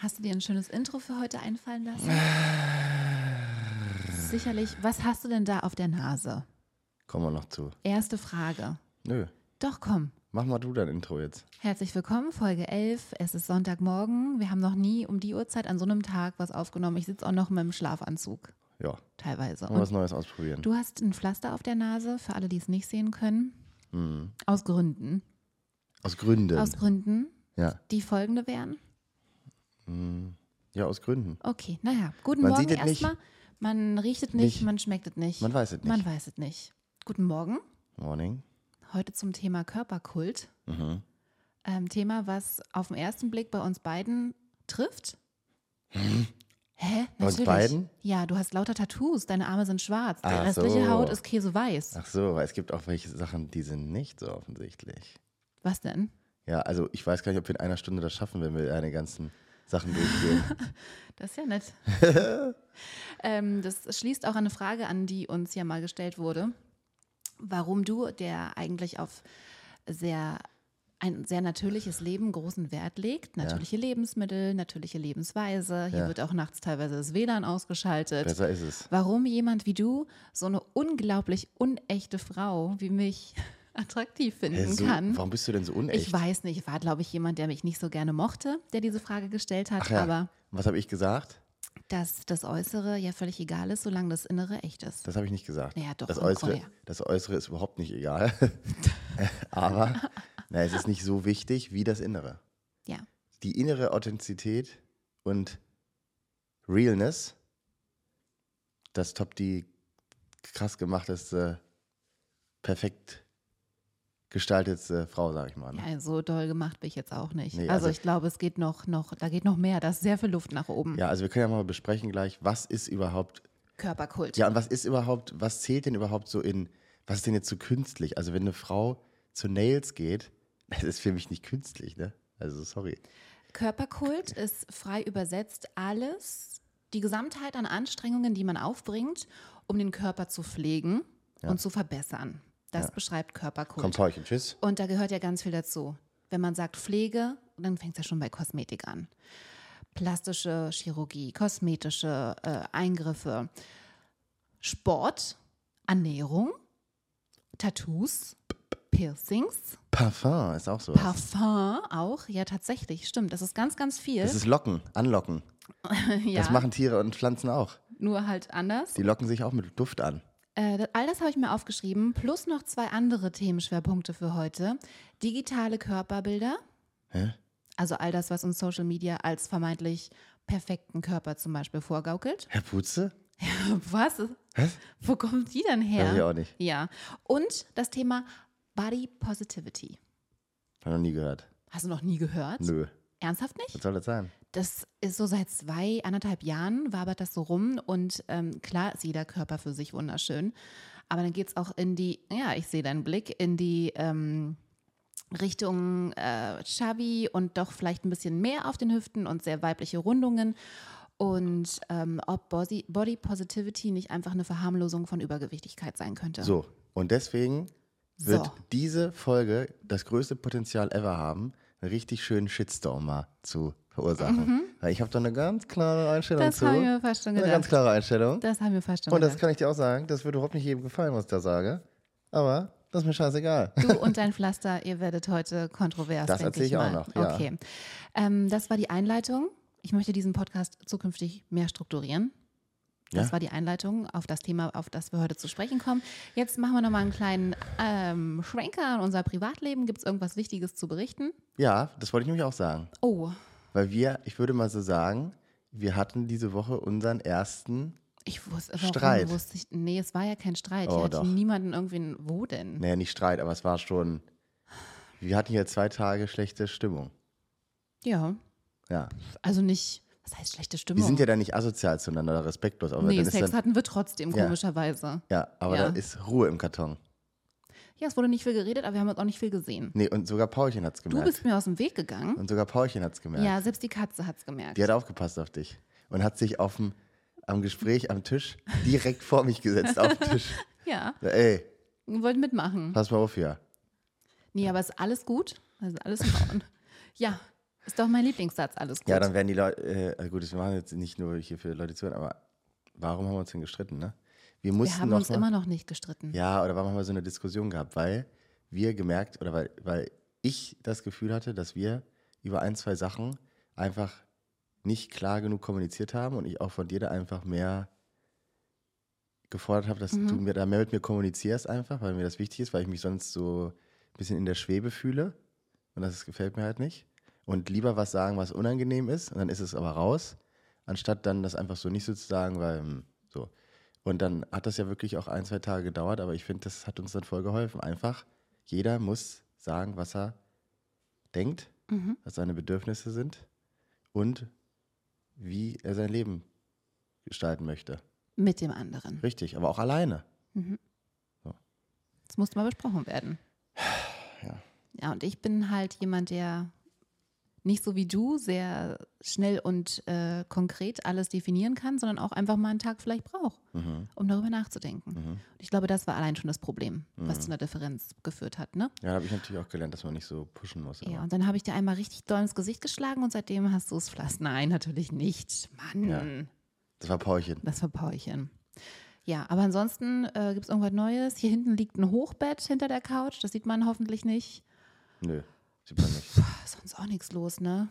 Hast du dir ein schönes Intro für heute einfallen lassen? Sicherlich. Was hast du denn da auf der Nase? Kommen wir noch zu. Erste Frage. Nö. Doch, komm. Mach mal du dein Intro jetzt. Herzlich willkommen, Folge 11. Es ist Sonntagmorgen. Wir haben noch nie um die Uhrzeit an so einem Tag was aufgenommen. Ich sitze auch noch mit dem Schlafanzug. Ja. Teilweise. Mal was Neues ausprobieren. du hast ein Pflaster auf der Nase, für alle, die es nicht sehen können. Aus Gründen. Aus Gründen. Aus Gründen, ja. die folgende wären. Ja, aus Gründen. Okay, naja, guten Man Morgen erstmal. Man riecht es nicht, Nicht. man schmeckt es nicht. Man weiß es nicht. Man weiß es nicht. Guten Morgen. Morning. Heute zum Thema Körperkult. Mhm. Ähm, Thema, was auf den ersten Blick bei uns beiden trifft. Hä? Bei uns beiden? Ja, du hast lauter Tattoos, deine Arme sind schwarz, Ach restliche so. Haut ist käseweiß. Ach so, weil es gibt auch welche Sachen, die sind nicht so offensichtlich. Was denn? Ja, also ich weiß gar nicht, ob wir in einer Stunde das schaffen, wenn wir deine ganzen Sachen durchgehen. Das ist ja nett. ähm, das schließt auch eine Frage an, die uns ja mal gestellt wurde. Warum du, der eigentlich auf sehr ein sehr natürliches Leben großen Wert legt, natürliche Lebensmittel, natürliche Lebensweise. Hier Ja. wird auch nachts teilweise das WLAN ausgeschaltet. Besser ist es. Warum jemand wie du so eine unglaublich unechte Frau wie mich attraktiv finden so, kann. warum bist du denn so unecht? Ich weiß nicht, war glaube ich jemand, der mich nicht so gerne mochte, der diese Frage gestellt hat, ja. aber Was habe ich gesagt? dass das Äußere ja völlig egal ist, solange das Innere echt ist. Das habe ich nicht gesagt. Ja, doch, Das Äußere, ja. das Äußere ist überhaupt nicht egal. Aber na, es ist nicht so wichtig wie das Innere. Ja, Die innere Authentizität und Realness, das top die krass gemachteste, perfekt gestaltetste Frau, sag ich mal. Ne? ja, so doll gemacht bin ich jetzt auch nicht. Nee, also, also- ich glaube, es geht noch, noch, da geht noch mehr. Da ist sehr viel Luft nach oben. Ja, also wir können ja mal besprechen gleich, was ist überhaupt, Körperkult. ja, und was ist überhaupt, was zählt denn überhaupt so in, was ist denn jetzt so künstlich? Also wenn eine Frau zu Nails geht, das ist für mich nicht künstlich, ne? Also sorry. Körperkult ist frei übersetzt alles, die Gesamtheit an Anstrengungen, die man aufbringt, um den Körper zu pflegen und zu verbessern. Das beschreibt Körperkult. Komm, Paulchen, tschüss. Und da gehört ja ganz viel dazu. Wenn man sagt Pflege, dann fängt es ja schon bei Kosmetik an. Plastische Chirurgie, kosmetische äh, Eingriffe, Sport, Ernährung, Tattoos, Piercings, Parfum ist auch sowas. Parfum auch. Ja, tatsächlich, stimmt. Das ist ganz, ganz viel. Das ist Locken, anlocken. ja, Das machen Tiere und Pflanzen auch. nur halt anders. Die locken sich auch mit Duft an. Äh, all das habe ich mir aufgeschrieben, plus noch zwei andere Themenschwerpunkte für heute. Digitale Körperbilder. Hä? Also all das, was uns Social Media als vermeintlich perfekten Körper zum Beispiel vorgaukelt. Herr Putze? Was? Was? Wo kommt die denn her? Weiß ich auch nicht. Ja. Und das Thema Body Positivity. Hab noch nie gehört. Hast du noch nie gehört? Nö. Ernsthaft nicht? Was soll das sein? Das ist so seit zwei, anderthalb Jahren, wabert das so rum. Und ähm, klar ist jeder Körper für sich wunderschön. Aber dann geht es auch in die, ja, ich sehe deinen Blick, in die ähm, Richtung äh, chubby und doch vielleicht ein bisschen mehr auf den Hüften und sehr weibliche Rundungen. Und ähm, ob Body, Body Positivity nicht einfach eine Verharmlosung von Übergewichtigkeit sein könnte. So, und deswegen wird So. diese Folge das größte Potenzial ever haben, einen richtig schönen Shitstorm mal zu verursachen. Weil ich habe da eine ganz klare Einstellung Mhm. Das zu. habe ich mir fast schon eine ganz gedacht. klare Einstellung. Das haben wir fast schon Und das gedacht. kann ich dir auch sagen, das wird überhaupt nicht jedem gefallen, was ich da sage. Aber das ist mir scheißegal. Du und dein Pflaster, ihr werdet heute kontrovers. Das denk erzähl ich auch noch, ja. Okay. Ähm, das war die Einleitung. Ich möchte diesen Podcast zukünftig mehr strukturieren. Das Ja? war die Einleitung auf das Thema, auf das wir heute zu sprechen kommen. Jetzt machen wir nochmal einen kleinen ähm, Schwenker an unser Privatleben. Gibt es irgendwas Wichtiges zu berichten? Ja, das wollte ich nämlich auch sagen. Oh, Weil wir, ich würde mal so sagen, wir hatten diese Woche unseren ersten, ich wusste, warum Streit. Wusste ich, nee, es war ja kein Streit. Oh, Hier hatte doch. niemanden irgendwie, wo denn? naja, nicht Streit, aber es war schon, wir hatten hier zwei Tage schlechte Stimmung. Ja, Ja. also nicht, was heißt schlechte Stimmung? Wir sind ja dann nicht asozial zueinander oder respektlos, aber nee, Sex hatten wir trotzdem, Ja. komischerweise. ja, aber Ja. da ist Ruhe im Karton. Ja, es wurde nicht viel geredet, aber wir haben uns auch nicht viel gesehen. Nee, und sogar Paulchen hat's Du gemerkt. bist mir aus dem Weg gegangen. und sogar Paulchen hat's gemerkt. Ja, selbst die Katze hat es gemerkt. Die hat aufgepasst auf dich und hat sich auf dem, am Gespräch am Tisch direkt vor mich gesetzt, auf den Tisch. Ja, Ja, Ey, wir wollten mitmachen. pass mal auf hier. Nee, aber ist alles gut. Also alles in Ordnung. ja, Ist doch mein Lieblingssatz, alles gut. Ja, dann werden die Leute, äh, gut, wir machen jetzt nicht nur hier für Leute zuhören, aber warum haben wir uns denn gestritten, ne? Wir mussten wir haben uns mal, immer noch nicht gestritten. Ja, oder warum haben wir so eine Diskussion gehabt? Weil wir gemerkt, oder weil, weil ich das Gefühl hatte, dass wir über ein, zwei Sachen einfach nicht klar genug kommuniziert haben und ich auch von dir da einfach mehr gefordert habe, dass Mhm. du mir da mehr mit mir kommunizierst einfach, weil mir das wichtig ist, weil ich mich sonst so ein bisschen in der Schwebe fühle und das gefällt mir halt nicht. Und lieber was sagen, was unangenehm ist und dann ist es aber raus, anstatt dann das einfach so nicht so zu sagen, weil hm, so. Und dann hat das ja wirklich auch ein, zwei Tage gedauert, aber ich finde, das hat uns dann voll geholfen. Einfach, jeder muss sagen, was er denkt, Mhm. was seine Bedürfnisse sind und wie er sein Leben gestalten möchte. Mit dem anderen. Richtig, aber auch alleine. Das musste mal besprochen werden. Ja. Ja, und ich bin halt jemand, der nicht so wie du sehr schnell und äh, konkret alles definieren kann, sondern auch einfach mal einen Tag vielleicht braucht, Mhm. um darüber nachzudenken. Und ich glaube, das war allein schon das Problem, was Mhm. zu einer Differenz geführt hat. Ne? Ja, da habe ich natürlich auch gelernt, dass man nicht so pushen muss. Ja, aber- und dann habe ich dir einmal richtig doll ins Gesicht geschlagen und seitdem hast du es flass. Nein, natürlich nicht. Mann, Ja. Das war Paulchen. das war Paulchen. Ja, aber ansonsten äh, gibt es irgendwas Neues. Hier hinten liegt ein Hochbett hinter der Couch. Das sieht man hoffentlich nicht. Nö, sieht man nicht. Sonst auch nichts los, ne?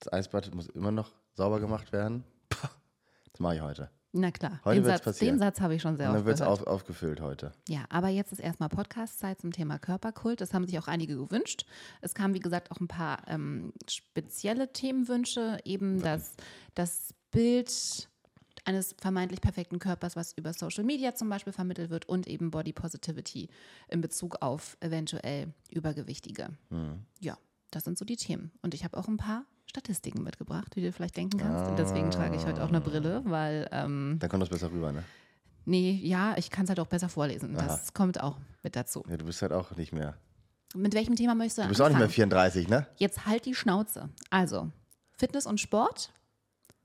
Das Eisbad muss immer noch sauber gemacht werden. Das mache ich heute. Na klar, Heute den Satz, passieren. den Satz habe ich schon sehr Und dann oft wird es gehört. auf, aufgefüllt heute. Ja, aber jetzt ist erstmal Podcast-Zeit zum Thema Körperkult. Das haben sich auch einige gewünscht. Es kamen, wie gesagt, auch ein paar ähm, spezielle Themenwünsche. Eben das, das Bild eines vermeintlich perfekten Körpers, was über Social Media zum Beispiel vermittelt wird und eben Body Positivity in Bezug auf eventuell Übergewichtige. Mhm. Ja, das sind so die Themen. Und ich habe auch ein paar Statistiken mitgebracht, wie du vielleicht denken kannst. Und deswegen trage ich heute auch eine Brille, weil ähm, Dann kommt das besser rüber, ne? Nee, ja, ich kann es halt auch besser vorlesen. Das kommt auch mit dazu. Ja, du bist halt auch nicht mehr. Mit welchem Thema möchtest du Du bist auch nicht mehr anfangen? 34, ne? Jetzt halt die Schnauze. Also, Fitness und Sport,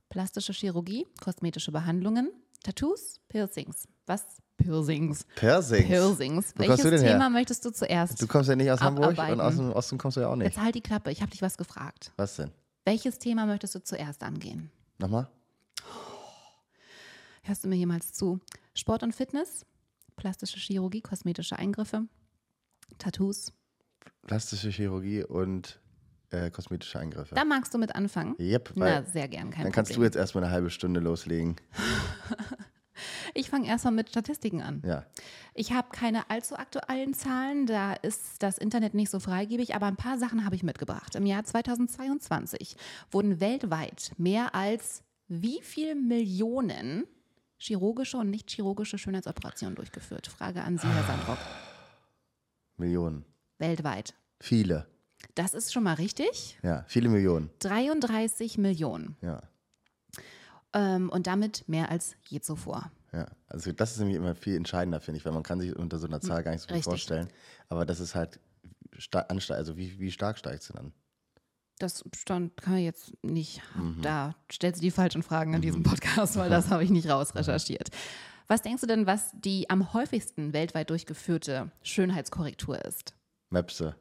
plastische Chirurgie, kosmetische Behandlungen, Tattoos, Piercings. Was? Piercings. Persings. Piercings. Wo Welches denn her? Thema möchtest du zuerst? Du kommst ja nicht aus Hamburg und Abarbeiten. aus dem Osten kommst du ja auch nicht. Jetzt halt die Klappe, ich habe dich was gefragt. Was denn? Welches Thema möchtest du zuerst angehen? Nochmal? Hörst du mir jemals zu? Sport und Fitness, plastische Chirurgie, kosmetische Eingriffe, Tattoos. Plastische Chirurgie und äh, kosmetische Eingriffe. Da magst du mit anfangen. Yep, Na, sehr gern, kein dann kannst du jetzt erstmal eine halbe Stunde loslegen. Ich fange erstmal mit Statistiken an. Ja. Ich habe keine allzu aktuellen Zahlen, da ist das Internet nicht so freigebig, aber ein paar Sachen habe ich mitgebracht. Im Jahr 2022 wurden weltweit mehr als wie viel Millionen chirurgische und nicht chirurgische Schönheitsoperationen durchgeführt? Frage an Sie, Herr Sandrock. Millionen. Weltweit. Viele. Das ist schon mal richtig. Ja, viele Millionen. 33 Millionen. Ja. Ähm, und damit mehr als je zuvor. Ja, also das ist nämlich immer viel entscheidender, finde ich, weil man kann sich unter so einer Zahl gar nicht so gut Richtig. vorstellen. Aber das ist halt, also wie, wie stark steigt sie dann? Das stand, kann ich jetzt nicht, Mhm. da stellst du die falschen Fragen in diesem Podcast, weil das habe ich nicht rausrecherchiert. Was denkst du denn, was die am häufigsten weltweit durchgeführte Schönheitskorrektur ist? Möpse.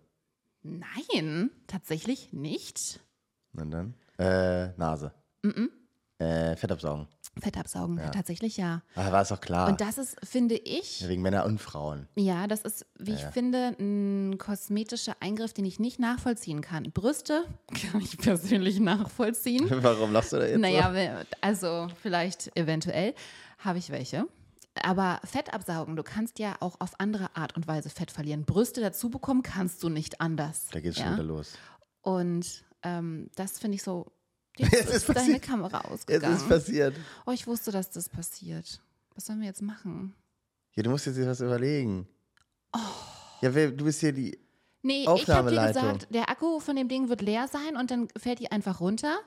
Nein, tatsächlich nicht. Und dann? Äh, Nase. Äh, Fettabsaugen. Fettabsaugen, tatsächlich ja. Ah, war es doch klar. Und das ist, finde ich, Ja, wegen Männer und Frauen. ja, das ist, wie ich finde, ein kosmetischer Eingriff, den ich nicht nachvollziehen kann. Brüste kann ich persönlich nachvollziehen. Warum lachst du da jetzt Naja, we- also vielleicht eventuell habe ich welche. Aber Fett absaugen, du kannst ja auch auf andere Art und Weise Fett verlieren. Brüste dazu bekommen kannst du nicht anders. so? Da geht's ja? schon wieder los. Und ähm, das finde ich so. Jetzt Es ist, ist deine. Kamera ausgegangen. ist passiert. oh, ich wusste, dass das passiert. Was sollen wir jetzt machen? Ja, du musst jetzt was überlegen. Oh. Ja, du bist hier die. Nee, ich habe dir gesagt, der Akku von dem Ding wird leer sein und dann fällt die einfach runter.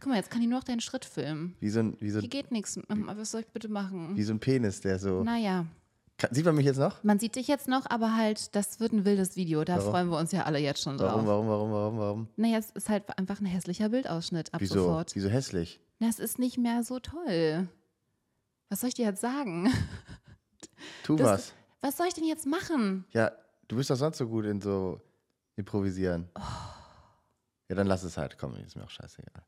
Guck mal, jetzt kann die nur noch deinen Schritt filmen. Wie so ein, wie so, Hier geht nichts. Was soll ich bitte machen? wie so ein Penis, der so. Naja. Sieht man mich jetzt noch? Man sieht dich jetzt noch, aber halt, das wird ein wildes Video. Da Warum? freuen wir uns ja alle jetzt schon drauf. Warum, warum, warum, warum, warum? Naja, es ist halt einfach ein hässlicher Bildausschnitt ab Wieso? sofort. Wieso hässlich? Na, es ist nicht mehr so toll. Was soll ich dir jetzt sagen? Tu Das- was. Was soll ich denn jetzt machen? Ja, du bist doch sonst so gut in so improvisieren. Oh. Ja, dann lass es halt. Komm, ist mir auch scheißegal.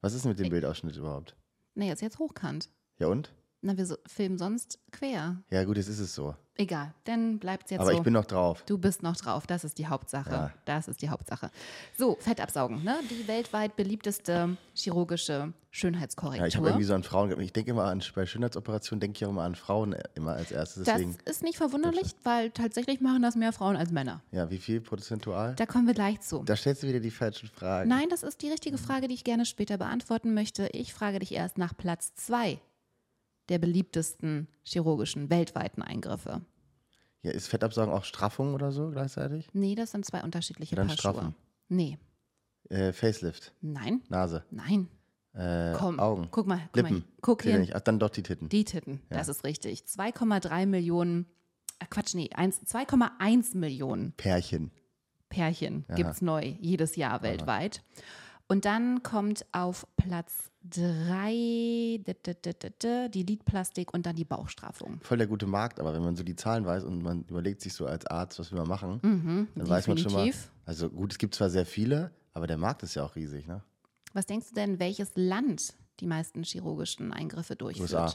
Was ist denn mit dem Bildausschnitt überhaupt? Nee, ist jetzt hochkant. Ja und? Na, wir so, filmen sonst quer. Ja gut, jetzt ist es so. Egal, dann bleibt jetzt Aber so. ich bin noch drauf. Du bist noch drauf, das ist die Hauptsache. Ja. Das ist die Hauptsache. So, Fett absaugen, ne? Die weltweit beliebteste chirurgische Schönheitskorrektur. Ja, ich habe irgendwie so an Frauen, ich denke immer an, bei Schönheitsoperationen denke ich auch immer an Frauen äh, immer als erstes. das Deswegen, ist nicht verwunderlich, weil tatsächlich machen das mehr Frauen als Männer. ja, wie viel prozentual? Da kommen wir gleich zu. Da stellst du wieder die falschen Fragen. Nein, das ist die richtige Frage, die ich gerne später beantworten möchte. Ich frage dich erst nach Platz zwei der beliebtesten chirurgischen weltweiten Eingriffe. Ja, ist Fettabsaugen auch Straffung oder so gleichzeitig? Nee, das sind zwei unterschiedliche Dann Paar Schuhe. straffen. Nee, Äh, Facelift, nein, Nase, nein. äh, Komm, Augen, guck mal, guck mal. Lippen. Guck ja hier. nicht. Ach, dann doch die Titten. Die Titten, das ist richtig. 2,3 Millionen, äh Quatsch, nee, eins- 2,1 Millionen Pärchen. Pärchen gibt es neu jedes Jahr weltweit. Und dann kommt auf Platz 3 die Lidplastik und dann die Bauchstraffung. Voll der gute Markt, aber wenn man so die Zahlen weiß und man überlegt sich so als Arzt, was will man machen, dann weiß man schon mal. Mhm, definitiv. Also gut, es gibt zwar sehr viele, aber der Markt ist ja auch riesig, ne? Was denkst du denn, welches Land die meisten chirurgischen Eingriffe durchführt? USA.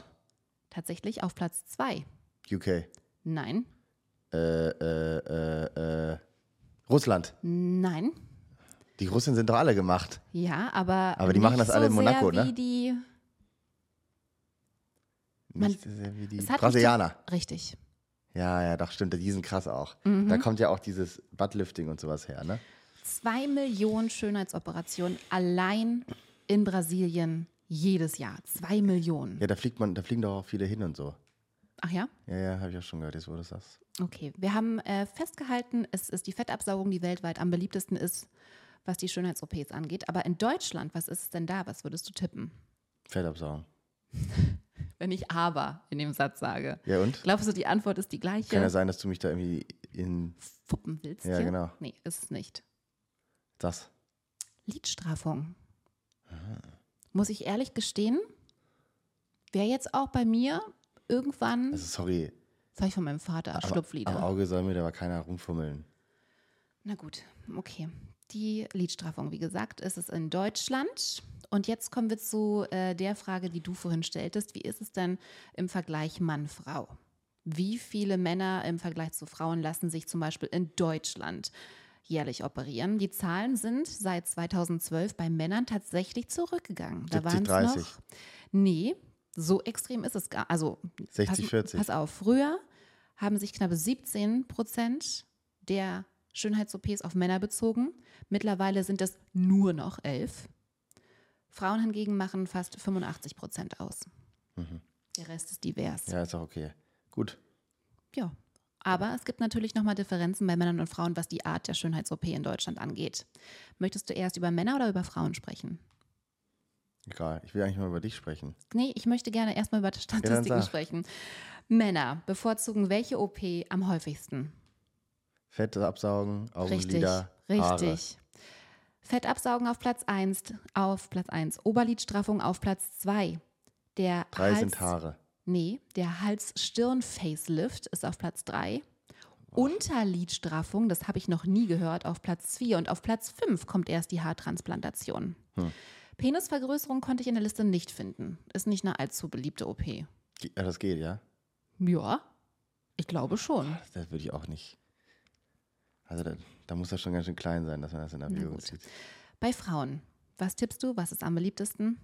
Tatsächlich auf Platz 2. UK. Nein, Äh, äh, äh, äh, Russland. nein. Die Russen sind doch alle gemacht. Ja, aber. Aber die machen das alle so in Monaco, ne? wie die. Man- Nicht sehr wie die Brasilianer. Richtig. Ja, ja, doch, stimmt. Die sind krass auch. Mhm. Da kommt ja auch dieses Buttlifting und sowas her, ne? Zwei Millionen Schönheitsoperationen allein in Brasilien jedes Jahr. Zwei Millionen. Ja, da fliegt man, da fliegen doch auch viele hin und so. Ach ja? Ja, ja, habe ich auch schon gehört, jetzt wo du das sagst. Okay. Wir haben äh, festgehalten, es ist die Fettabsaugung, die weltweit am beliebtesten ist, was die Schönheits-OPs angeht. Aber in Deutschland, was ist es denn da? Was würdest du tippen? Fettabsaugen. Wenn ich aber in dem Satz sage. Ja, und? Glaubst du, die Antwort ist die gleiche? Kann ja sein, dass du mich da irgendwie in Fuppen willst? Ja, hier? genau. Nee, ist es nicht. das. Lidstrafung. Muss ich ehrlich gestehen, wäre jetzt auch bei mir irgendwann, Also sorry, das habe ich von meinem Vater, aber Schlupflieder. am Auge soll mir da aber keiner rumfummeln. Na gut, okay. Die Lidstraffung, wie gesagt, ist es in Deutschland. Und jetzt kommen wir zu äh, der Frage, die du vorhin stelltest. Wie ist es denn im Vergleich Mann-Frau? Wie viele Männer im Vergleich zu Frauen lassen sich zum Beispiel in Deutschland jährlich operieren? Die Zahlen sind seit 2012 bei Männern tatsächlich zurückgegangen. Da 70, waren es 30. noch. Nee, so extrem ist es gar. Also 60, pass, 40. Pass auf, früher haben sich knappe 17 Prozent der Schönheits-OPs auf Männer bezogen. Mittlerweile sind es nur noch 11. Frauen hingegen machen fast 85 Prozent aus. Der Rest ist divers. Ja. Mhm. Ja, ist auch okay. Gut. Aber es gibt natürlich nochmal Differenzen bei Männern und Frauen, was die Art der Schönheits-OP in Deutschland angeht. Möchtest du erst über Männer oder über Frauen sprechen? Egal. Ich will eigentlich mal über dich sprechen. Nee, ich möchte gerne erstmal über Statistiken sag. sprechen. Männer bevorzugen welche OP am häufigsten? Fette absaugen, Richtig, Augenlider, Haare. richtig. Fett absaugen auf Platz 1, auf Platz 1. Oberlidstraffung auf Platz 2. Der Drei Hals, sind Haare. Nee, der Hals-Stirn-Facelift ist auf Platz 3. Unterlidstraffung, das habe ich noch nie gehört, auf Platz 4. Und auf Platz 5 kommt erst die Haartransplantation. Hm. Penisvergrößerung konnte ich in der Liste nicht finden. Ist nicht eine allzu beliebte OP. Ja, das geht, ja? Ja, ich glaube schon. Das würde ich auch nicht. Also da, da muss das schon ganz schön klein sein, dass man das in Erwägung zieht. Bei Frauen, was tippst du? Was ist am beliebtesten?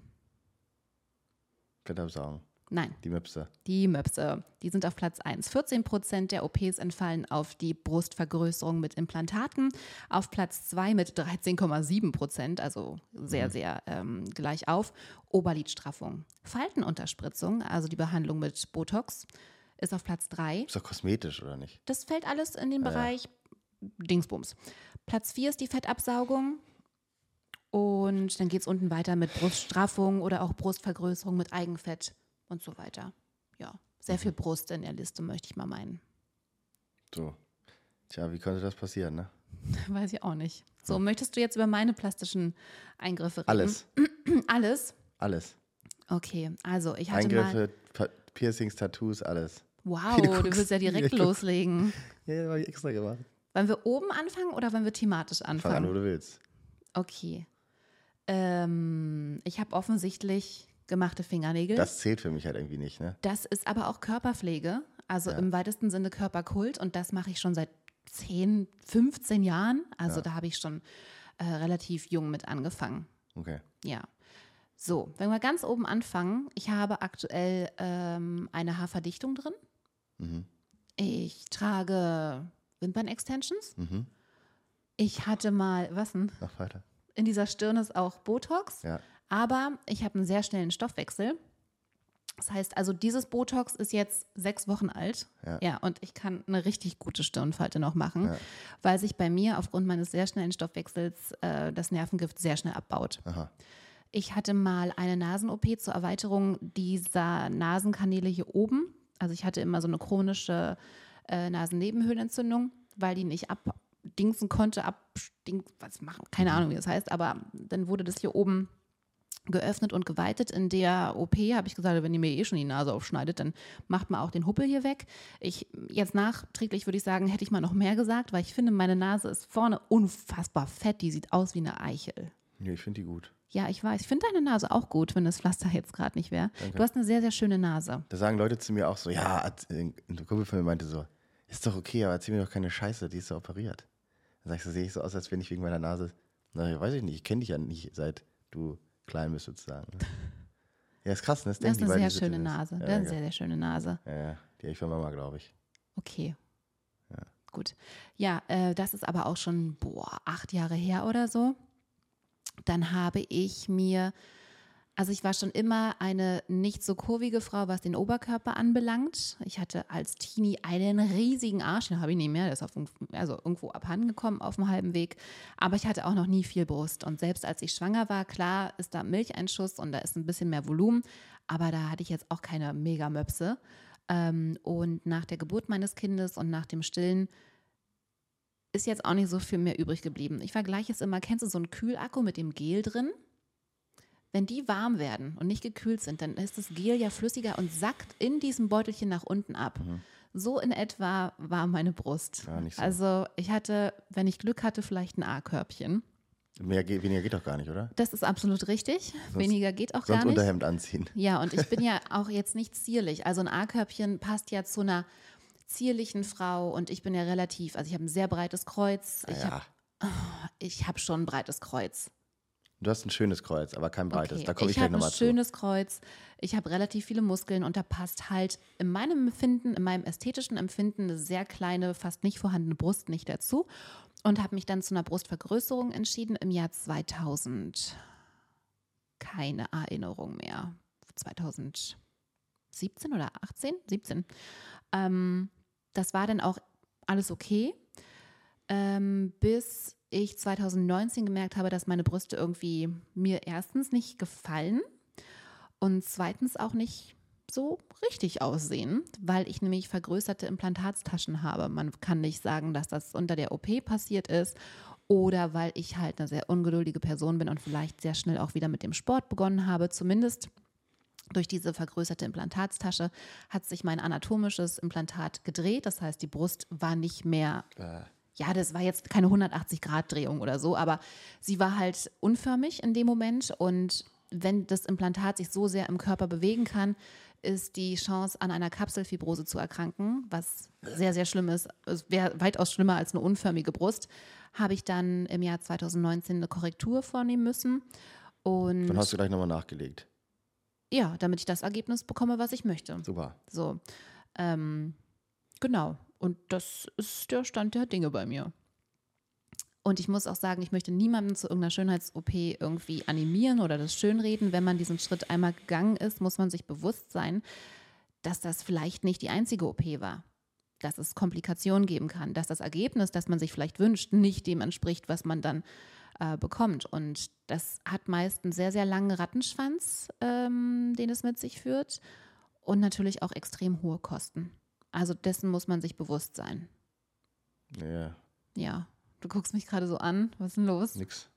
Fette absaugen. Nein, Die Möpse. die Möpse. Die sind auf Platz 1. 14 Prozent der OPs entfallen auf die Brustvergrößerung mit Implantaten. Auf Platz 2 mit 13,7 Prozent, also sehr, sehr ähm, gleich auf. Oberlidstraffung. Faltenunterspritzung, also die Behandlung mit Botox, ist auf Platz 3. Ist doch kosmetisch, oder nicht? Das fällt alles in den Bereich Dingsbums. Platz 4 ist die Fettabsaugung. Und dann geht es unten weiter mit Bruststraffung oder auch Brustvergrößerung mit Eigenfett und so weiter. Ja, sehr viel Brust in der Liste, möchte ich mal meinen. So. Tja, wie konnte das passieren, ne? Weiß ich auch nicht. So, möchtest du jetzt über meine plastischen Eingriffe reden? Alles. Alles? Alles. Okay, also ich hatte mal. Eingriffe, Pa- Piercings, Tattoos, alles. Wow, du du willst ja direkt loslegen. Ja, das habe ich extra gemacht. Wollen wir oben anfangen oder wollen wir thematisch Fang an, wo anfangen? du willst. Okay. Ähm, ich habe offensichtlich gemachte Fingernägel. Das zählt für mich halt irgendwie nicht, ne? Das ist aber auch Körperpflege, also Ja. im weitesten Sinne Körperkult und das mache ich schon seit 10, 15 Jahren. Also Ja. da habe ich schon äh, relativ jung mit angefangen. Okay. Ja. So, wenn wir ganz oben anfangen, ich habe aktuell ähm, eine Haarverdichtung drin. Mhm. Ich trage Wimpern-Extensions. Mhm. Ich hatte mal, was denn? Mach weiter. In dieser Stirn ist auch Botox. Ja. Aber ich habe einen sehr schnellen Stoffwechsel. Das heißt also, dieses Botox ist jetzt sechs Wochen alt. Ja. und ich kann eine richtig gute Stirnfalte noch machen, Ja. weil sich bei mir aufgrund meines sehr schnellen Stoffwechsels äh, das Nervengift sehr schnell abbaut. Aha. Ich hatte mal eine Nasen-OP zur Erweiterung dieser Nasenkanäle hier oben. Also ich hatte immer so eine chronische äh, Nasennebenhöhlenentzündung, weil die nicht abdingsen konnte, abding, was machen, keine Ahnung, wie das heißt, aber dann wurde das hier oben geöffnet und geweitet. In der OP habe ich gesagt, wenn ihr mir eh schon die Nase aufschneidet, dann macht mal auch den Huppel hier weg. Ich, jetzt nachträglich würde ich sagen, hätte ich mal noch mehr gesagt, weil ich finde, meine Nase ist vorne unfassbar fett. Die sieht aus wie eine Eichel. Nee, ich finde die gut. Ja, ich weiß. Ich finde deine Nase auch gut, wenn das Pflaster jetzt gerade nicht wäre. Du hast eine sehr, sehr schöne Nase. Da sagen Leute zu mir auch so, ja, ein Kumpel von mir meinte so, ist doch okay, aber erzähl mir doch keine Scheiße, die ist ja operiert. Dann sag ich so, sehe ich so aus, als wenn ich wegen meiner Nase, na, weiß ich nicht, ich kenne dich ja nicht, seit du klein bist sozusagen. Ne? Ja, ist krass, ne? Das, Das ist eine sehr schöne. Nase. Ja, Das ist eine ja, sehr, sehr schöne Nase. ja, ja, die habe ich von Mama, glaube ich. Okay. Gut. Ja, äh, das ist aber auch schon, boah, acht Jahre her oder so. Dann habe ich mir, also ich war schon immer eine nicht so kurvige Frau, was den Oberkörper anbelangt. Ich hatte als Teenie einen riesigen Arsch, den habe ich nicht mehr, der ist auf, also irgendwo abhandengekommen auf dem halben Weg. Aber ich hatte auch noch nie viel Brust. Und selbst als ich schwanger war, klar ist da Milcheinschuss und da ist ein bisschen mehr Volumen, aber da hatte ich jetzt auch keine Megamöpse. Ähm, und nach der Geburt meines Kindes und nach dem Stillen ist jetzt auch nicht so viel mehr übrig geblieben. Ich vergleiche es immer, kennst du so einen Kühlakku mit dem Gel drin? Wenn die warm werden und nicht gekühlt sind, dann ist das Gel ja flüssiger und sackt in diesem Beutelchen nach unten ab. So in etwa war meine Brust. Ja, nicht so. Also ich hatte, wenn ich Glück hatte, vielleicht ein A-Körbchen. Mehr, geht- weniger geht doch gar nicht, oder? Das ist absolut richtig. Weniger geht auch Sonst gar nicht. Unterhemd anziehen. Ja, und ich bin ja auch jetzt nicht zierlich. Also ein A-Körbchen passt ja zu einer zierlichen Frau und ich bin ja relativ, also ich habe ein sehr breites Kreuz. Ich ja, habe ich hab schon ein breites Kreuz. Du hast ein schönes Kreuz, aber kein breites. Okay. Da komme ich, ich gleich habe ein nochmal zu. schönes Kreuz. Ich habe relativ viele Muskeln und da passt halt in meinem Empfinden, in meinem ästhetischen Empfinden eine sehr kleine, fast nicht vorhandene Brust nicht dazu und habe mich dann zu einer Brustvergrößerung entschieden im Jahr 2000. Keine Erinnerung mehr. 2017 oder 18? 17. Ähm, das war dann auch alles okay, ähm, bis ich 2019 gemerkt habe, dass meine Brüste irgendwie mir erstens nicht gefallen und zweitens auch nicht so richtig aussehen, weil ich nämlich vergrößerte Implantatstaschen habe. Man kann nicht sagen, dass das unter der OP passiert ist oder weil ich halt eine sehr ungeduldige Person bin und vielleicht sehr schnell auch wieder mit dem Sport begonnen habe. Zumindest durch diese vergrößerte Implantatstasche hat sich mein anatomisches Implantat gedreht. Das heißt, die Brust war nicht mehr Äh, ja, das war jetzt keine 180-Grad-Drehung oder so, aber sie war halt unförmig in dem Moment. Und wenn das Implantat sich so sehr im Körper bewegen kann, ist die Chance, an einer Kapselfibrose zu erkranken, was sehr, sehr schlimm ist. Es wäre weitaus schlimmer als eine unförmige Brust. Habe ich dann im Jahr 2019 eine Korrektur vornehmen müssen. Und dann hast du gleich nochmal nachgelegt. ja, damit ich das Ergebnis bekomme, was ich möchte. Super. So, ähm, genau. Und das ist der Stand der Dinge bei mir. Und ich muss auch sagen, ich möchte niemanden zu irgendeiner Schönheits-OP irgendwie animieren oder das schönreden. Wenn man diesen Schritt einmal gegangen ist, muss man sich bewusst sein, dass das vielleicht nicht die einzige OP war. Dass es Komplikationen geben kann, dass das Ergebnis, das man sich vielleicht wünscht, nicht dem entspricht, was man dann äh, bekommt. Und das hat meist einen sehr, sehr langen Rattenschwanz, ähm, den es mit sich führt. Und natürlich auch extrem hohe Kosten. Also dessen muss man sich bewusst sein. Ja, Ja, du guckst mich gerade so an. Was ist denn los? nix.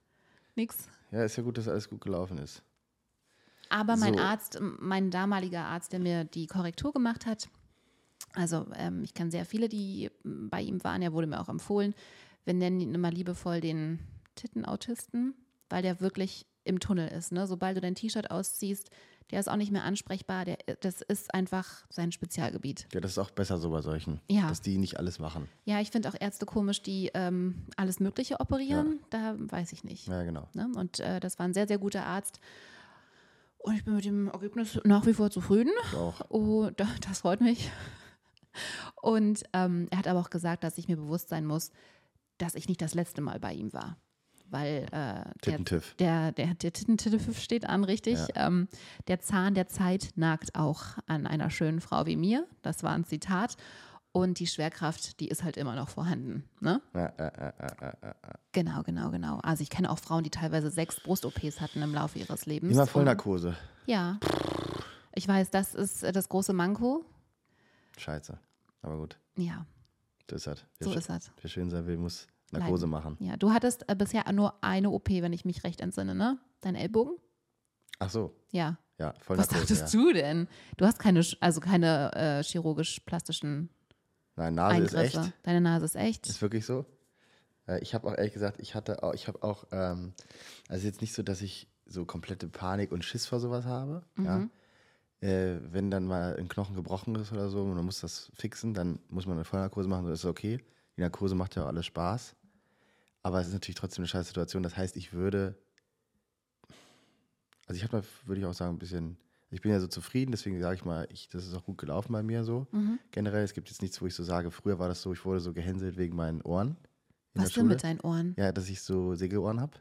Nix. Ja, ist ja gut, dass alles gut gelaufen ist. Aber mein So. Arzt, mein damaliger Arzt, der mir die Korrektur gemacht hat, also ähm, ich kann sehr viele, die bei ihm waren, er wurde mir auch empfohlen. Wir nennen ihn immer liebevoll den Tittenautisten. weil der wirklich im Tunnel ist. Ne? Sobald du dein T-Shirt ausziehst, der ist auch nicht mehr ansprechbar. Der, das ist einfach sein Spezialgebiet. Ja, das ist auch besser so bei solchen, Ja. dass die nicht alles machen. Ja, ich finde auch Ärzte komisch, die ähm, alles Mögliche operieren. Da weiß ich nicht. Ja, genau. Ne? Und äh, das war ein sehr, sehr guter Arzt. Und ich bin mit dem Ergebnis nach wie vor zufrieden. Auch. Oh, da- das freut mich. Und ähm, er hat aber auch gesagt, dass ich mir bewusst sein muss, dass ich nicht das letzte Mal bei ihm war. Weil äh, der, Tittentiff. der, der, der Tittentiff steht an, richtig. Ähm, der Zahn der Zeit nagt auch an einer schönen Frau wie mir. Das war ein Zitat. Und die Schwerkraft, die ist halt immer noch vorhanden. Ne? Ja, äh, äh, äh. Genau, genau, genau. Also ich kenne auch Frauen, die teilweise sechs Brust-OPs hatten im Laufe ihres Lebens. Immer Vollnarkose. Ja. Ich weiß, das ist äh, das große Manko. Scheiße. Aber gut, Ja, das ist halt. So ist das. wer schön sein will, muss Narkose Leiden. machen. Ja, du hattest äh, bisher nur eine OP, wenn ich mich recht entsinne, ne? Dein Ellbogen? Ach so, Ja. ja, Was Vollnarkose. dachtest ja. du denn? Du hast keine, also keine äh, chirurgisch-plastischen Nein, Nase ist Eingriffe. echt. Deine Nase ist echt. Ist wirklich so. Äh, Ich habe auch ehrlich gesagt, ich hatte auch, ich habe auch, ähm, also jetzt nicht so, dass ich so komplette Panik und Schiss vor sowas habe. Ja. Äh, wenn dann mal ein Knochen gebrochen ist oder so und man muss das fixen, dann muss man eine Vollnarkose machen, das ist okay. Die Narkose macht ja auch alles Spaß. Aber es ist natürlich trotzdem eine scheiß Situation. Das heißt, ich würde, also ich habe mal, würde ich auch sagen, ein bisschen, ich bin ja so zufrieden, deswegen sage ich mal, ich, das ist auch gut gelaufen bei mir so. Mhm. Generell, es gibt jetzt nichts, wo ich so sage, früher war das so, ich wurde so gehänselt wegen meinen Ohren. Was denn mit deinen Ohren? Ja, dass ich so Segelohren habe.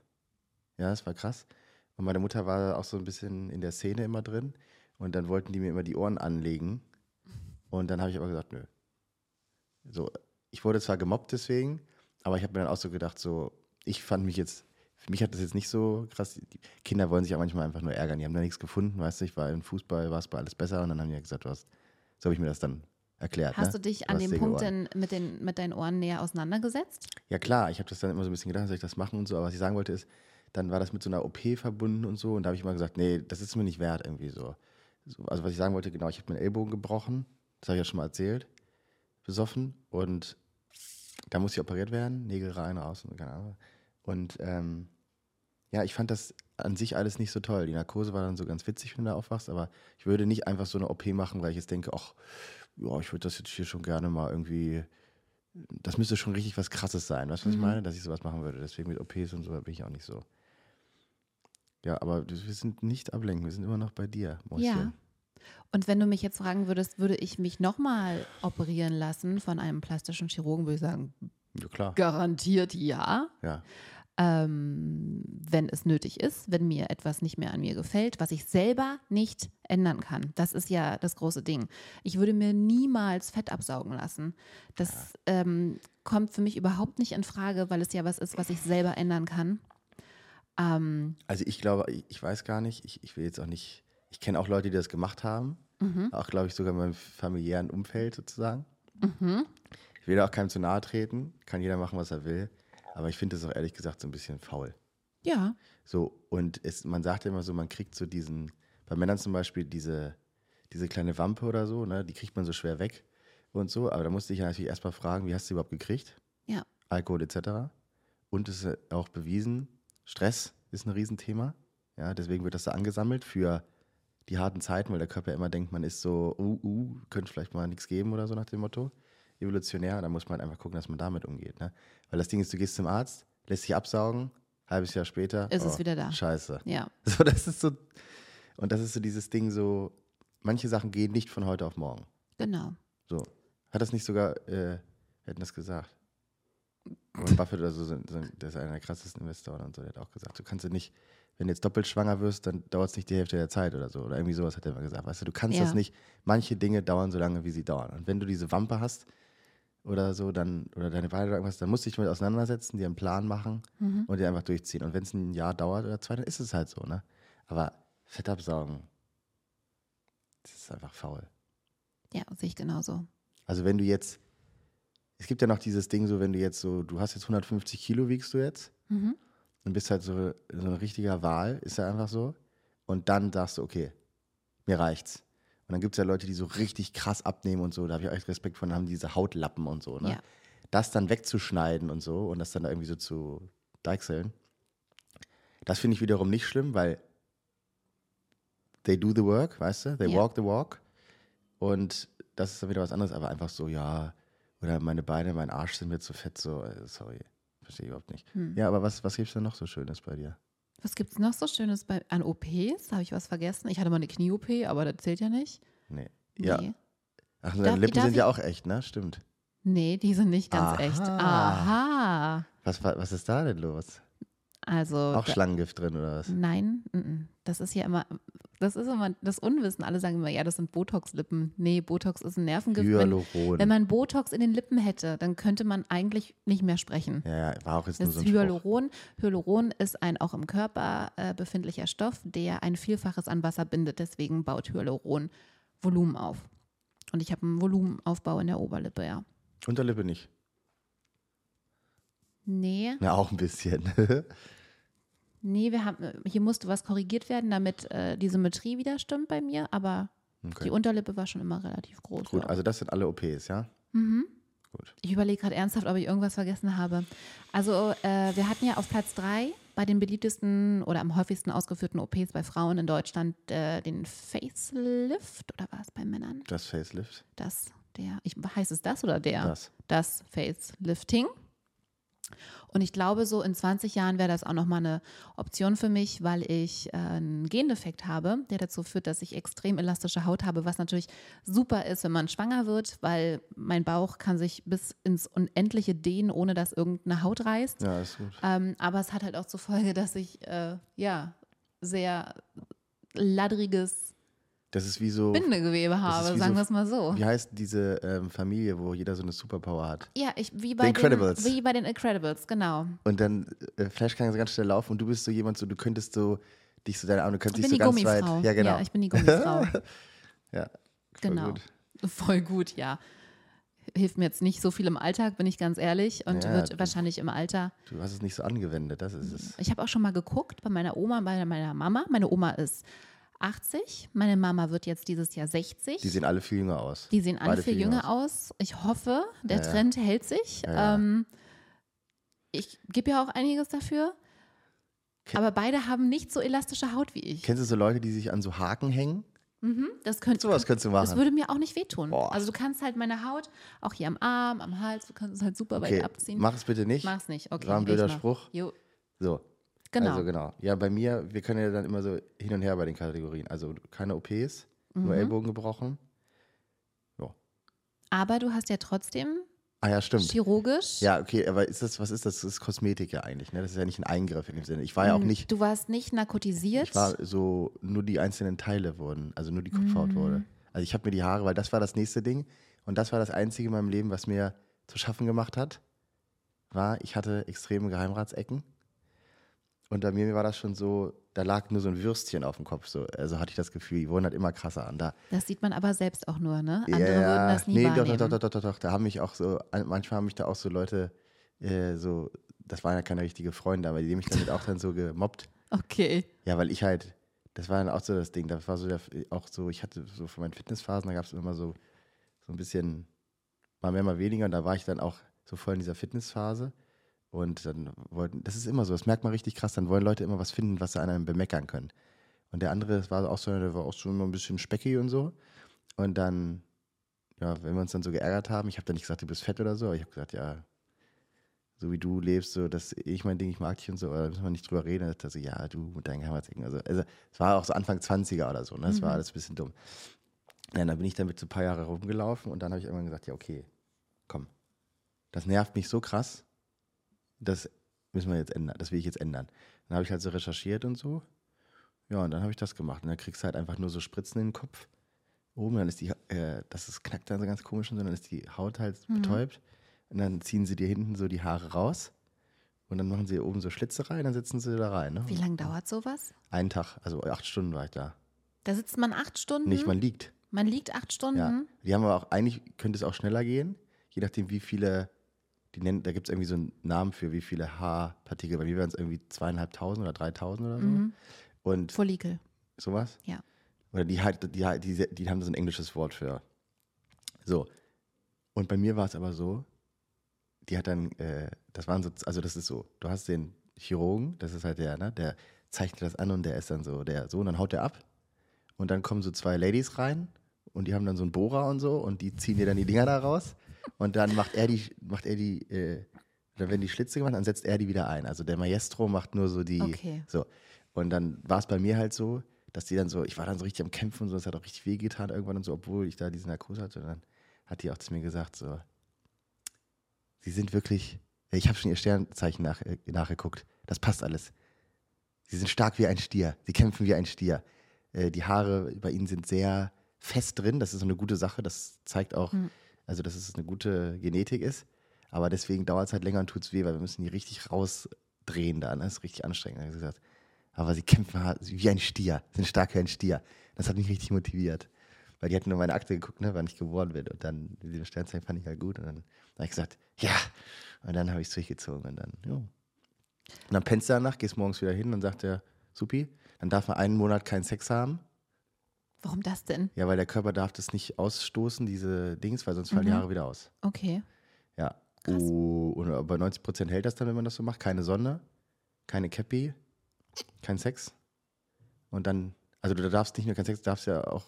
Ja, das war krass. Und meine Mutter war auch so ein bisschen in der Szene immer drin. Und dann wollten die mir immer die Ohren anlegen. Und dann habe ich aber gesagt, nö. So, ich wurde zwar gemobbt deswegen, aber ich habe mir dann auch so gedacht, so, ich fand mich jetzt, für mich hat das jetzt nicht so krass. Die Kinder wollen sich ja manchmal einfach nur ärgern. Die haben da nichts gefunden, weißt du, ich war im Fußball, war es bei alles besser. Und dann haben die ja gesagt, du hast, so habe ich mir das dann erklärt. Hast ne? du dich an dem Punkt denn mit, den, mit deinen Ohren näher auseinandergesetzt? Ja klar, ich habe das dann immer so ein bisschen gedacht, soll ich das machen und so, aber was ich sagen wollte ist, dann war das mit so einer OP verbunden und so und da habe ich immer gesagt, nee, das ist mir nicht wert irgendwie so. so also was ich sagen wollte, genau, ich habe meinen Ellbogen gebrochen, das habe ich ja schon mal erzählt, besoffen und da musste ich operiert werden, Nägel rein, raus und keine Ahnung. Und ähm, ja, ich fand das an sich alles nicht so toll. Die Narkose war dann so ganz witzig, wenn du da aufwachst, aber ich würde nicht einfach so eine OP machen, weil ich jetzt denke, ach, ja, ich würde das jetzt hier schon gerne mal irgendwie das müsste schon richtig was Krasses sein. Weißt du, was ich Mhm. meine? Dass ich sowas machen würde. Deswegen mit OPs und so bin ich auch nicht so. Ja, aber wir sind nicht ablenken. Wir sind immer noch bei dir, Mäuschen. Ja. Und wenn du mich jetzt fragen würdest, würde ich mich nochmal operieren lassen von einem plastischen Chirurgen, würde ich sagen, Ja, klar. garantiert ja. Ja. ähm, wenn es nötig ist, wenn mir etwas nicht mehr an mir gefällt, was ich selber nicht ändern kann. Das ist ja das große Ding. Ich würde mir niemals Fett absaugen lassen. Das ähm, kommt für mich überhaupt nicht in Frage, weil es ja was ist, was ich selber ändern kann. Ähm, Also ich glaube, ich, ich weiß gar nicht, ich, ich will jetzt auch nicht, ich kenne auch Leute, die das gemacht haben. Auch, glaube ich, sogar in meinem familiären Umfeld sozusagen. Ich will da auch keinem zu nahe treten, kann jeder machen, was er will. Aber ich finde das auch ehrlich gesagt so ein bisschen faul. ja, So, und es, man sagt ja immer so, man kriegt so diesen, bei Männern zum Beispiel diese, diese kleine Wampe oder so, ne, die kriegt man so schwer weg und so. Aber da musste ich ja natürlich erstmal fragen, wie hast du sie überhaupt gekriegt? ja, Alkohol etc. Und es ist auch bewiesen, Stress ist ein Riesenthema. Ja, deswegen wird das da angesammelt für die harten Zeiten, weil der Körper immer denkt, man ist so, uh, uh, könnte vielleicht mal nichts geben oder so nach dem Motto. Evolutionär, da muss man einfach gucken, dass man damit umgeht. Ne? Weil das Ding ist, du gehst zum Arzt, lässt dich absaugen, halbes Jahr später Ist es wieder da. Scheiße. ja. So, das ist so, und das ist so dieses Ding so, manche Sachen gehen nicht von heute auf morgen. Genau. So. Hat das nicht sogar, äh, wir hätten das gesagt. Warren Buffett oder so, sind, sind, der ist einer der krassesten Investoren und so, der hat auch gesagt, du kannst ja nicht, wenn du jetzt doppelt schwanger wirst, dann dauert es nicht die Hälfte der Zeit oder so. Oder irgendwie sowas hat er immer gesagt. Weißt du, du kannst Ja. das nicht, manche Dinge dauern so lange, wie sie dauern. Und wenn du diese Wampe hast oder so, dann, oder deine Beine oder irgendwas, dann musst du dich damit auseinandersetzen, dir einen Plan machen Mhm. und dir einfach durchziehen. Und wenn es ein Jahr dauert oder zwei, dann ist es halt so, ne? Aber Fett absaugen, das ist einfach faul. Ja, sehe ich genauso. Also wenn du jetzt, es gibt ja noch dieses Ding so, wenn du jetzt so, du hast jetzt 150 Kilo wiegst du jetzt Mhm. Und bist halt so, so ein richtiger Wal, ist ja einfach so. Und dann sagst du, okay, mir reicht's. Und dann gibt es ja Leute, die so richtig krass abnehmen und so, da habe ich echt Respekt von, haben diese Hautlappen und so, ne? Ja. Das dann wegzuschneiden und so und das dann da irgendwie so zu deichseln, Das finde ich wiederum nicht schlimm, weil they do the work, weißt du? They Ja. walk the walk. Und das ist dann wieder was anderes, aber einfach so, ja, oder meine Beine, mein Arsch sind mir zu fett, so, äh, sorry. Verstehe ich überhaupt nicht. Hm. Ja, aber was, was gibt's denn noch so Schönes bei dir? Was gibt es noch so Schönes bei, an OPs? Habe ich was vergessen? Ich hatte mal eine Knie-OP, aber das zählt ja nicht. Nee. Ja. Nee. Ach, Darf- deine Lippen darf sind ja auch echt, ne? Stimmt. Nee, die sind nicht ganz Aha. echt. Aha. Was, wa- was ist da denn los? Also. Auch da, Schlangengift drin oder was? nein, mm, mm. das ist ja immer, das ist immer das Unwissen. Alle sagen immer, ja, das sind Botox-Lippen. Nee, Botox ist ein Nervengift. Wenn, Hyaluron. wenn man Botox in den Lippen hätte, dann könnte man eigentlich nicht mehr sprechen. ja, war auch jetzt Das nur so ist ein Spruch. Hyaluron. Hyaluron ist ein auch im Körper äh, befindlicher Stoff, der ein Vielfaches an Wasser bindet. Deswegen baut Hyaluron Volumen auf. Und ich habe einen Volumenaufbau in der Oberlippe, ja. Unterlippe nicht. Nee, Na, auch ein bisschen. nee, wir haben, hier musste was korrigiert werden, damit äh, die Symmetrie wieder stimmt bei mir, aber die Okay. Unterlippe war schon immer relativ groß. Gut, ja. also das sind alle OPs, ja? mhm. Gut. Ich überlege gerade ernsthaft, ob ich irgendwas vergessen habe. Also, äh, wir hatten ja auf Platz drei bei den beliebtesten oder am häufigsten ausgeführten OPs bei Frauen in Deutschland äh, den Facelift oder war es bei Männern? Das Facelift. Das, der, ich, heißt es das oder der? Das. Das Facelifting. Und ich glaube, so in 20 Jahren wäre das auch nochmal eine Option für mich, weil ich äh, einen Gendefekt habe, der dazu führt, dass ich extrem elastische Haut habe, was natürlich super ist, wenn man schwanger wird, weil mein Bauch kann sich bis ins Unendliche dehnen, ohne dass irgendeine Haut reißt. Ja, ist gut. Ähm, aber es hat halt auch zur Folge, dass ich äh, ja sehr laddriges Das ist wie so. Bindegewebe habe, sagen so- wir es mal so. Wie heißt diese ähm, Familie, wo jeder so eine Superpower hat? Ja, ich, wie, bei Incredibles. Den, wie bei den Incredibles, genau. Und dann äh, Flash kann so ganz schnell laufen und du bist so jemand, so du könntest so dich so deine Arme, du könntest Ich dich bin so die ganz weit. Ja, genau. Ja, ich bin die Gummifrau. ja, voll genau. Gut. Voll gut, ja. Hilft mir jetzt nicht so viel im Alltag, bin ich ganz ehrlich. Und Ja, wird du- wahrscheinlich im Alter. Du hast es nicht so angewendet, das ist es. Ich habe auch schon mal geguckt bei meiner Oma, bei meiner Mama. Meine Oma ist 80, meine Mama wird jetzt dieses Jahr 60. Die sehen alle viel jünger aus. Die sehen alle Beide viel jünger aus. Ich hoffe, der Ja, ja. Trend hält sich. Ja, ja. Ähm, ich gebe ja auch einiges dafür. Ke- Aber beide haben nicht so elastische Haut wie ich. Kennst du so Leute, die sich an so Haken hängen? Mhm, das könnte Sowas könntest du Das machen. würde mir auch nicht wehtun. Boah. Also du kannst halt meine Haut, auch hier am Arm, am Hals, du kannst es halt super weit Okay, abziehen. mach es bitte nicht. Mach's nicht, okay. War ein blöder mach. Spruch. Jo, So, genau. also genau. Ja, bei mir, wir können ja dann immer so hin und her bei den Kategorien. Also keine OPs, Mhm. nur Ellbogen gebrochen. Aber du hast ja trotzdem Ah ja, stimmt. chirurgisch. Ja, okay, aber ist das, was ist das? Das ist Kosmetik ja eigentlich, ne? Das ist ja nicht ein Eingriff in dem Sinne. Ich war ja auch Mm, nicht, Du warst nicht narkotisiert. ich war so, nur die einzelnen Teile wurden, also nur die Kopfhaut Mhm. wurde. Also ich habe mir die Haare, weil das war das nächste Ding und das war das Einzige in meinem Leben, was mir zu schaffen gemacht hat, war, ich hatte extreme Geheimratsecken und bei mir war das schon so, da lag nur so ein Würstchen auf dem Kopf, so. also hatte ich das Gefühl, die wurden halt immer krasser an. Da, das sieht man aber selbst auch nur, ne? Andere würden das nie nee, doch, wahrnehmen. doch, doch, doch, doch, doch. Da haben mich auch so, manchmal haben mich da auch so Leute, äh, so, das waren ja keine richtige Freunde, aber die haben mich damit auch dann so gemobbt. Okay. Ja, weil ich halt, das war dann auch so das Ding, das war so der, auch so, ich hatte so von meinen Fitnessphasen, da gab es immer so, so ein bisschen, mal mehr, mal weniger und da war ich dann auch so voll in dieser Fitnessphase und dann wollten, das ist immer so, das merkt man richtig krass, dann wollen Leute immer was finden, was sie an einem bemeckern können. Und der andere, das war auch so, der war auch so immer ein bisschen speckig und so und dann, ja, wenn wir uns dann so geärgert haben, ich habe dann nicht gesagt, du bist fett oder so, aber ich habe gesagt, ja, so wie du lebst, so das ich mein Ding, ich mag dich und so, aber da müssen wir nicht drüber reden. Da dachte ich, ja, du mit deinen Geheimratsecken. Also, also es war auch so Anfang 20er oder so, ne? Das war alles ein bisschen dumm. Ja, dann bin ich damit so ein paar Jahre rumgelaufen und dann habe ich irgendwann gesagt, ja, okay, komm. Das nervt mich so krass, das müssen wir jetzt ändern, das will ich jetzt ändern. Dann habe ich halt so recherchiert und so. Ja, und dann habe ich das gemacht. Und dann kriegst du halt einfach nur so Spritzen in den Kopf. Oben, dann ist die, äh, das ist, knackt dann so ganz komisch und so, dann ist die Haut halt betäubt. Und dann ziehen sie dir hinten so die Haare raus. Und dann machen sie oben so Schlitze rein, dann sitzen sie da rein. Ne? Wie lange dauert sowas? Einen Tag, also acht Stunden war ich da. Da sitzt man acht Stunden. Nicht, man liegt. Man liegt acht Stunden. Ja. Die haben aber auch, eigentlich könnte es auch schneller gehen, je nachdem, wie viele, die nennen, da gibt es irgendwie so einen Namen für, wie viele Haarpartikel. Bei mir wären es irgendwie zweieinhalbtausend oder dreitausend oder so. Mhm. Und Follikel. sowas. Ja. Oder die halt, die, halt- die, die haben so ein englisches Wort für. So. Und bei mir war es aber so, die hat dann, äh, das waren so, also das ist so, du hast den Chirurgen, das ist halt der, ne, der zeichnet das an und der ist dann so, der so, und dann haut der ab. Und dann kommen so zwei Ladies rein und die haben dann so einen Bohrer und so und die ziehen dir dann die Dinger da raus. Und dann macht er die, macht er die, äh, dann werden die Schlitze gemacht, dann setzt er die wieder ein. Also der Maestro macht nur so die, Okay. so. Und dann war es bei mir halt so, dass die dann so, ich war dann so richtig am Kämpfen und so, es hat auch richtig wehgetan irgendwann und so, obwohl ich da diese Narkose hatte. Und dann hat die auch zu mir gesagt, so, sie sind wirklich, ich habe schon ihr Sternzeichen nach, äh, nachgeguckt, das passt alles. Sie sind stark wie ein Stier, sie kämpfen wie ein Stier. Äh, die Haare bei ihnen sind sehr fest drin, das ist so eine gute Sache, das zeigt auch, Hm. Also dass es eine gute Genetik ist. Aber deswegen dauert es halt länger und tut es weh, weil wir müssen die richtig rausdrehen dann. Das ist richtig anstrengend. Ich gesagt, aber sie kämpfen hart, wie ein Stier, sind stark wie ein Stier. Das hat mich richtig motiviert. Weil die hatten nur meine Akte geguckt, ne, wann ich geboren bin. Und dann, diese Sternzeichen fand ich halt gut. Und dann habe ich gesagt, ja. Und dann habe ich es durchgezogen. Und dann, jo. Und dann pennst du danach, gehst morgens wieder hin und sagt er, Supi, dann darf man einen Monat keinen Sex haben. Warum das denn? Ja, weil der Körper darf das nicht ausstoßen, diese Dings, weil sonst fallen die Mhm. Haare wieder aus. Okay. Ja. Krass. Oh, und bei 90 Prozent hält das dann, wenn man das so macht. Keine Sonne, keine Cappy, kein Sex. Und dann, also du darfst nicht nur kein Sex, du darfst ja auch,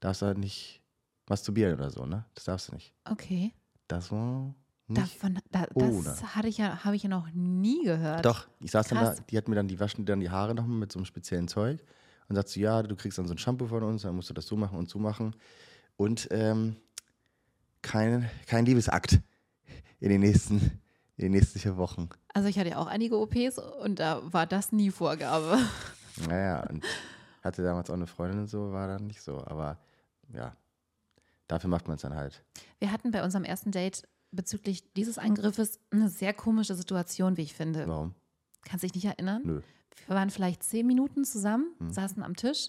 darfst ja nicht masturbieren oder so, ne? Das darfst du nicht. Okay. Das war nicht. Davon, da, das hatte ich ja, habe ich ja noch nie gehört. Doch, ich saß dann da, Krass. die hat mir dann, die waschen dann die Haare nochmal mit so einem speziellen Zeug. Und sagt so, ja, du kriegst dann so ein Shampoo von uns, dann musst du das so machen und so machen. Und ähm, kein, kein Liebesakt in den nächsten, in den nächsten vier Wochen. Also ich hatte ja auch einige OPs und da war das nie Vorgabe. Naja, und hatte damals auch eine Freundin und so, war dann nicht so. Aber ja, dafür macht man es dann halt. Wir hatten bei unserem ersten Date bezüglich dieses Eingriffes eine sehr komische Situation, wie ich finde. Warum? Kannst dich nicht erinnern? Nö. Wir waren vielleicht zehn Minuten zusammen, Hm. saßen am Tisch.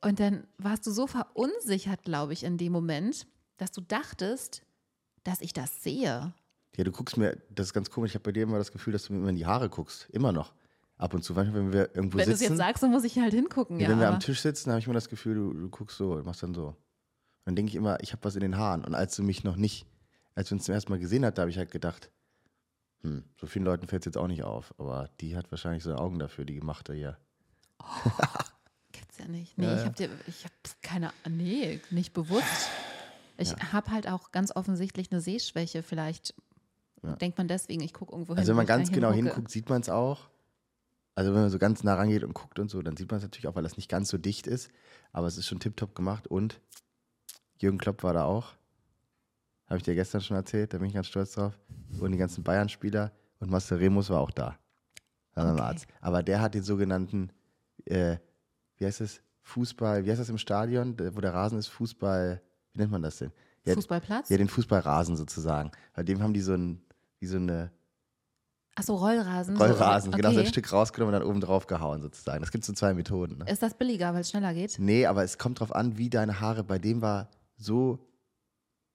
Und dann warst du so verunsichert, glaube ich, in dem Moment, dass du dachtest, dass ich das sehe. Ja, du guckst mir, das ist ganz komisch, ich habe bei dir immer das Gefühl, dass du mir immer in die Haare guckst. Immer noch. Ab und zu, manchmal, wenn wir irgendwo Wenn du es sitzen. jetzt sagst, dann muss ich halt hingucken. Ja, wenn wir am Tisch sitzen, habe ich immer das Gefühl, du, du guckst so, du machst dann so. Und dann denke ich immer, ich habe was in den Haaren. Und als du mich noch nicht, als wir uns zum ersten Mal gesehen hat, da habe ich halt gedacht, hm, so vielen Leuten fällt es jetzt auch nicht auf. Aber die hat wahrscheinlich so Augen dafür, die gemachte hier. gibt's ja nicht. Nee, Ja, ich habe dir, ich habe keine, nee, nicht bewusst. Ich Ja. habe halt auch ganz offensichtlich eine Sehschwäche. Vielleicht Ja. denkt man deswegen, ich gucke irgendwo hin. Also wenn man ganz genau hingucke. hinguckt, sieht man es auch. Also wenn man so ganz nah rangeht und guckt und so, dann sieht man es natürlich auch, weil das nicht ganz so dicht ist. Aber es ist schon tiptop gemacht. Und Jürgen Klopp war da auch. Habe ich dir gestern schon erzählt, da bin ich ganz stolz drauf. Und die ganzen Bayern-Spieler. Und Marcel Remus war auch da. Okay. Arzt. Aber der hat den sogenannten, äh, wie heißt es, Fußball, wie heißt das im Stadion, der- wo der Rasen ist, Fußball, wie nennt man das denn? Ja, Fußballplatz? ja den Fußballrasen sozusagen. Bei dem haben die so ein, wie so eine Achso, Rollrasen. Rollrasen, so, genau, so ein okay. Stück rausgenommen und dann oben drauf gehauen sozusagen. Das gibt so zwei Methoden. Ne? Ist das billiger, weil es schneller geht? Nee, aber es kommt drauf an, wie deine Haare, bei dem war so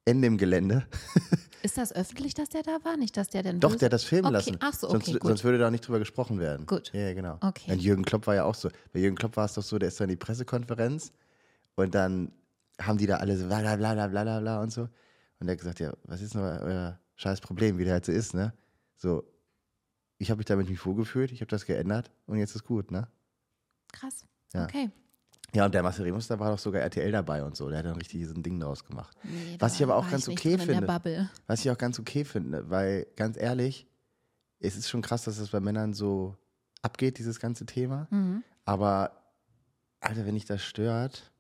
Ende im Gelände. Ist das öffentlich, dass der da war? Nicht, dass der denn. Doch, der hat das filmen Okay, lassen. ach so, sonst, okay, gut. sonst würde da nicht drüber gesprochen werden. Gut. Ja, genau. Okay. Und Jürgen Klopp war ja auch so. Bei Jürgen Klopp war es doch so, der ist dann in die Pressekonferenz und dann haben die da alle so bla bla bla bla bla bla und so. Und der hat gesagt, ja, was ist denn euer, euer scheiß Problem, wie der halt so ist, ne? So, ich habe mich damit nicht vorgefühlt, ich habe das geändert und jetzt ist gut, ne? Krass. Ja. Okay. Ja, und der Marcel Remus, da war doch sogar RTL dabei und so. Der hat dann richtig so ein Ding draus gemacht. Nee, Was ich aber auch ganz okay finde. Was ich auch ganz okay finde, weil ganz ehrlich, es ist schon krass, dass das bei Männern so abgeht, dieses ganze Thema. Mhm. Aber, Alter, wenn dich das stört,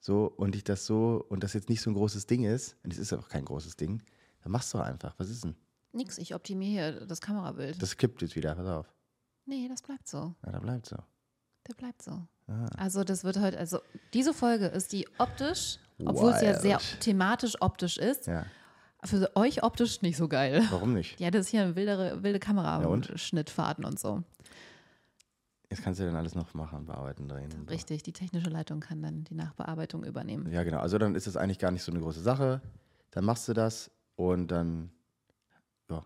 so und ich das so und das jetzt nicht so ein großes Ding ist, und es ist auch kein großes Ding, dann machst du einfach. Was ist denn? Nix, ich optimiere hier das Kamerabild. Das kippt jetzt wieder, pass auf. nee, das bleibt so. Ja, da bleibt so. Der bleibt so. Ah. Also, das wird heute, also diese Folge ist die optisch, obwohl es ja sehr Wild. thematisch optisch ist, Ja, für euch optisch nicht so geil. warum nicht? Ja, das ist hier eine wildere, wilde Kamera Ja, und? Schnittfahrten und so. Jetzt kannst du dann alles noch machen, bearbeiten, drehen. Richtig, die technische Leitung kann dann die Nachbearbeitung übernehmen. Ja, genau. Also dann ist es eigentlich gar nicht so eine große Sache. Dann machst du das und dann, ja.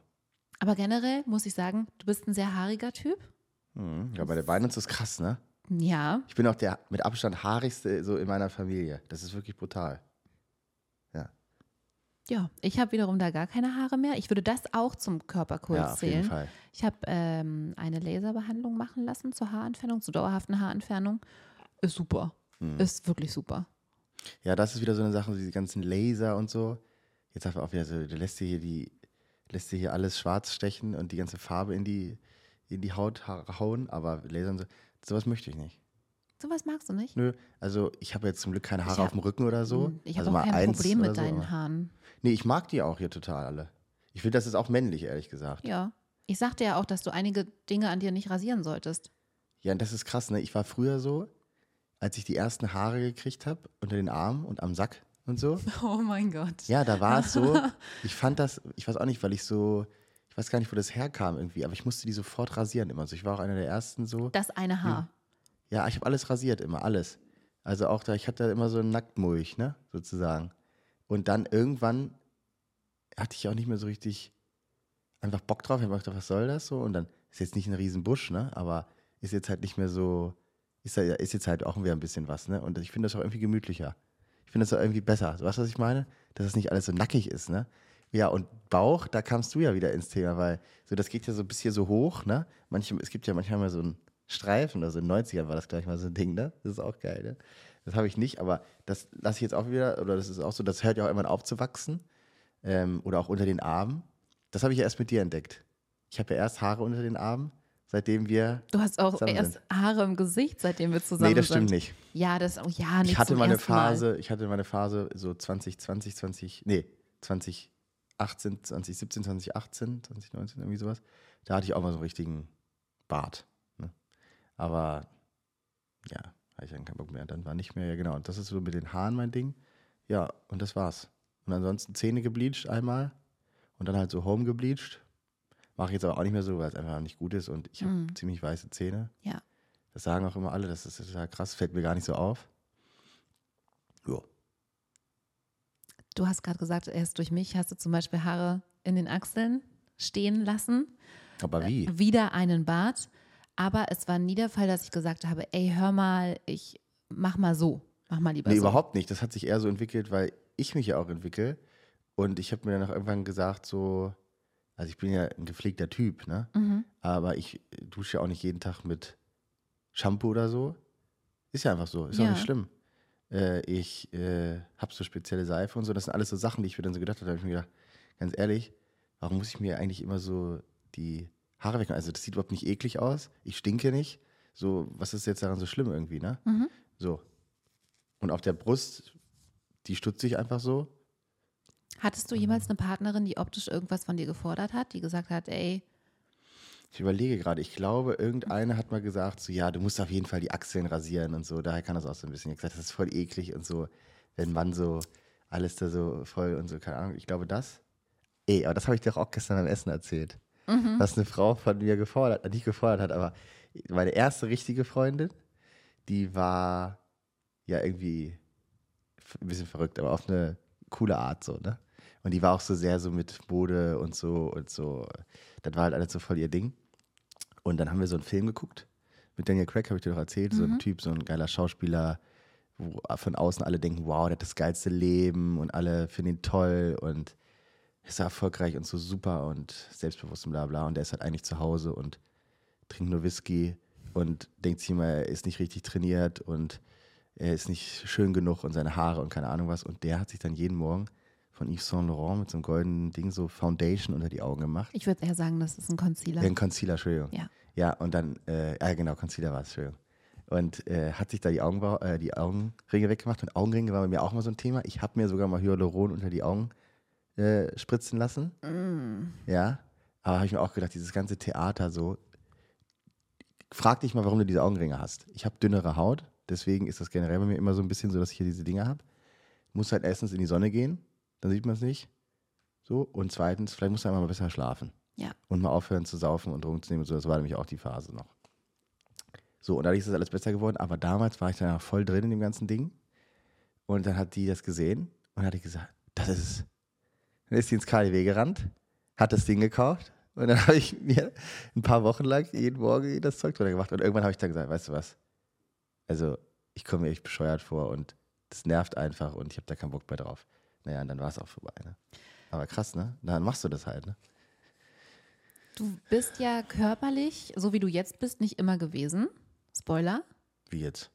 Aber generell muss ich sagen, du bist ein sehr haariger Typ. Hm, ja, bei der Beinen ist das krass, ne? Ja, Ich bin auch der mit Abstand haarigste so in meiner Familie. Das ist wirklich brutal. Ja. Ja, ich habe wiederum da gar keine Haare mehr. Ich würde das auch zum Körperkult Ja, auf jeden zählen. Fall. Ich habe ähm, eine Laserbehandlung machen lassen zur Haarentfernung, zur dauerhaften Haarentfernung. Ist super. Hm. Ist wirklich super. Ja, das ist wieder so eine Sache, diese ganzen Laser und so. Jetzt man auch wieder so, du lässt dir hier die, lässt dir hier alles schwarz stechen und die ganze Farbe in die, in die Haut ha- hauen, aber Laser und so, sowas möchte ich nicht. Sowas magst du nicht? Nö, also ich habe jetzt zum Glück keine Haare hab- auf dem Rücken oder so. Hm, Ich habe also auch mal kein Problem mit so, deinen aber- Haaren. Nee, ich mag die auch hier total alle. Ich finde, das ist auch männlich, ehrlich gesagt. Ja. Ich sagte ja auch, dass du einige Dinge an dir nicht rasieren solltest. Ja, und das ist krass, ne? Ich war früher so, als ich die ersten Haare gekriegt habe, unter den Armen und am Sack und so. Oh mein Gott. Ja, da war es so. Ich fand das, ich weiß auch nicht, weil ich so, weiß gar nicht, wo das herkam irgendwie, aber ich musste die sofort rasieren immer. Also ich war auch einer der ersten so. Das eine Haar. Ja, ich habe alles rasiert, immer, alles. Also auch da, ich hatte immer so einen Nacktmulch, ne, sozusagen. Und dann irgendwann hatte ich auch nicht mehr so richtig einfach Bock drauf. Ich habe gedacht, was soll das so? Und dann ist jetzt nicht ein Riesenbusch, ne, aber ist jetzt halt nicht mehr so, ist, ja- ist jetzt halt auch wieder ein bisschen was, ne? Und ich finde das auch irgendwie gemütlicher. Ich finde das auch irgendwie besser. Weißt du, was ich meine? Dass es nicht alles so nackig ist, ne? Ja, und Bauch, da kamst du ja wieder ins Thema, weil so das geht ja so bis hier so hoch, ne? Manche, es gibt ja manchmal mal so einen Streifen, also in den 90ern war das gleich mal so ein Ding, ne? Das ist auch geil, ne? Das habe ich nicht, aber das lasse ich jetzt auch wieder, oder das ist auch so, das hört ja auch irgendwann auf zu wachsen. Ähm, oder auch unter den Armen. Das habe ich ja erst mit dir entdeckt. Ich habe ja erst Haare unter den Armen, seitdem wir. Du hast auch erst sind. Haare im Gesicht, seitdem wir zusammen nee, das sind. stimmt nicht. Ja, das, oh ja, nicht ich hatte zum mal eine ersten Mal. Phase, ich hatte mal eine Phase so 2020, 20, nee, 2018, 2017, 2018, 2019, irgendwie sowas. Da hatte ich auch mal so einen richtigen Bart. Ne? Aber ja, hatte ich dann keinen Bock mehr. Dann war nicht mehr, ja genau. Und das ist so mit den Haaren mein Ding. Ja, und das war's. Und ansonsten Zähne gebleached einmal und dann halt so home gebleached. Mache ich jetzt aber auch nicht mehr so, weil es einfach nicht gut ist und ich habe Mhm. ziemlich weiße Zähne. Ja. Das sagen auch immer alle, das ist total krass, fällt mir gar nicht so auf. Ja. Du hast gerade gesagt, erst durch mich hast du zum Beispiel Haare in den Achseln stehen lassen. Aber wie? Wieder einen Bart. Aber es war nie der Fall, dass ich gesagt habe, ey, hör mal, ich mach mal so. Mach mal lieber Nee, so. überhaupt nicht. Das hat sich eher so entwickelt, weil ich mich ja auch entwickle. Und ich habe mir dann auch irgendwann gesagt, so, also ich bin ja ein gepflegter Typ, ne? Mhm. Aber ich dusche ja auch nicht jeden Tag mit Shampoo oder so. Ist ja einfach so, ist auch Ja. nicht schlimm. Äh, ich äh, habe so spezielle Seife und so. Das sind alles so Sachen, die ich mir dann so gedacht habe. Da habe ich mir gedacht, ganz ehrlich, warum muss ich mir eigentlich immer so die Haare wegmachen? Also das sieht überhaupt nicht eklig aus. Ich stinke nicht. So, was ist jetzt daran so schlimm irgendwie, ne? Mhm. So. Und auf der Brust, die stutze ich einfach so. Hattest du jemals eine Partnerin, die optisch irgendwas von dir gefordert hat, die gesagt hat, ey, Ich überlege gerade, ich glaube, irgendeine hat mal gesagt, so, ja, du musst auf jeden Fall die Achseln rasieren und so. Daher kann das auch so ein bisschen. Ich gesagt, das ist voll eklig und so, wenn man so alles da so voll und so, keine Ahnung. Ich glaube, das. Ey, aber das habe ich dir auch gestern am Essen erzählt. Was eine Frau von mir gefordert, nicht gefordert hat, aber meine erste richtige Freundin, die war ja irgendwie ein bisschen verrückt, aber auf eine coole Art so, ne? Und die war auch so sehr so mit Mode und so und so. Das war halt alles so voll ihr Ding. Und dann haben wir so einen Film geguckt. Mit Daniel Craig habe ich dir doch erzählt, so ein Typ, so ein geiler Schauspieler, wo von außen alle denken, wow, der hat das geilste Leben und alle finden ihn toll und ist erfolgreich und so super und selbstbewusst und bla bla. Und der ist halt eigentlich zu Hause und trinkt nur Whisky und denkt sich immer, er ist nicht richtig trainiert und er ist nicht schön genug und seine Haare und keine Ahnung was. Und der hat sich dann jeden Morgen von Yves Saint Laurent mit so einem goldenen Ding so Foundation unter die Augen gemacht. ich würde eher sagen, das ist ein Concealer. Ein Concealer, Entschuldigung. Ja. Ja, und dann, äh, ja genau, Concealer war es, Entschuldigung. Und äh, hat sich da die, Augenbau, äh, die Augenringe weggemacht. Und Augenringe war bei mir auch mal so ein Thema. Ich habe mir sogar mal Hyaluron unter die Augen äh, spritzen lassen. Ja, aber habe ich mir auch gedacht, dieses ganze Theater so. Frag dich mal, warum du diese Augenringe hast. Ich habe dünnere Haut, deswegen ist das generell bei mir immer so ein bisschen so, dass ich hier diese Dinge habe. Muss halt erstens in die Sonne gehen, dann sieht man es nicht. So. Und zweitens, vielleicht muss man mal besser schlafen. Ja. Und mal aufhören zu saufen und rumzunehmen und so. Das war nämlich auch die Phase noch. So, und dadurch ist das alles besser geworden. Aber damals war ich dann auch voll drin in dem ganzen Ding. Und dann hat die das gesehen und hat die gesagt, das ist es. Dann ist sie ins KDW gerannt, hat das Ding gekauft und dann habe ich mir ein paar Wochen lang jeden Morgen das Zeug drunter gemacht. Und irgendwann habe ich dann gesagt, weißt du was? Also, ich komme mir echt bescheuert vor und das nervt einfach und ich habe da keinen Bock mehr drauf. Naja, und dann war es auch vorbei. Ne? Aber krass, ne? Dann machst du das halt, ne? Du bist ja körperlich, so wie du jetzt bist, nicht immer gewesen. Spoiler. Wie jetzt?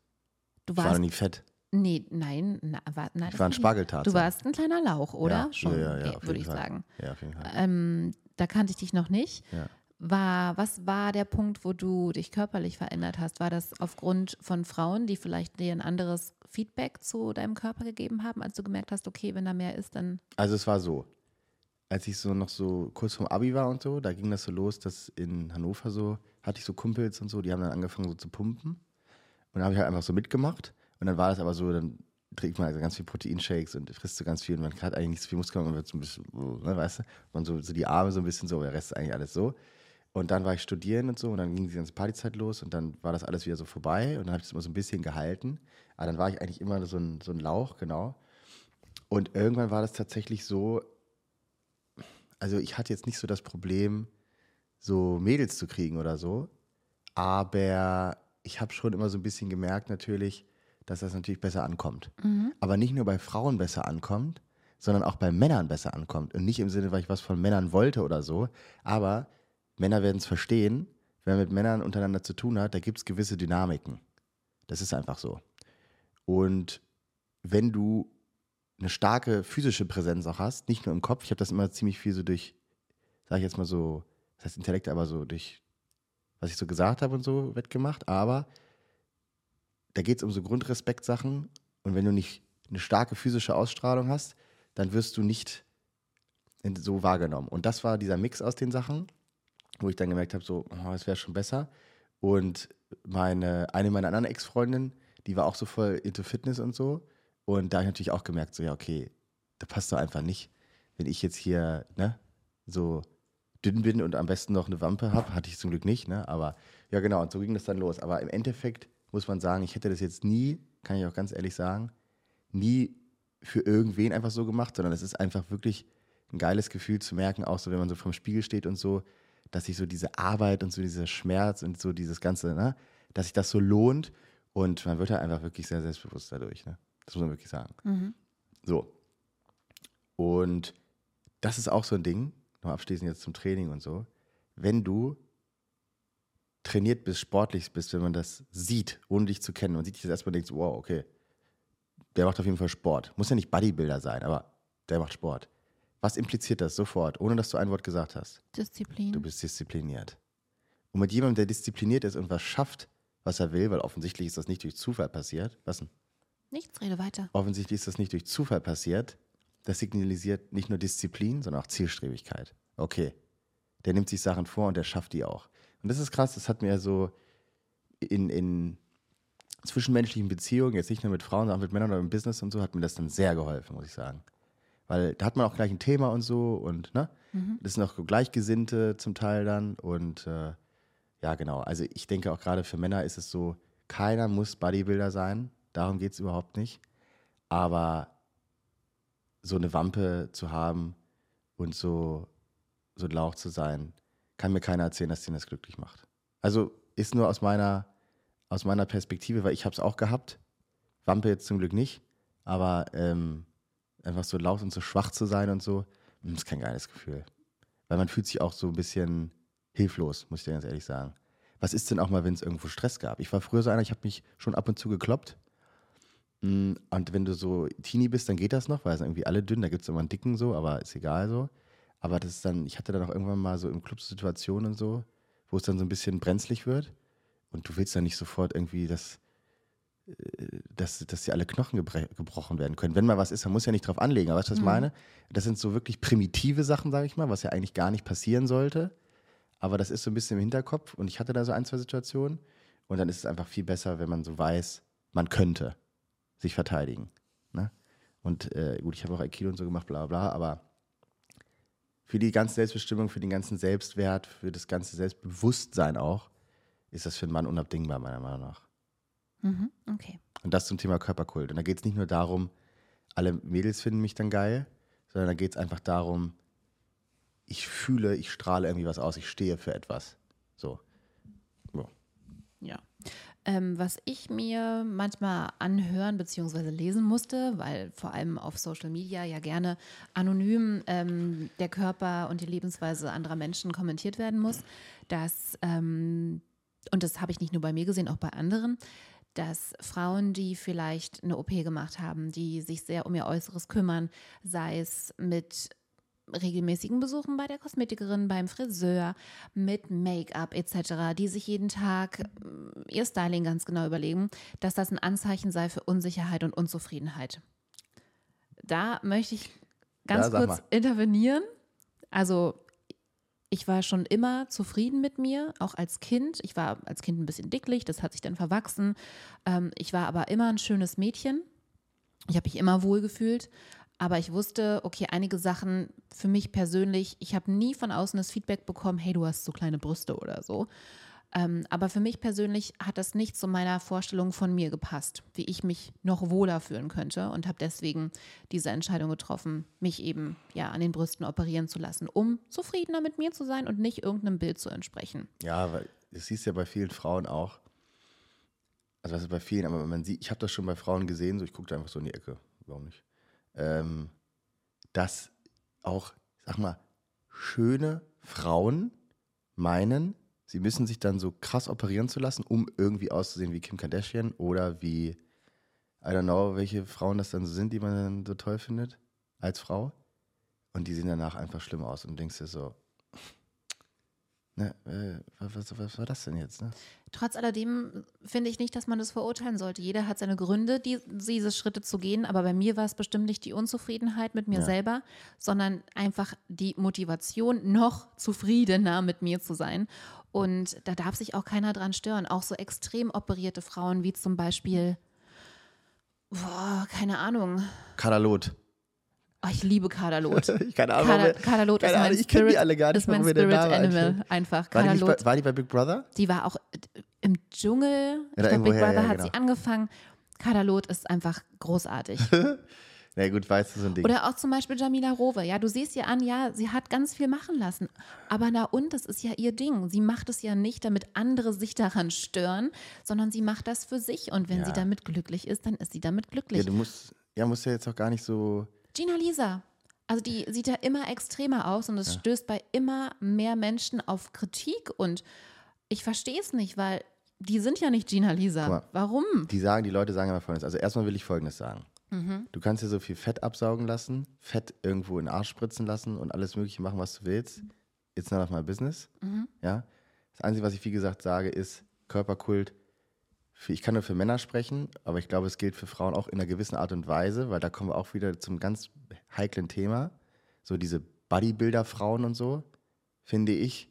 Du Ich war warst. noch nie fett. nee, nein, na, war, nein. Ich war ein Spargeltarzan. Du warst ein kleiner Lauch, oder? Ja, Schon, ja, ja, okay, würde ich Fall. sagen. Ja, auf jeden Fall. Ähm, da kannte ich dich noch nicht. Ja. War, was war der Punkt, wo du dich körperlich verändert hast? War das aufgrund von Frauen, die vielleicht dir ein anderes Feedback zu deinem Körper gegeben haben, als du gemerkt hast, okay, wenn da mehr ist, dann. Also es war so, als ich so noch so kurz vorm Abi war und so, da ging das so los, dass in Hannover so, hatte ich so Kumpels und so, die haben dann angefangen so zu pumpen. Und dann habe ich halt einfach so mitgemacht. Und dann war das aber so, dann trinkt man also ganz viel Proteinshakes und frisst so ganz viel und man hat eigentlich nicht so viel Muskeln, man wird so ein bisschen, ne, weißt du, man so, so die Arme so ein bisschen so, der Rest ist eigentlich alles so. Und dann war ich studieren und so und dann ging die ganze Partyzeit los und dann war das alles wieder so vorbei und dann habe ich das immer so ein bisschen gehalten. Aber dann war ich eigentlich immer so ein, so ein Lauch, genau. Und irgendwann war das tatsächlich so, also ich hatte jetzt nicht so das Problem, so Mädels zu kriegen oder so, aber ich habe schon immer so ein bisschen gemerkt natürlich, dass das natürlich besser ankommt. Aber nicht nur bei Frauen besser ankommt, sondern auch bei Männern besser ankommt. Und nicht im Sinne, weil ich was von Männern wollte oder so, aber Männer werden es verstehen, wenn man mit Männern untereinander zu tun hat, da gibt es gewisse Dynamiken. Das ist einfach so. Und wenn du eine starke physische Präsenz auch hast, nicht nur im Kopf, ich habe das immer ziemlich viel so durch, sage ich jetzt mal so, das heißt Intellekt, aber so durch, was ich so gesagt habe und so wettgemacht, aber da geht es um so Grundrespektsachen und wenn du nicht eine starke physische Ausstrahlung hast, dann wirst du nicht so wahrgenommen. Und das war dieser Mix aus den Sachen, wo ich dann gemerkt habe, so, oh, es wäre schon besser. Und meine, eine meiner anderen Ex-Freundinnen, die war auch so voll into Fitness und so. Und da habe ich natürlich auch gemerkt, so, ja, okay, da passt doch einfach nicht. Wenn ich jetzt hier, ne, so dünn bin und am besten noch eine Wampe habe, hatte ich zum Glück nicht, ne, aber ja, genau, und so ging das dann los. Aber im Endeffekt muss man sagen, ich hätte das jetzt nie, kann ich auch ganz ehrlich sagen, nie für irgendwen einfach so gemacht, sondern es ist einfach wirklich ein geiles Gefühl zu merken, auch so, wenn man so vorm Spiegel steht und so, dass sich so diese Arbeit und so dieser Schmerz und so dieses Ganze, ne, dass sich das so lohnt und man wird halt einfach wirklich sehr selbstbewusst dadurch, ne. Das muss man wirklich sagen. So. Und das ist auch so ein Ding, noch abschließend jetzt zum Training und so, wenn du trainiert bist, sportlich bist, wenn man das sieht, ohne dich zu kennen, man sieht dich das erstmal und denkt, so, wow, okay, der macht auf jeden Fall Sport. Muss ja nicht Bodybuilder sein, aber der macht Sport. Was impliziert das sofort, ohne dass du ein Wort gesagt hast? Disziplin. Du bist diszipliniert. Und mit jemandem, der diszipliniert ist und was schafft, was er will, weil offensichtlich ist das nicht durch Zufall passiert. Was denn? Nichts, rede weiter. Offensichtlich ist das nicht durch Zufall passiert. Das signalisiert nicht nur Disziplin, sondern auch Zielstrebigkeit. Okay. Der nimmt sich Sachen vor und der schafft die auch. Und das ist krass, das hat mir so in, in zwischenmenschlichen Beziehungen, jetzt nicht nur mit Frauen, sondern auch mit Männern oder im Business und so, hat mir das dann sehr geholfen, muss ich sagen. Weil da hat man auch gleich ein Thema und so und ne, das sind auch Gleichgesinnte zum Teil dann und äh, ja, genau. Also ich denke auch gerade für Männer ist es so, keiner muss Bodybuilder sein, darum geht es überhaupt nicht. Aber so eine Wampe zu haben und so, so ein Lauch zu sein, kann mir keiner erzählen, dass den das glücklich macht. Also ist nur aus meiner, aus meiner Perspektive, weil ich habe es auch gehabt. Wampe jetzt zum Glück nicht, aber ähm, einfach so laut und so schwach zu sein und so, mm, ist kein geiles Gefühl. Weil man fühlt sich auch so ein bisschen hilflos, muss ich dir ganz ehrlich sagen. Was ist denn auch mal, wenn es irgendwo Stress gab? Ich war früher so einer, ich habe mich schon ab und zu gekloppt. Mm, Und wenn du so Teenie bist, dann geht das noch, weil es irgendwie alle dünn, da gibt es immer einen dicken so, aber ist egal so. Aber das ist dann, ich hatte dann auch irgendwann mal so im Club Situationen und so, wo es dann so ein bisschen brenzlig wird. Und du willst dann nicht sofort irgendwie, dass, äh, dass, dass dir alle Knochen gebrochen werden können. Wenn mal was ist, man muss ja nicht drauf anlegen. Aber weißt du, was ich meine? Das sind so wirklich primitive Sachen, sage ich mal, was ja eigentlich gar nicht passieren sollte. Aber das ist so ein bisschen im Hinterkopf. Und ich hatte da so ein, zwei Situationen. Und dann ist es einfach viel besser, wenn man so weiß, man könnte sich verteidigen. Ne? Und äh, gut, ich habe auch Aikido und so gemacht, bla bla, aber für die ganze Selbstbestimmung, für den ganzen Selbstwert, für das ganze Selbstbewusstsein auch, ist das für einen Mann unabdingbar, meiner Meinung nach. Mhm, okay. Und das zum Thema Körperkult. Und da geht es nicht nur darum, alle Mädels finden mich dann geil, sondern da geht es einfach darum, ich fühle, ich strahle irgendwie was aus, ich stehe für etwas. So. Ja. Ja. Ähm, was ich mir manchmal anhören bzw. lesen musste, weil vor allem auf Social Media ja gerne anonym ähm, der Körper und die Lebensweise anderer Menschen kommentiert werden muss, dass, ähm, und das habe ich nicht nur bei mir gesehen, auch bei anderen, dass Frauen, die vielleicht eine OP gemacht haben, die sich sehr um ihr Äußeres kümmern, sei es mit regelmäßigen Besuchen bei der Kosmetikerin, beim Friseur, mit Make-up etc., die sich jeden Tag äh, ihr Styling ganz genau überlegen, dass das ein Anzeichen sei für Unsicherheit und Unzufriedenheit. Da möchte ich ganz Ja, kurz intervenieren. Also ich war schon immer zufrieden mit mir, auch als Kind. Ich war als Kind ein bisschen dicklich, das hat sich dann verwachsen. Ähm, ich war aber immer ein schönes Mädchen. Ich habe mich immer wohl gefühlt. Aber ich wusste, okay, einige Sachen für mich persönlich, ich habe nie von außen das Feedback bekommen, hey, du hast so kleine Brüste oder so. Ähm, aber für mich persönlich hat das nicht zu meiner Vorstellung von mir gepasst, wie ich mich noch wohler fühlen könnte und habe deswegen diese Entscheidung getroffen, mich eben ja an den Brüsten operieren zu lassen, um zufriedener mit mir zu sein und nicht irgendeinem Bild zu entsprechen. Ja, weil das siehst ja bei vielen Frauen auch. Also was ist bei vielen, aber man sieht, ich habe das schon bei Frauen gesehen, so ich gucke da einfach so in die Ecke, warum nicht? Ähm, dass auch, sag mal, schöne Frauen meinen, sie müssen sich dann so krass operieren zu lassen, um irgendwie auszusehen wie Kim Kardashian oder wie, I don't know, welche Frauen das dann so sind, die man dann so toll findet als Frau. Und die sehen danach einfach schlimm aus und du denkst dir so, ne, äh, was, was war das denn jetzt? Ne? Trotz alledem finde ich nicht, dass man das verurteilen sollte. Jeder hat seine Gründe, die, diese Schritte zu gehen. Aber bei mir war es bestimmt nicht die Unzufriedenheit mit mir Ja. selber, sondern einfach die Motivation, noch zufriedener mit mir zu sein. Und da darf sich auch keiner dran stören. Auch so extrem operierte Frauen wie zum Beispiel, boah, keine Ahnung. Kadalot. Oh, ich liebe Kaderlot. keine Ahnung, Kader, wer- Kaderlot ist keine mein Ahnung, ich kenn die alle gar nicht, ist mein Spirit Animal. einfällt. Einfach. War die, bei, war die bei Big Brother? Die war auch im Dschungel. Ich da glaube, Big Brother ja, hat genau. sie angefangen. Kadalot ist einfach großartig. Na gut, weißt du, so ein Ding. Oder auch zum Beispiel Jamila Rowe. Ja, du siehst ihr an, ja, sie hat ganz viel machen lassen. Aber na und, das ist ja ihr Ding. Sie macht es ja nicht, damit andere sich daran stören, sondern sie macht das für sich. Und wenn Ja. sie damit glücklich ist, dann ist sie damit ja, glücklich. du musst, ja, musst ja jetzt auch gar nicht so. Gina Lisa. Also die sieht ja immer extremer aus und es stößt bei immer mehr Menschen auf Kritik und ich verstehe es nicht, weil die sind ja nicht Gina Lisa. Mal. Warum? Die sagen, die Leute sagen immer folgendes. Also erstmal will ich folgendes sagen. Mhm. Du kannst dir so viel Fett absaugen lassen, Fett irgendwo in den Arsch spritzen lassen und alles mögliche machen, was du willst. It's none of my business. Mhm. Ja. Das Einzige, was ich wie gesagt sage, ist Körperkult. Für, ich kann nur für Männer sprechen, aber ich glaube, es gilt für Frauen auch in einer gewissen Art und Weise, weil da kommen wir auch wieder zum ganz heiklen Thema. So diese Bodybuilder-Frauen und so, finde ich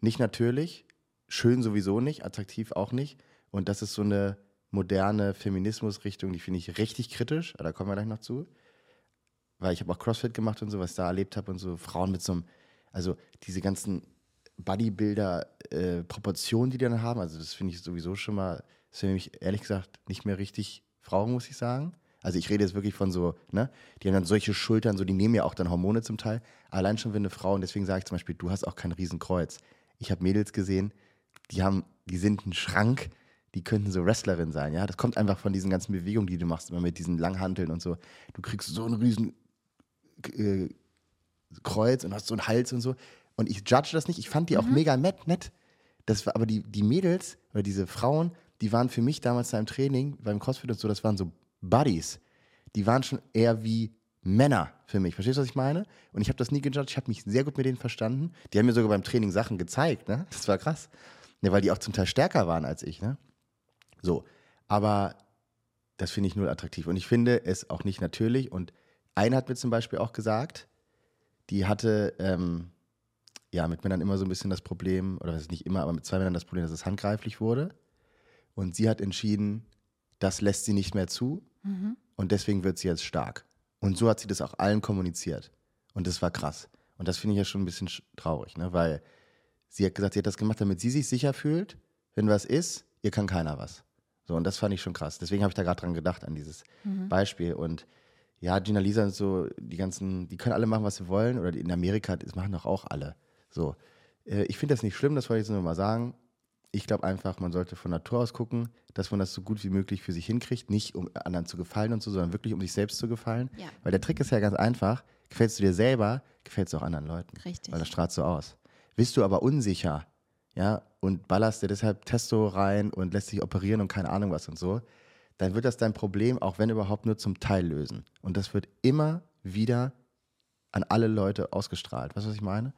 nicht natürlich, schön sowieso nicht, attraktiv auch nicht. Und das ist so eine moderne Feminismusrichtung, die finde ich richtig kritisch, aber da kommen wir gleich noch zu. Weil ich habe auch CrossFit gemacht und so, was ich da erlebt habe und so Frauen mit so einem, also diese ganzen Bodybuilder-Proportionen, die die dann haben, also das finde ich sowieso schon mal, das für mich ehrlich gesagt nicht mehr richtig Frauen, muss ich sagen. Also ich rede jetzt wirklich von so, ne, die haben dann solche Schultern, so, die nehmen ja auch dann Hormone zum Teil. Allein schon, wenn eine Frau, und deswegen sage ich zum Beispiel, du hast auch kein Riesenkreuz. Ich habe Mädels gesehen, die haben, die sind ein Schrank, die könnten so Wrestlerin sein, ja. Das kommt einfach von diesen ganzen Bewegungen, die du machst, immer mit diesen Langhanteln und so. Du kriegst so einen riesen äh, Kreuz und hast so einen Hals und so. Und ich judge das nicht. Ich fand die auch mega nett, nett. Das war, aber die, die Mädels oder diese Frauen, die waren für mich damals da im Training, beim CrossFit und so, das waren so Buddies. Die waren schon eher wie Männer für mich. Verstehst du, was ich meine? Und ich habe das nie gejudged. Ich habe mich sehr gut mit denen verstanden. Die haben mir sogar beim Training Sachen gezeigt, ne? Das war krass. Ja, weil die auch zum Teil stärker waren als ich, ne? So. Aber das finde ich null attraktiv. Und ich finde es auch nicht natürlich. Und eine hat mir zum Beispiel auch gesagt, die hatte ähm, ja mit Männern immer so ein bisschen das Problem, oder was ist nicht immer, aber mit zwei Männern das Problem, dass es handgreiflich wurde. Und sie hat entschieden, das lässt sie nicht mehr zu. Und deswegen wird sie jetzt stark. Und so hat sie das auch allen kommuniziert. Und das war krass. Und das finde ich ja schon ein bisschen sch- traurig, ne? weil sie hat gesagt, sie hat das gemacht, damit sie sich sicher fühlt, wenn was ist, ihr kann keiner was. So, und das fand ich schon krass. Deswegen habe ich da gerade dran gedacht, an dieses Beispiel. Und ja, Gina Lisa und so, die ganzen, die können alle machen, was sie wollen. Oder in Amerika, das machen doch auch alle. So. Äh, Ich finde das nicht schlimm, das wollte ich jetzt nur mal sagen. ich glaube einfach, man sollte von Natur aus gucken, dass man das so gut wie möglich für sich hinkriegt. Nicht um anderen zu gefallen und so, sondern wirklich um sich selbst zu gefallen. Ja. Weil der Trick ist ja ganz einfach. Gefällst du dir selber, gefällst du auch anderen Leuten. Richtig. Weil das strahlt so aus. Bist du aber unsicher, ja, und ballerst dir deshalb Testo rein und lässt dich operieren und keine Ahnung was und so, dann wird das dein Problem, auch wenn überhaupt nur zum Teil lösen. Und das wird immer wieder an alle Leute ausgestrahlt. Weißt du, was ich meine?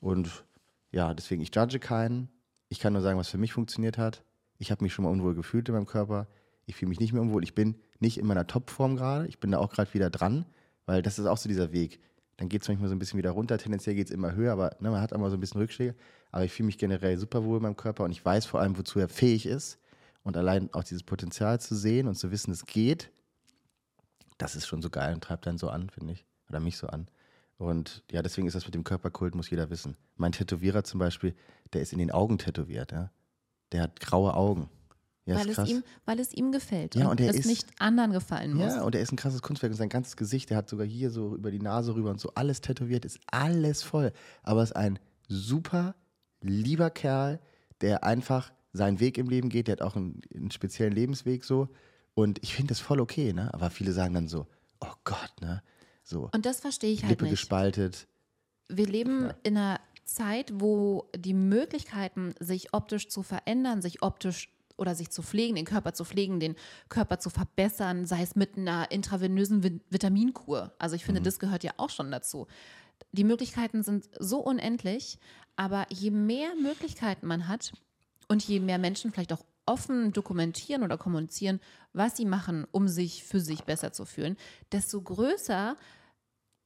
Und ja, deswegen, ich judge keinen. Ich kann nur sagen, was für mich funktioniert hat. Ich habe mich schon mal unwohl gefühlt in meinem Körper. Ich fühle mich nicht mehr unwohl. Ich bin nicht in meiner Topform gerade. Ich bin da auch gerade wieder dran, weil das ist auch so dieser Weg. Dann geht es manchmal so ein bisschen wieder runter. Tendenziell geht es immer höher, aber ne, man hat immer so ein bisschen Rückschläge. Aber ich fühle mich generell super wohl in meinem Körper und ich weiß vor allem, wozu er fähig ist. Und allein auch dieses Potenzial zu sehen und zu wissen, es geht, das ist schon so geil und treibt dann so an, finde ich. Oder mich so an. Und ja, deswegen ist das mit dem Körperkult, muss jeder wissen. Mein Tätowierer zum Beispiel, der ist in den Augen tätowiert, ja. Der hat graue Augen. Ja, weil, es ihm, weil es ihm gefällt Ja, und, und er es ist- nicht anderen gefallen muss. Ja, und er ist ein krasses Kunstwerk und sein ganzes Gesicht, der hat sogar hier so über die Nase rüber und so alles tätowiert, ist alles voll. Aber ist ein super lieber Kerl, der einfach seinen Weg im Leben geht, der hat auch einen, einen speziellen Lebensweg so. Und ich finde das voll okay, ne? Aber viele sagen dann so, oh Gott, ne? So, Und das verstehe ich halt Lippe nicht. gespaltet. Wir leben Ja. in einer Zeit, wo die Möglichkeiten, sich optisch zu verändern, sich optisch oder sich zu pflegen, den Körper zu pflegen, den Körper zu verbessern, sei es mit einer intravenösen Vi- Vitaminkur. Also ich Mhm. finde, das gehört ja auch schon dazu. Die Möglichkeiten sind so unendlich, aber je mehr Möglichkeiten man hat und je mehr Menschen vielleicht auch offen dokumentieren oder kommunizieren, was sie machen, um sich für sich besser zu fühlen, desto größer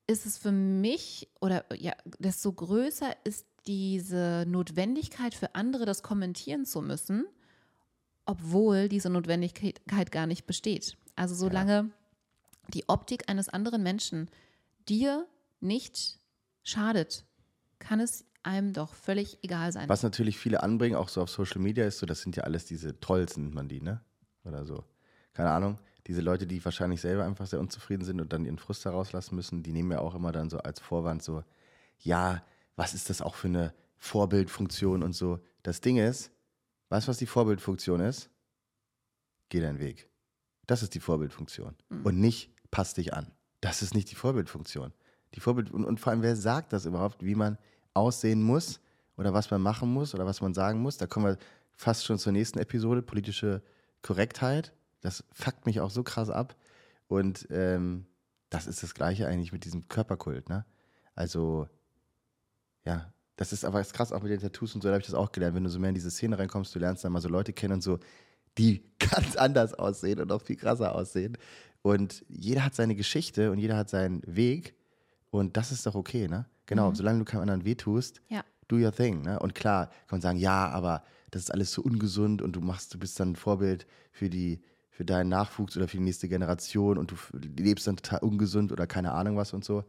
ist es für mich oder ja, desto größer ist diese Notwendigkeit für andere, das kommentieren zu müssen, obwohl diese Notwendigkeit gar nicht besteht. Also solange die Optik eines anderen Menschen dir nicht schadet, kann es einem doch völlig egal sein. Was natürlich viele anbringen, auch so auf Social Media, ist so, das sind ja alles diese Trolls, nennt man die, ne? Oder so. Keine Ahnung. Diese Leute, die wahrscheinlich selber einfach sehr unzufrieden sind und dann ihren Frust herauslassen müssen, die nehmen ja auch immer dann so als Vorwand so, ja, was ist das auch für eine Vorbildfunktion und so. Das Ding ist, weißt du, was die Vorbildfunktion ist? Geh deinen Weg. Das ist die Vorbildfunktion. Und nicht pass dich an. Das ist nicht die Vorbildfunktion. Die Vorbild und, und vor allem, wer sagt das überhaupt, wie man aussehen muss oder was man machen muss oder was man sagen muss? Da kommen wir fast schon zur nächsten Episode, politische Korrektheit. Das fuckt mich auch so krass ab. Und ähm, das ist das Gleiche eigentlich mit diesem Körperkult, ne? Also, ja, das ist aber krass, auch mit den Tattoos und so, da habe ich das auch gelernt. Wenn du so mehr in diese Szene reinkommst, du lernst dann mal so Leute kennen und so, die ganz anders aussehen und auch viel krasser aussehen. Und jeder hat seine Geschichte und jeder hat seinen Weg. Und das ist doch okay, ne? Genau, solange du keinem anderen wehtust, Ja. do your thing, ne? Und klar, kann man sagen, ja, aber das ist alles so ungesund und du machst, du bist dann ein Vorbild für die, für deinen Nachwuchs oder für die nächste Generation und du lebst dann total ungesund oder keine Ahnung was und so.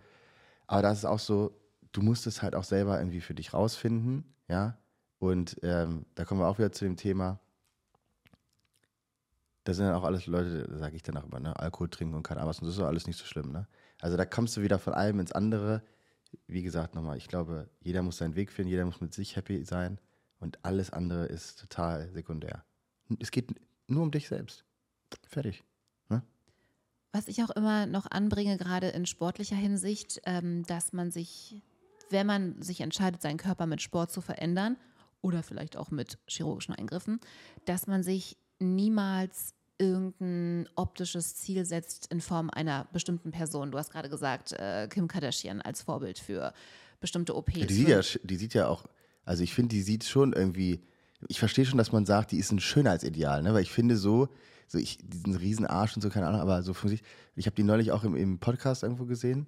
Aber das ist auch so, du musst es halt auch selber irgendwie für dich rausfinden, ja. Und ähm, da kommen wir auch wieder zu dem Thema. Da sind dann auch alles Leute, sage ich dann auch immer, ne, Alkohol trinken und keine Ahnung was. Und das ist doch alles nicht so schlimm, ne? Also da kommst du wieder von einem ins andere. Wie gesagt, nochmal, ich glaube, jeder muss seinen Weg finden, jeder muss mit sich happy sein und alles andere ist total sekundär. Es geht nur um dich selbst. Fertig. Was ich auch immer noch anbringe, gerade in sportlicher Hinsicht, ähm, dass man sich, wenn man sich entscheidet, seinen Körper mit Sport zu verändern oder vielleicht auch mit chirurgischen Eingriffen, dass man sich niemals irgendein optisches Ziel setzt in Form einer bestimmten Person. Du hast gerade gesagt, äh, Kim Kardashian als Vorbild für bestimmte OPs. Ja, die, sieht für- ja, die sieht ja auch, also ich finde, die sieht schon irgendwie, ich verstehe schon, dass man sagt, die ist ein Schönheitsideal, ne? weil ich finde so, so ich, diesen riesen Arsch und so, keine Ahnung, aber so von sich, ich habe die neulich auch im, im Podcast irgendwo gesehen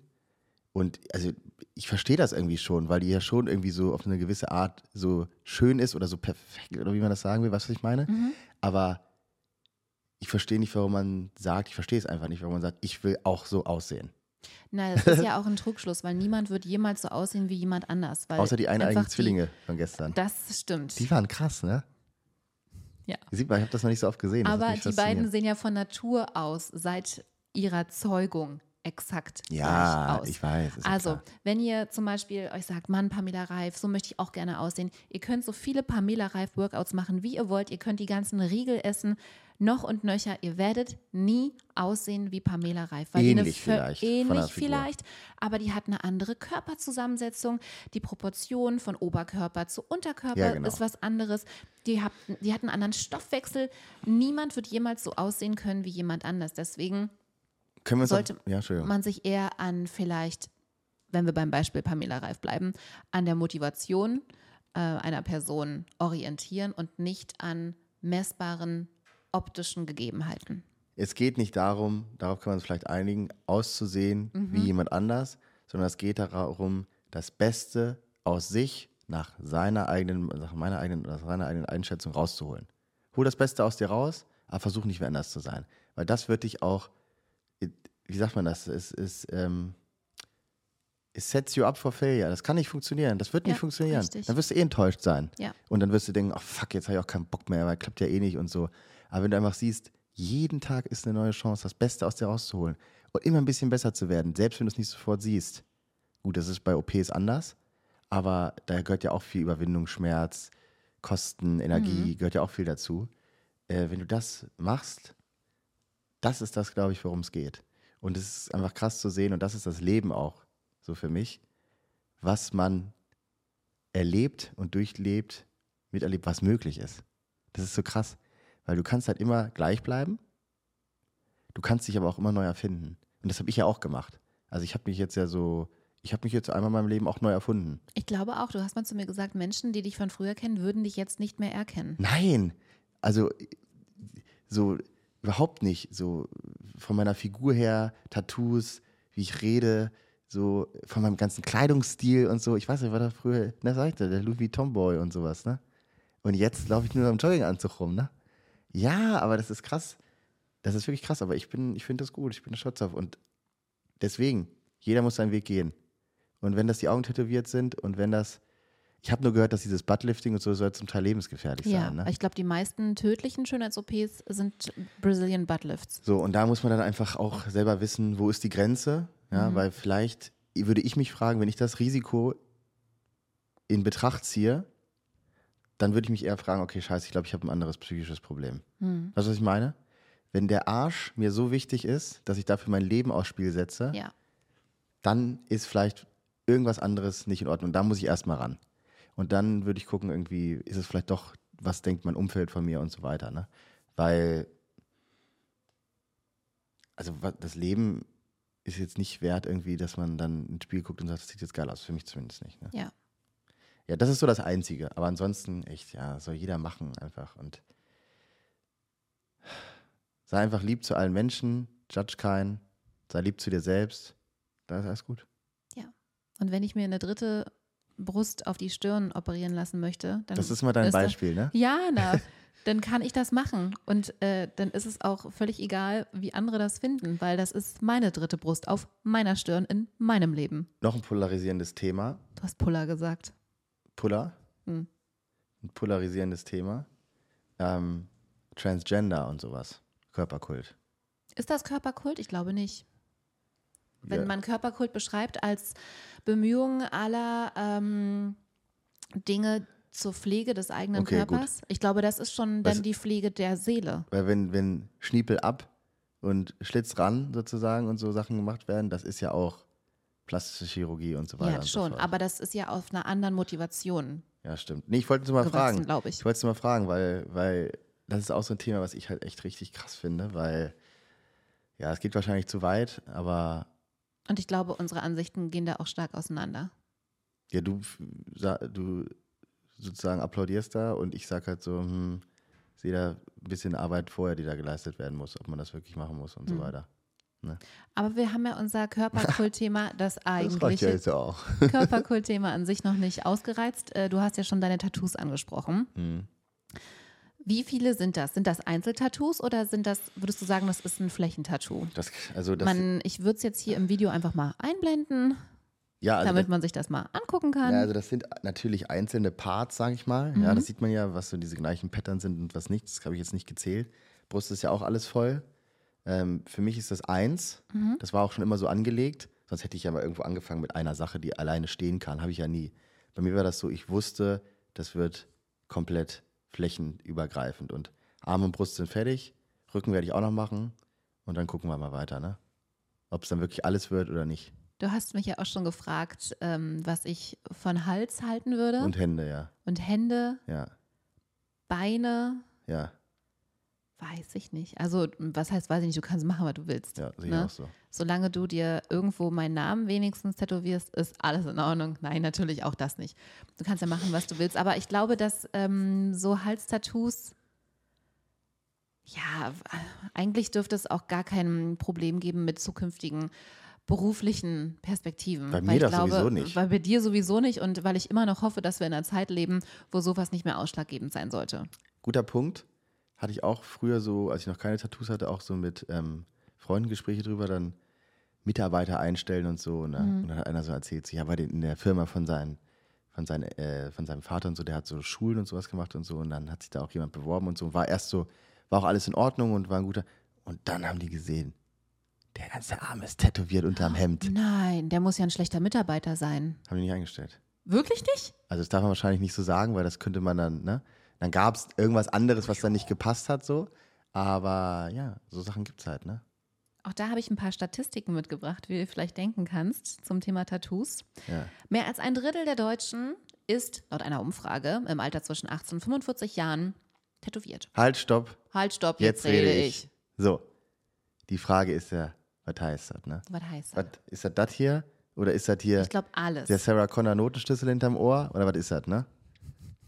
und also ich verstehe das irgendwie schon, weil die ja schon irgendwie so auf eine gewisse Art so schön ist oder so perfekt oder wie man das sagen will, was ich meine, Mhm. aber ich verstehe nicht, warum man sagt, ich verstehe es einfach nicht, warum man sagt, ich will auch so aussehen. Nein, das ist ja auch ein Trugschluss, weil niemand wird jemals so aussehen wie jemand anders. Außer die die- Zwillinge von gestern. Das stimmt. Die waren krass, ne? Ja. Sieht man, ich habe das noch nicht so oft gesehen. Aber die beiden sehen ja von Natur aus seit ihrer Zeugung exakt Ja, aus. ich weiß, also, klar. wenn ihr zum Beispiel euch sagt, Mann, Pamela Reif, so möchte ich auch gerne aussehen, ihr könnt so viele Pamela Reif Workouts machen, wie ihr wollt. Ihr könnt die ganzen Riegel essen, noch und nöcher. Ihr werdet nie aussehen wie Pamela Reif. Weil Ähnlich vielleicht, Ähnlich vielleicht, aber die hat eine andere Körperzusammensetzung. Die Proportion von Oberkörper zu Unterkörper Ja, genau. ist was anderes. Die hat, die hat einen anderen Stoffwechsel. Niemand wird jemals so aussehen können wie jemand anders. Deswegen sollte auch, ja, man sich eher an vielleicht, wenn wir beim Beispiel Pamela Reif bleiben, an der Motivation äh, einer Person orientieren und nicht an messbaren optischen Gegebenheiten. Es geht nicht darum, darauf kann man uns vielleicht einigen, auszusehen Mhm. wie jemand anders, sondern es geht darum, das Beste aus sich nach seiner eigenen, nach meiner eigenen, nach seiner eigenen Einschätzung rauszuholen. Hol das Beste aus dir raus, aber versuch nicht mehr anders zu sein. Weil das wird dich auch, wie sagt man das, es ist, ähm, it sets you up for failure. Das kann nicht funktionieren. Das wird nicht Ja, funktionieren. richtig. Dann wirst du eh enttäuscht sein. Ja. Und dann wirst du denken, ach fuck, jetzt habe ich auch keinen Bock mehr, weil klappt ja eh nicht und so. Aber wenn du einfach siehst, jeden Tag ist eine neue Chance, das Beste aus dir rauszuholen und immer ein bisschen besser zu werden, selbst wenn du es nicht sofort siehst. Gut, das ist bei OPs anders, aber da gehört ja auch viel Überwindung, Schmerz, Kosten, Energie, gehört ja auch viel dazu. Äh, wenn du das machst, das ist das, glaube ich, worum es geht. Und es ist einfach krass zu sehen und das ist das Leben auch so für mich, was man erlebt und durchlebt, miterlebt, was möglich ist. Das ist so krass, weil du kannst halt immer gleich bleiben, du kannst dich aber auch immer neu erfinden. Und das habe ich ja auch gemacht. Also ich habe mich jetzt ja so, ich habe mich jetzt einmal in meinem Leben auch neu erfunden. Ich glaube auch, du hast mal zu mir gesagt, Menschen, die dich von früher kennen, würden dich jetzt nicht mehr erkennen. Nein, also so überhaupt nicht. So von meiner Figur her, Tattoos, wie ich rede, so von meinem ganzen Kleidungsstil und so. Ich weiß nicht, war da früher, na Seite, der Louis Vuitton Boy und sowas, ne? Und jetzt laufe ich nur im Jogginganzug rum, ne? Ja, aber das ist krass. Das ist wirklich krass, aber ich bin, ich finde das gut, ich bin stolz auf. Und deswegen, jeder muss seinen Weg gehen. Und wenn das die Augen tätowiert sind und wenn das, ich habe nur gehört, dass dieses Buttlifting und so soll zum Teil lebensgefährlich Ja, sein. Ne? ich glaube, die meisten tödlichen Schönheits-OPs sind Brazilian Butt Lifts. So, und da muss man dann einfach auch selber wissen, wo ist die Grenze? Ja, weil vielleicht würde ich mich fragen, wenn ich das Risiko in Betracht ziehe, dann würde ich mich eher fragen, okay, scheiße, ich glaube, ich habe ein anderes psychisches Problem. Hm. Weißt du, was ich meine? Wenn der Arsch mir so wichtig ist, dass ich dafür mein Leben aufs Spiel setze, Ja. dann ist vielleicht irgendwas anderes nicht in Ordnung. Und da muss ich erstmal ran. Und dann würde ich gucken, irgendwie, ist es vielleicht doch, was denkt mein Umfeld von mir und so weiter. Ne? Weil, also das Leben ist jetzt nicht wert, irgendwie, dass man dann ins Spiel guckt und sagt, das sieht jetzt geil aus. Für mich zumindest nicht. Ne? Ja. Ja, das ist so das Einzige. Aber ansonsten, echt, ja, soll jeder machen einfach. Und sei einfach lieb zu allen Menschen, judge keinen, sei lieb zu dir selbst. Da ist alles gut. Und wenn ich mir eine dritte Brust auf die Stirn operieren lassen möchte, dann Das ist mal dein ist das- Beispiel, ne? Ja, na, dann kann ich das machen. Und äh, dann ist es auch völlig egal, wie andere das finden, weil das ist meine dritte Brust auf meiner Stirn in meinem Leben. Noch ein polarisierendes Thema. Du hast Puller gesagt. Puller. Hm. Ein polarisierendes Thema. Ähm, Transgender und sowas. Körperkult. Ist das Körperkult? Ich glaube nicht. Wenn Ja. man Körperkult beschreibt als Bemühung aller ähm, Dinge zur Pflege des eigenen Okay, gut. Körpers, ich glaube, das ist schon dann Was- die Pflege der Seele. Weil wenn, wenn Schniepel ab und Schlitz ran sozusagen und so Sachen gemacht werden, das ist ja auch plastische Chirurgie und so weiter. Ja, schon. So aber das ist ja auf einer anderen Motivation ja, stimmt. Nee, ich wollte nur mal gewachsen, fragen. ich. Ich wollte es mal fragen, weil, weil das ist auch so ein Thema, was ich halt echt richtig krass finde, weil ja, es geht wahrscheinlich zu weit, aber Und ich glaube, unsere Ansichten gehen da auch stark auseinander. ja, du, du sozusagen applaudierst da und ich sag halt so, hm, sehe da ein bisschen Arbeit vorher, die da geleistet werden muss, ob man das wirklich machen muss und so Mhm. weiter. Aber wir haben ja unser Körperkultthema, das Das reicht ja. Körperkultthema an sich noch nicht ausgereizt. Äh, Du hast ja schon deine Tattoos angesprochen. Hm. Wie viele sind das? Sind das Einzeltattoos oder sind das, würdest du sagen, das ist ein Flächentattoo? Das, also das, Man, ich würde es jetzt hier im Video einfach mal einblenden, ja, also damit das, man sich das mal angucken kann. ja, also das sind natürlich einzelne Parts, sage ich mal. Ja, Mhm. das sieht man ja, was so diese gleichen Pattern sind und was nicht. Das habe ich jetzt nicht gezählt. Brust ist ja auch alles voll. Ähm, für mich ist das eins. Das war auch schon immer so angelegt. Sonst hätte ich ja mal irgendwo angefangen mit einer Sache, die alleine stehen kann. Habe ich ja nie. Bei mir war das so, ich wusste, das wird komplett flächenübergreifend. Und Arm und Brust sind fertig. Rücken werde ich auch noch machen. Und dann gucken wir mal weiter, ne? Ob es dann wirklich alles wird oder nicht. Du hast mich ja auch schon gefragt, ähm, was ich von Hals halten würde. Und Hände, ja. Und Hände, Ja, Beine, ja, weiß ich nicht. Also, was heißt, weiß ich nicht, du kannst machen, was du willst. ja, sehe ich ne? auch so. Solange du dir irgendwo meinen Namen wenigstens tätowierst, ist alles in Ordnung. Nein, natürlich auch das nicht. Du kannst ja machen, was du willst. Aber ich glaube, dass ähm, so Halstattoos, ja, eigentlich dürfte es auch gar kein Problem geben mit zukünftigen beruflichen Perspektiven. Bei Weil mir ich doch glaube, sowieso nicht. Weil bei dir sowieso nicht und weil ich immer noch hoffe, dass wir in einer Zeit leben, wo sowas nicht mehr ausschlaggebend sein sollte. Guter Punkt. Hatte ich auch früher so, als ich noch keine Tattoos hatte, auch so mit ähm, Freunden Gespräche drüber, dann Mitarbeiter einstellen und so. Und, dann- und dann hat einer so erzählt, ja, bei den, in der Firma von, seinen, von, seinen, äh, von seinem Vater und so, der hat so Schulen und sowas gemacht und so. Und dann hat sich da auch jemand beworben und so. War erst so, war auch alles in Ordnung und war ein guter. Und dann haben die gesehen, der ganze Arm ist tätowiert unterm Hemd. Nein, der muss ja ein schlechter Mitarbeiter sein. Haben die nicht eingestellt. Wirklich nicht? Also das darf man wahrscheinlich nicht so sagen, weil das könnte man dann, ne? Dann gab es irgendwas anderes, was dann nicht gepasst hat, so. Aber ja, so Sachen gibt es halt, ne? Auch da habe ich ein paar Statistiken mitgebracht, wie du vielleicht denken kannst, zum Thema Tattoos. Ja. Mehr als ein Drittel der Deutschen ist, laut einer Umfrage, im Alter zwischen 18 und 45 Jahren tätowiert. Halt, stopp, Halt, stopp, jetzt, rede ich. So, die Frage ist ja, was heißt das, ne? Was heißt das? Ist das das hier? Oder ist das hier Ich glaube, alles. der Sarah Connor Notenschlüssel hinterm Ohr? Oder was ist das, ne?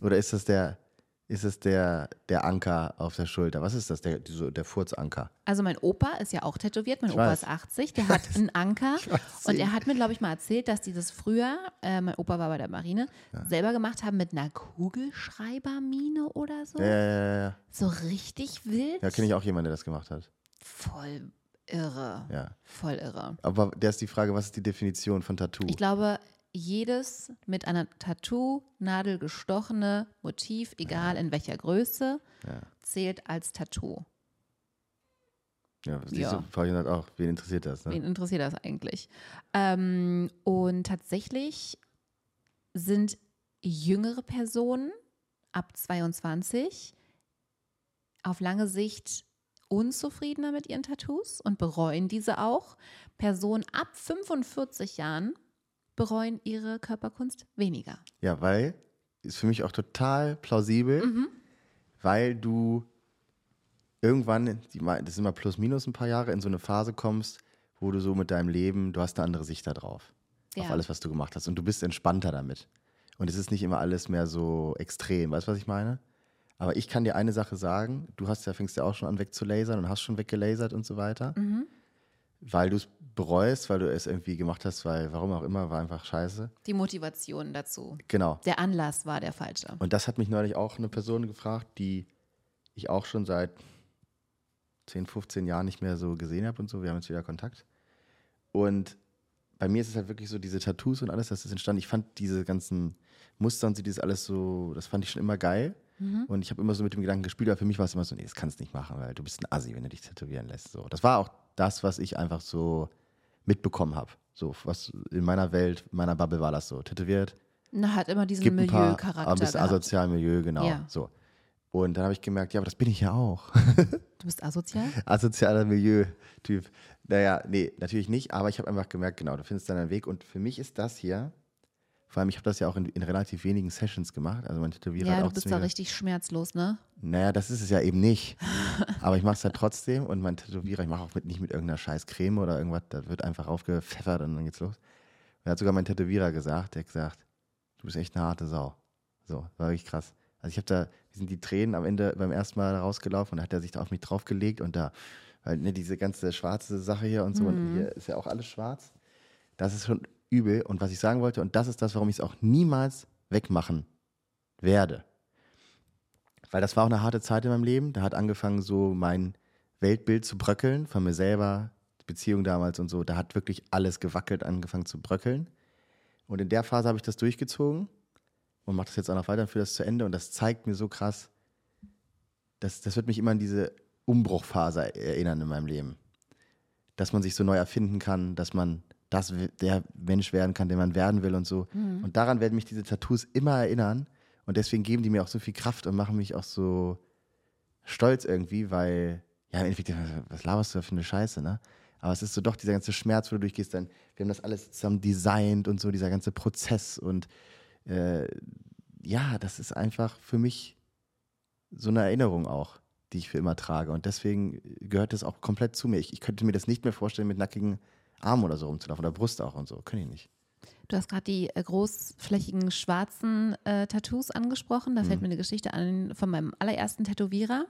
Oder ist das der, ist es der, der Anker auf der Schulter? Was ist das, der, so, der Furzanker? Also mein Opa ist ja auch tätowiert, mein Ich Opa weiß. ist 80, der hat einen Anker und er hat mir, glaube ich, mal erzählt, dass die das früher, äh, mein Opa war bei der Marine, selber gemacht haben mit einer Kugelschreibermine oder so. Ja, ja, ja, ja. So richtig wild. Ja, kenne ich auch jemanden, der das gemacht hat. Voll irre. Ja. Voll irre. Aber der ist die Frage, was ist die Definition von Tattoo? Ich glaube, jedes mit einer Tattoo-Nadel gestochene Motiv, egal in welcher Größe, Ja. zählt als Tattoo. Ja, siehst Ja. du, Fabian hat auch, wen interessiert das, ne? Wen interessiert das eigentlich? Ähm, und tatsächlich sind jüngere Personen ab 22 auf lange Sicht unzufriedener mit ihren Tattoos und bereuen diese auch. Personen ab 45 Jahren bereuen ihre Körperkunst weniger. Ja, weil, ist für mich auch total plausibel, Mhm. weil du irgendwann, das ist immer plus minus ein paar Jahre, in so eine Phase kommst, wo du so mit deinem Leben, du hast eine andere Sicht da drauf. Auf Ja. alles, was du gemacht hast. Und du bist entspannter damit. Und es ist nicht immer alles mehr so extrem. Weißt du, was ich meine? Aber ich kann dir eine Sache sagen, du hast ja, fängst ja auch schon an wegzulasern und hast schon weggelasert und so weiter. Mhm. Weil du es bereust, weil du es irgendwie gemacht hast, weil, warum auch immer, war einfach scheiße. Die Motivation dazu. Genau. Der Anlass war der falsche. Und das hat mich neulich auch eine Person gefragt, die ich auch schon seit 10, 15 Jahren nicht mehr so gesehen habe und so. Wir haben jetzt wieder Kontakt. Und bei mir ist es halt wirklich so, diese Tattoos und alles, das ist entstanden. Ich fand diese ganzen Muster und so, dieses alles so, das fand ich schon immer geil. Und ich habe immer so mit dem Gedanken gespielt, aber für mich war es immer so, nee, das kannst du nicht machen, weil du bist ein Assi, wenn du dich tätowieren lässt. So. Das war auch das, was ich einfach so mitbekommen habe. So, was in meiner Welt, in meiner Bubble war das so. Tätowiert, Na, hat immer diesen gibt ein paar, Milieucharakter aber ein bisschen asozial Milieu, genau. Ja. So. Und dann habe ich gemerkt, ja, aber das bin ich ja auch. Du bist asozial? Asozialer Milieu-Typ. Naja, nee, natürlich nicht, aber ich habe einfach gemerkt, genau, du findest deinen Weg. Und für mich ist das hier, vor allem, ich habe das ja auch in, in relativ wenigen Sessions gemacht. Also mein Tätowierer Ja, hat du auch bist zu da gesagt, richtig schmerzlos, ne? Naja, das ist es ja eben nicht. aber ich mache es halt trotzdem und mein Tätowierer, ich mache auch mit, nicht mit irgendeiner scheiß Creme oder irgendwas, da wird einfach aufgepfeffert und dann geht's los. Da hat sogar mein Tätowierer gesagt, der hat gesagt, du bist echt eine harte Sau. So, war wirklich krass. Also ich habe da, sind die Tränen am Ende beim ersten Mal rausgelaufen und da hat er sich da auf mich draufgelegt und da, weil ne, diese ganze schwarze Sache hier und so, und hier ist ja auch alles schwarz. Das ist schon übel. Und was ich sagen wollte, und das ist das, warum ich es auch niemals wegmachen werde. Weil das war auch eine harte Zeit in meinem Leben. Da hat angefangen, so mein Weltbild zu bröckeln, von mir selber, Beziehung damals und so. Da hat wirklich alles gewackelt, angefangen zu bröckeln. Und in der Phase habe ich das durchgezogen und mache das jetzt auch noch weiter für das zu Ende. Und das zeigt mir so krass, das, das wird mich immer an diese Umbruchphase erinnern in meinem Leben. dass man sich so neu erfinden kann, dass man das der Mensch werden kann, der man werden will und so. Mhm. Und daran werden mich diese Tattoos immer erinnern. Und deswegen geben die mir auch so viel Kraft und machen mich auch so stolz irgendwie, weil, ja, im Endeffekt, was laberst du da für eine Scheiße, ne? Aber es ist so doch dieser ganze Schmerz, wo du durchgehst, dann, wir haben das alles zusammen designt und so, dieser ganze Prozess und äh, ja, das ist einfach für mich so eine Erinnerung auch, die ich für immer trage. Und deswegen gehört das auch komplett zu mir. Ich, ich könnte mir das nicht mehr vorstellen, mit nackigen Armen oder so rumzulaufen oder Brust auch und so. Könnte ich nicht. Du hast gerade die äh, großflächigen schwarzen äh, Tattoos angesprochen. Da fällt mir eine Geschichte an von meinem allerersten Tätowierer.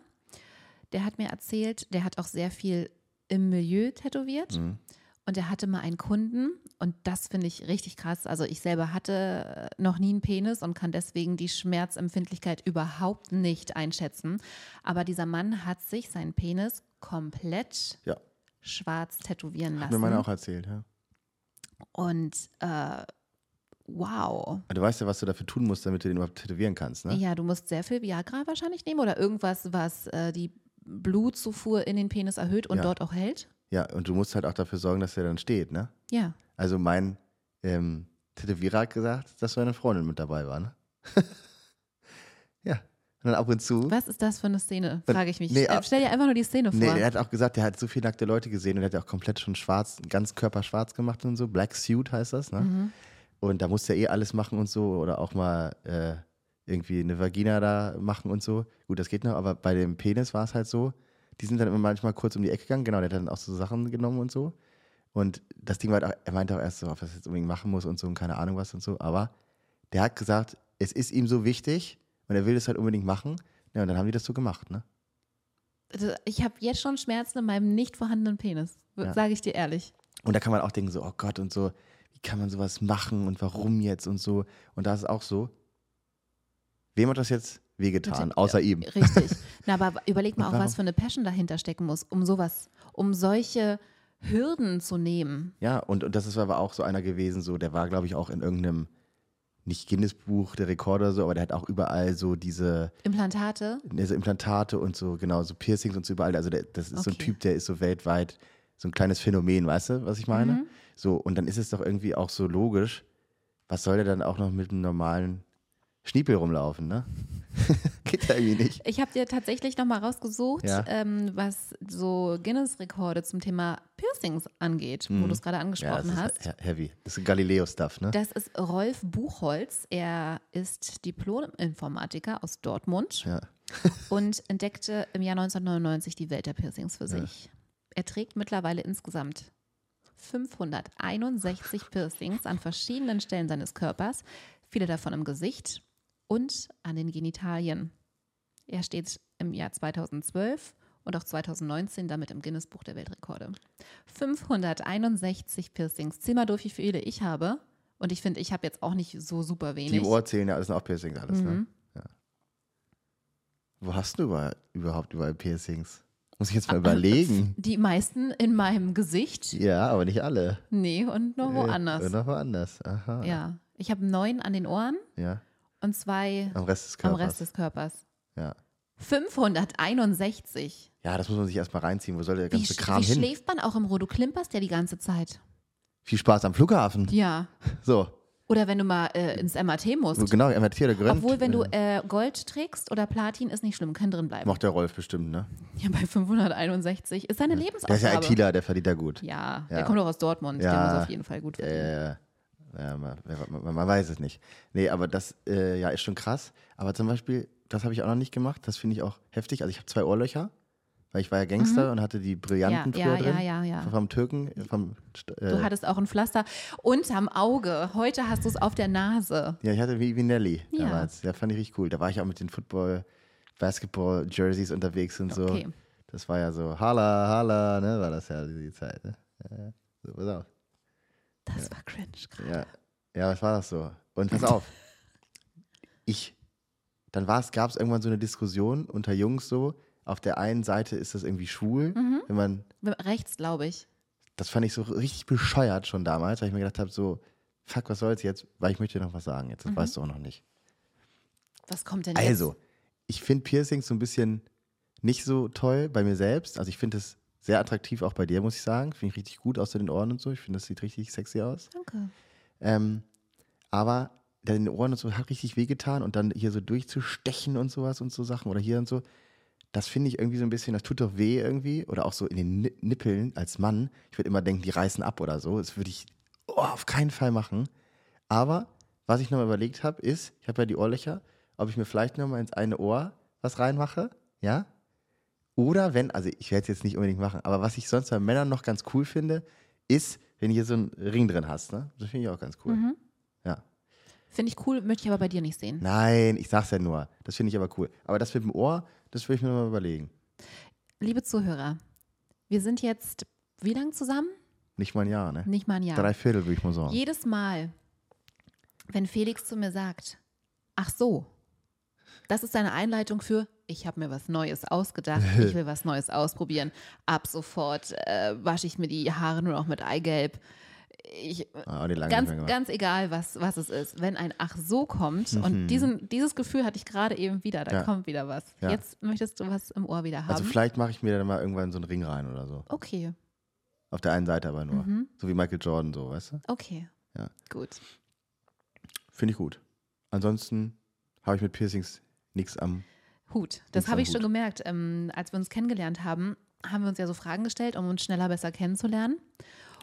Der hat mir erzählt, der hat auch sehr viel im Milieu tätowiert. Mhm. Und er hatte mal einen Kunden und das finde ich richtig krass. Also ich selber hatte äh, noch nie einen Penis und kann deswegen die Schmerzempfindlichkeit überhaupt nicht einschätzen. Aber dieser Mann hat sich seinen Penis komplett Ja, schwarz tätowieren hat lassen. mir meine auch erzählt, ja. Und äh, wow. Du weißt ja, was du dafür tun musst, damit du den überhaupt tätowieren kannst, ne? Ja, du musst sehr viel Viagra wahrscheinlich nehmen oder irgendwas, was äh, die Blutzufuhr in den Penis erhöht und Ja. dort auch hält. Ja, und du musst halt auch dafür sorgen, dass der dann steht, ne? Ja. Also mein ähm, Tätowierer hat gesagt, dass seine Freundin mit dabei war, ne? ja. Und dann ab und zu. Was ist das für eine Szene, frage ich mich. nee, äh, ab- stell dir einfach nur die Szene vor. Nee, er hat auch gesagt, er hat so viele nackte Leute gesehen und er hat ja auch komplett schon schwarz, ganz Körper schwarz gemacht und so. Black Suit heißt das, ne? Mhm. Und da musste er eh alles machen und so oder auch mal äh, irgendwie eine Vagina da machen und so. Gut, das geht noch, aber bei dem Penis war es halt so, die sind dann immer manchmal kurz um die Ecke gegangen, genau, der hat dann auch so Sachen genommen und so. Und das Ding war, halt auch, er meinte auch erst so, ob er das jetzt unbedingt machen muss und so und keine Ahnung was und so, aber der hat gesagt, es ist ihm so wichtig und er will das halt unbedingt machen. Ja, und dann haben die das so gemacht, ne? Also, Ich habe jetzt schon Schmerzen in meinem nicht vorhandenen Penis, Ja. sage ich dir ehrlich. Und da kann man auch denken, so, oh Gott, und so, wie kann man sowas machen und warum jetzt und so. Und da ist es auch so, wem hat das jetzt wehgetan, außer ihm? Richtig. Na, aber überleg mal auch, was für eine Passion dahinter stecken muss, um sowas, um solche Hürden zu nehmen. Ja, und, und das ist aber auch so einer gewesen, so, der war, glaube ich, auch in irgendeinem, nicht Guinness-Buch der Rekorde oder so, aber der hat auch überall so diese, Implantate. diese Implantate und so, genau, so Piercings und so überall. Also der, das ist so ein Okay. Typ, der ist so weltweit so ein kleines Phänomen, weißt du, was ich meine? Mhm. So, und dann ist es doch irgendwie auch so logisch, was soll der dann auch noch mit einem normalen Schniepel rumlaufen, ne? Geht ja irgendwie nicht. Ich habe dir tatsächlich nochmal rausgesucht, Ja. ähm, was so Guinness-Rekorde zum Thema Piercings angeht, wo du es gerade Mhm. Ja, das angesprochen ist hast. he- heavy. Das ist Galileo-Stuff, ne? Das ist Rolf Buchholz. Er ist Diplom-Informatiker aus Dortmund Ja. und entdeckte im Jahr 1999 die Welt der Piercings für sich. Er trägt mittlerweile insgesamt 561 Piercings an verschiedenen Stellen seines Körpers, viele davon im Gesicht und an den Genitalien. Er steht im Jahr 2012 und auch 2019 damit im Guinness-Buch der Weltrekorde. 561 Piercings. Zähl mal durch, wie viele ich habe. Und ich finde, ich habe jetzt auch nicht so super wenig. Die im Ohr zählen ja alles sind auch Piercings, alles, ne? Mhm. Ja. Wo hast du überall, überhaupt überall Piercings? Muss ich jetzt mal überlegen. Die meisten in meinem Gesicht. Ja, aber nicht alle. Nee, und noch woanders. Äh, noch woanders. Aha. Ja. Ich habe neun an den Ohren Ja. Und zwei Am Rest des Körpers. Rest des Körpers. ja. 561. ja, das muss man sich erstmal reinziehen. Wo soll der Wie, ganze sch- Kram wie hin? schläft man auch im? Du klimperst ja die ganze Zeit. Viel Spaß am Flughafen. Ja. So. Oder wenn du mal äh, ins MRT musst. Genau, MRT oder gerönt. Obwohl, wenn du äh, Gold trägst oder Platin, ist nicht schlimm, kann drin bleiben. Macht der Rolf bestimmt, ne? Ja, bei 561 ist seine Der Lebensaufgabe. ist ja ITler, der verdient da gut. Ja, Ja. der kommt doch aus Dortmund. Ja. Der muss auf jeden Fall gut Ja, verdienen. ja, ja. ja man, man, man weiß es nicht. Nee, aber das äh, ja, ist schon krass. Aber zum Beispiel, das habe ich auch noch nicht gemacht. Das finde ich auch heftig. Also ich habe zwei Ohrlöcher, weil ich war ja Gangster und hatte die Brillanten Mhm. Ja, früher ja, drin. ja, ja, ja. Vom Türken, vom äh, Du hattest auch ein Pflaster unterm Auge. Heute hast du es auf der Nase. Ja, ich hatte wie, wie Nelly Ja. damals. Ja, fand ich richtig cool. Da war ich auch mit den Football, Basketball-Jerseys unterwegs und so. Okay. Das war ja so, Hala, Hala, ne, war das ja die Zeit, ne? Ja, ja. so, pass auf. Das war cringe gerade. Ja, ja, was war das so? Und pass auf. Ich, dann gab es irgendwann so eine Diskussion unter Jungs so. Auf der einen Seite ist das irgendwie schwul, Mhm. wenn man, Rechts, glaube ich. das fand ich so richtig bescheuert schon damals, weil ich mir gedacht habe, so, fuck, was soll's jetzt? Weil ich möchte dir noch was sagen jetzt, das weißt du auch noch nicht. Was kommt denn Also, ich finde Piercings so ein bisschen nicht so toll bei mir selbst. Also ich finde es Sehr attraktiv auch bei dir, muss ich sagen. Finde ich richtig gut, außer den Ohren und so. Ich finde, das sieht richtig sexy aus. Danke. Ähm, aber in den Ohren und so hat richtig wehgetan und dann hier so durchzustechen und sowas und so Sachen oder hier und so. Das finde ich irgendwie so ein bisschen, das tut doch weh irgendwie. Oder auch so in den Ni- Nippeln als Mann. Ich würde immer denken, die reißen ab oder so. Das würde ich oh, auf keinen Fall machen. Aber was ich nochmal überlegt habe, ist, ich habe ja die Ohrlöcher, ob ich mir vielleicht nochmal ins eine Ohr was reinmache. Ja? Oder wenn, also ich werde es jetzt nicht unbedingt machen, aber was ich sonst bei Männern noch ganz cool finde, ist, wenn du hier so einen Ring drin hast. Ne? Das finde ich auch ganz cool. Mhm. Ja. Finde ich cool, möchte ich aber bei dir nicht sehen. Nein, ich sag's ja nur. Das finde ich aber cool. Aber das mit dem Ohr, das will ich mir mal überlegen. Liebe Zuhörer, wir sind jetzt wie lange zusammen? Nicht mal ein Jahr, ne? Nicht mal ein Jahr. Drei Viertel, würde ich mal sagen. Jedes Mal, wenn Felix zu mir sagt, ach so, das ist eine Einleitung für, ich habe mir was Neues ausgedacht, ich will was Neues ausprobieren. Ab sofort äh, wasche ich mir die Haare nur noch mit Eigelb. Ich, Ah, ganz, ganz egal, was, was es ist. Wenn ein Ach so kommt, und diesen, dieses Gefühl hatte ich gerade eben wieder, da Mhm. Ja. kommt wieder was. Ja. Jetzt möchtest du was im Ohr wieder haben. Also vielleicht mache ich mir dann mal irgendwann so einen Ring rein oder so. okay, Auf der einen Seite aber nur. Mhm. So wie Michael Jordan, so, weißt du? okay. Ja. Gut. Finde ich gut. Ansonsten habe ich mit Piercings nichts am. Hut. Das habe ich schon Hut. gemerkt. Ähm, als wir uns kennengelernt haben, haben wir uns ja so Fragen gestellt, um uns schneller besser kennenzulernen.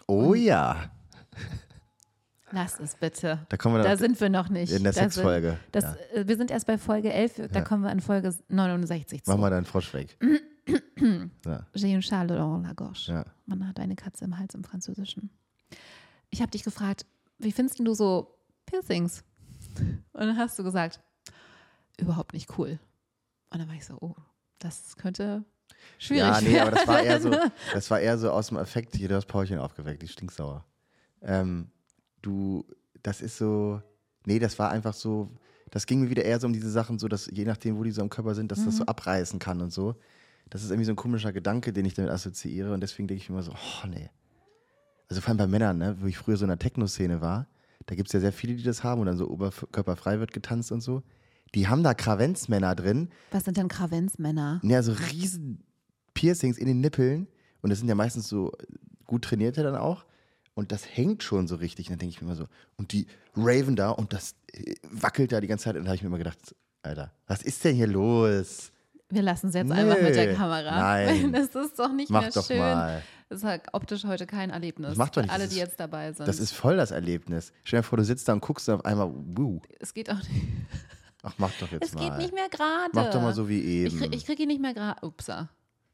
Oh ja. Lass es bitte. Da kommen wir Da sind wir noch nicht. in der Sexfolge. Ja. äh, wir sind erst bei Folge 11, da Ja. kommen wir an Folge 69 zu. Mach mal deinen Frosch weg. ja, J'ai un chat dans la gorge. ja. Man hat eine Katze im Hals im Französischen. Ich habe dich gefragt, wie findest du so Piercings? Und dann hast du gesagt, überhaupt nicht cool. Und dann war ich so, oh, das könnte schwierig Ja, nee, aber das war eher so, werden. das war eher so aus dem Effekt, hier, du hast Paulchen aufgeweckt, die stinksauer. Ähm, du, das ist so, nee, das war einfach so, das ging mir wieder eher so um diese Sachen, so dass je nachdem, wo die so am Körper sind, dass das so Mhm. abreißen kann und so. Das ist irgendwie so ein komischer Gedanke, den ich damit assoziiere und deswegen denke ich mir immer so, oh nee. Also vor allem bei Männern, ne, wo ich früher so in der Techno-Szene war, da gibt es ja sehr viele, die das haben und dann so oberkörperfrei wird getanzt und so. Die haben da Kravenzmänner drin, Was sind denn Kravenzmänner? ja, so riesen Piercings in den Nippeln. Und das sind ja meistens so gut trainierte dann auch. Und das hängt schon so richtig. Und dann denke ich mir immer so, und die raven da und das äh, wackelt da die ganze Zeit. Und da habe ich mir immer gedacht, Alter, was ist denn hier los? Wir lassen es jetzt einfach mit der Nee, Kamera. nein. Das ist doch nicht Mach mehr doch schön. mal. Das ist halt optisch heute kein Erlebnis. Das macht doch für nichts. Alle, Das die ist- jetzt dabei sind. Das ist voll das Erlebnis. Stell dir vor, du sitzt da und guckst und auf einmal, wuh. es geht auch nicht. Ach, mach doch jetzt Es mal. geht nicht mehr gerade. Mach doch mal so wie Ich, eben. krieg- ich kriege ihn nicht mehr gerade. Upsa.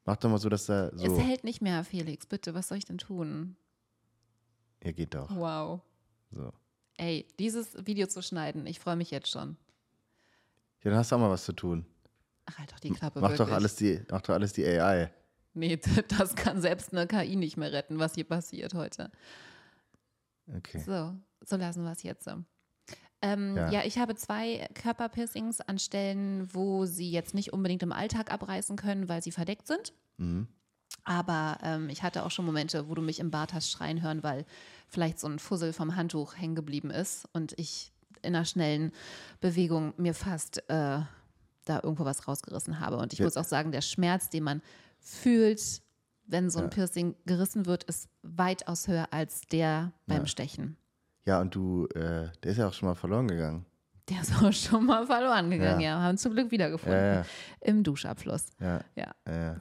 mach doch mal so, dass da so. Es hält nicht mehr, Felix. Bitte, was soll ich denn tun? Ja, geht doch. Wow. So. Ey, dieses Video zu schneiden, ich freue mich jetzt schon. Ja, dann hast du auch mal was zu tun. Ach, halt doch die Klappe. Mach wirklich. doch, alles die, mach doch alles die AI. Nee, das kann selbst eine KI nicht mehr retten, was hier passiert heute. Okay. So, so lassen wir es jetzt. Ähm, ja. Ja. ich habe zwei Körperpiercings an Stellen, wo sie jetzt nicht unbedingt im Alltag abreißen können, weil sie verdeckt sind. Mhm. Aber ähm, ich hatte auch schon Momente, wo du mich im Bad hast schreien hören, weil vielleicht so ein Fussel vom Handtuch hängen geblieben ist und ich in einer schnellen Bewegung mir fast äh, da irgendwo was rausgerissen habe. Und ich Ja. muss auch sagen, der Schmerz, den man fühlt, wenn so ein Ja. Piercing gerissen wird, ist weitaus höher als der beim. Stechen. Ja, und du, äh, der ist ja auch schon mal verloren gegangen. Der ist auch schon mal verloren gegangen, ja. Ja. Haben zum Glück wiedergefunden. Ja, ja, Im Duschabfluss. ja. Ja. ja.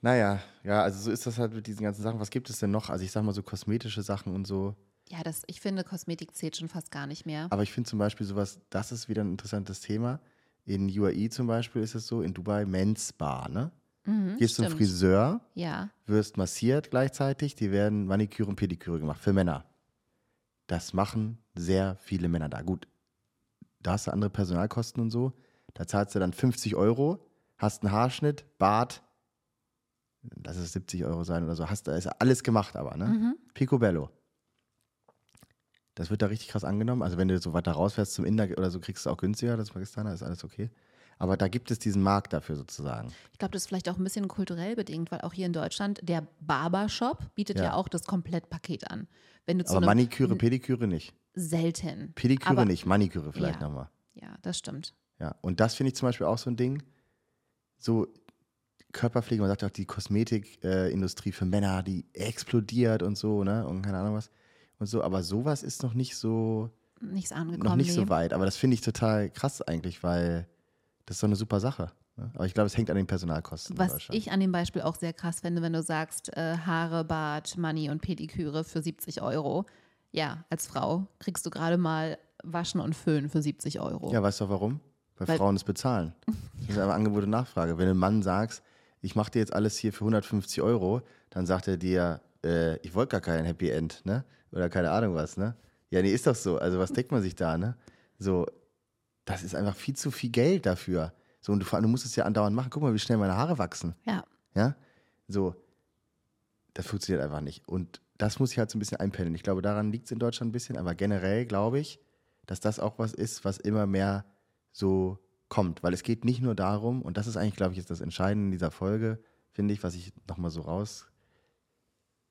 naja, ja, also so ist das halt mit diesen ganzen Sachen. Was gibt es denn noch? Also ich sag mal so kosmetische Sachen und so. Ja, das, ich finde, Kosmetik zählt schon fast gar nicht mehr. Aber ich finde zum Beispiel sowas, das ist wieder ein interessantes Thema. In UAE zum Beispiel ist es so, in Dubai Men's Bar, ne? Mhm, Gehst zum stimmt. Friseur, Ja. wirst massiert gleichzeitig, die werden Maniküre und Pediküre gemacht für Männer. Das machen sehr viele Männer da. Gut, da hast du andere Personalkosten und so. Da zahlst du dann 50 Euro, hast einen Haarschnitt, Bart, lass es 70 Euro sein oder so. Hast da ist alles gemacht aber, ne? Mhm. Picobello. Das wird da richtig krass angenommen. Also wenn du so weiter rausfährst zum Inder oder so, kriegst du auch günstiger, das Pakistaner, ist alles okay. Aber da gibt es diesen Markt dafür sozusagen. Ich glaube, das ist vielleicht auch ein bisschen kulturell bedingt, weil auch hier in Deutschland der Barbershop bietet ja, Ja. auch das Komplettpaket an. Wenn du zu Aber Maniküre, Pediküre nicht. selten. Pediküre Aber- nicht, Maniküre vielleicht Ja. nochmal. Ja, das stimmt. Ja, und das finde ich zum Beispiel auch so ein Ding. So Körperpflege, man sagt auch die Kosmetikindustrie für Männer, die explodiert und so, ne? Und keine Ahnung was. Und so, aber sowas ist noch nicht so, Nichts angekommen. noch nicht nee. so weit. Aber das finde ich total krass eigentlich, weil das ist so eine super Sache. Ne? Aber ich glaube, es hängt an den Personalkosten. Was ich an dem Beispiel auch sehr krass finde, wenn du sagst, äh, Haare, Bart, Money und Pediküre für 70 Euro. Ja, als Frau kriegst du gerade mal Waschen und Föhnen für 70 Euro. Ja, weißt du warum? Weil, Weil- Frauen es bezahlen. Das ist einfach Angebot und Nachfrage. Wenn du einem Mann sagst, ich mache dir jetzt alles hier für 150 Euro, dann sagt er dir, äh, ich wollte gar kein Happy End, ne? Oder keine Ahnung was, ne? Ja, nee, ist doch so. Also was denkt man sich da, ne? So, das ist einfach viel zu viel Geld dafür. So, und du, vor allem, du musst es ja andauernd machen. Guck mal, wie schnell meine Haare wachsen. Ja. Ja, so, das funktioniert einfach nicht. Und das muss ich halt so ein bisschen einpendeln. Ich glaube, daran liegt es in Deutschland ein bisschen, aber generell glaube ich, dass das auch was ist, was immer mehr so kommt. Weil es geht nicht nur darum, und das ist eigentlich, glaube ich, jetzt das Entscheidende in dieser Folge, finde ich, was ich nochmal so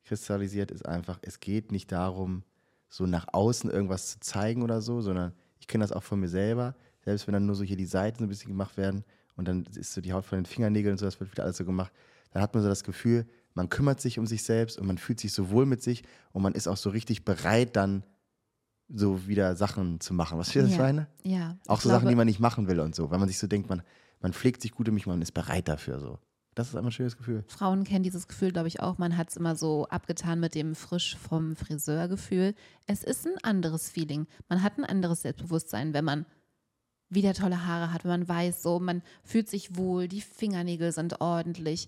rauskristallisiert, ist einfach, es geht nicht darum, so nach außen irgendwas zu zeigen oder so, sondern ich kenne das auch von mir selber, selbst wenn dann nur so hier die Seiten so ein bisschen gemacht werden und dann ist so die Haut von den Fingernägeln und so, das wird wieder alles so gemacht, dann hat man so das Gefühl, man kümmert sich um sich selbst und man fühlt sich so wohl mit sich und man ist auch so richtig bereit, dann so wieder Sachen zu machen. Was ich das Ja. meine? Ja. Auch so Sachen, glaube, die man nicht machen will und so, weil man sich so denkt, man, man pflegt sich gut um mich, man ist bereit dafür so. Das ist einfach ein schönes Gefühl. Frauen kennen dieses Gefühl, glaube ich, auch. Man hat es immer so abgetan mit dem frisch vom Friseur-Gefühl. Es ist ein anderes Feeling. Man hat ein anderes Selbstbewusstsein, wenn man wieder tolle Haare hat, wenn man weiß, so, man fühlt sich wohl, die Fingernägel sind ordentlich.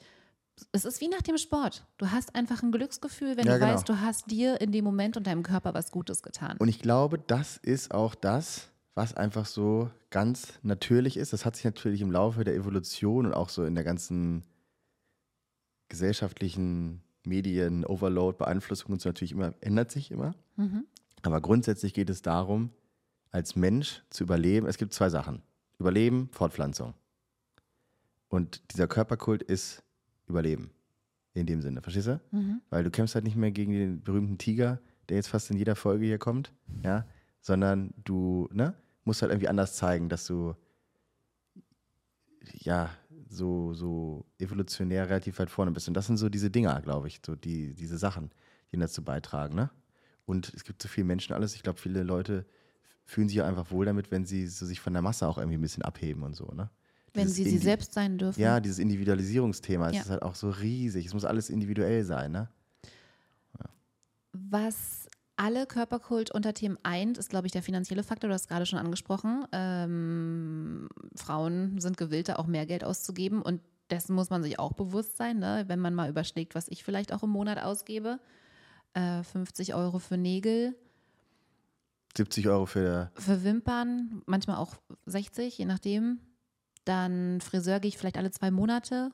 Es ist wie nach dem Sport. Du hast einfach ein Glücksgefühl, wenn Ja, du genau. weißt, du hast dir in dem Moment und deinem Körper was Gutes getan. Und ich glaube, das ist auch das, was einfach so ganz natürlich ist. Das hat sich natürlich im Laufe der Evolution und auch so in der ganzen gesellschaftlichen Medien, Overload, Beeinflussung und so natürlich immer, ändert sich immer. Mhm. Aber grundsätzlich geht es darum, als Mensch zu überleben. Es gibt zwei Sachen. Überleben, Fortpflanzung. Und dieser Körperkult ist Überleben. In dem Sinne. Verstehst du? Mhm. Weil du kämpfst halt nicht mehr gegen den berühmten Tiger, der jetzt fast in jeder Folge hier kommt, ja, sondern du, ne, musst halt irgendwie anders zeigen, dass du ja so, so evolutionär relativ weit vorne bist. Und das sind so diese Dinger, glaube ich, so die, diese Sachen, die dazu beitragen, ne? Und es gibt so viele Menschen alles. Ich glaube, viele Leute fühlen sich ja einfach wohl damit, wenn sie so sich von der Masse auch irgendwie ein bisschen abheben und so, ne? Wenn Dieses sie sie selbst sein dürfen. Ja, dieses Individualisierungsthema, Ja. es ist halt auch so riesig. Es muss alles individuell sein, ne? Was alle Körperkult-Unterthemen eint, ist, glaube ich, der finanzielle Faktor. Du hast es gerade schon angesprochen. Ähm, Frauen sind gewillt, da auch mehr Geld auszugeben und dessen muss man sich auch bewusst sein, ne? wenn man mal überschlägt, was ich vielleicht auch im Monat ausgebe. Äh, 50 Euro für Nägel, 70 Euro für für Wimpern, manchmal auch 60, je nachdem. Dann Friseur gehe ich vielleicht alle zwei Monate.